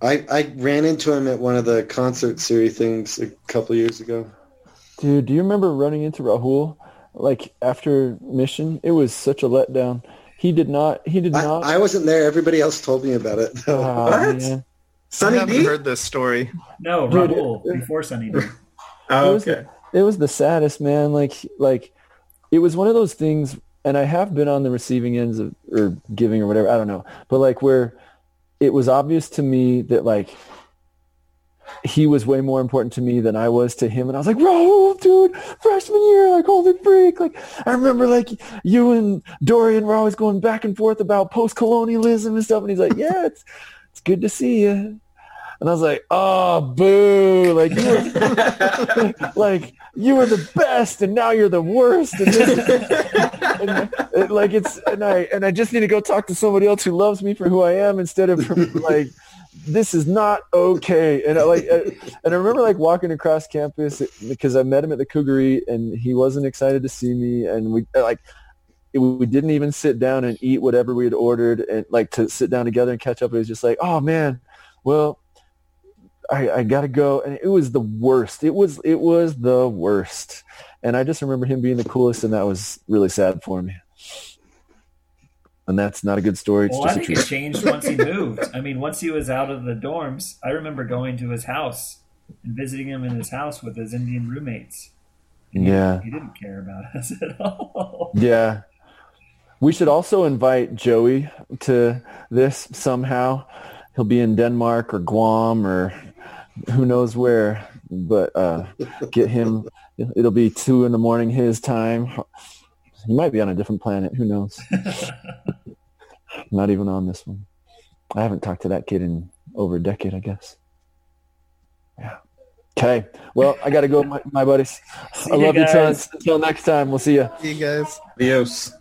I I ran into him at one of the concert series things a couple years ago. Dude, do you remember running into Rahul like after mission? It was such a letdown. He did not. He did I, not. I wasn't there. Everybody else told me about it. though. Ah, What? man. I Sunny haven't D. heard this story. No, Dude, Rahul it- before Sunny D. Oh, It was okay. it was the saddest man like like it was one of those things and i have been on the receiving ends of or giving or whatever i don't know but like where it was obvious to me that like he was way more important to me than I was to him. And I was like, Rahul, dude, freshman year, like, holy freak. Like, I remember, like, you and Dorian were always going back and forth about post-colonialism and stuff. And he's like, yeah, it's, it's good to see you. And I was like, oh, boo. Like, you were, like, you were the best and now you're the worst. And, and like, it's, and I, and I just need to go talk to somebody else who loves me for who I am instead of like, this is not okay. And I, like, uh, and I remember like walking across campus because I met him at the Cougareat and he wasn't excited to see me. And we like, we didn't even sit down and eat whatever we had ordered and like to sit down together and catch up. It was just like, oh man, well, I, I gotta go. And it was the worst. It was, it was the worst. And I just remember him being the coolest and that was really sad for me. And that's not a good story. It's Well, I just a think it changed once he moved. I mean, once he was out of the dorms, I remember going to his house and visiting him in his house with his Indian roommates. Yeah. He didn't care about us at all. Yeah. We should also invite Joey to this somehow. He'll be in Denmark or Guam or who knows where, but uh, get him. It'll be two in the morning his time. He might be on a different planet. Who knows? Not even on this one. I haven't talked to that kid in over a decade, I guess. Yeah. Okay. Well, I got to go, my, my buddies. I love you guys. tons. Until next time, we'll see you. See you guys. Adios.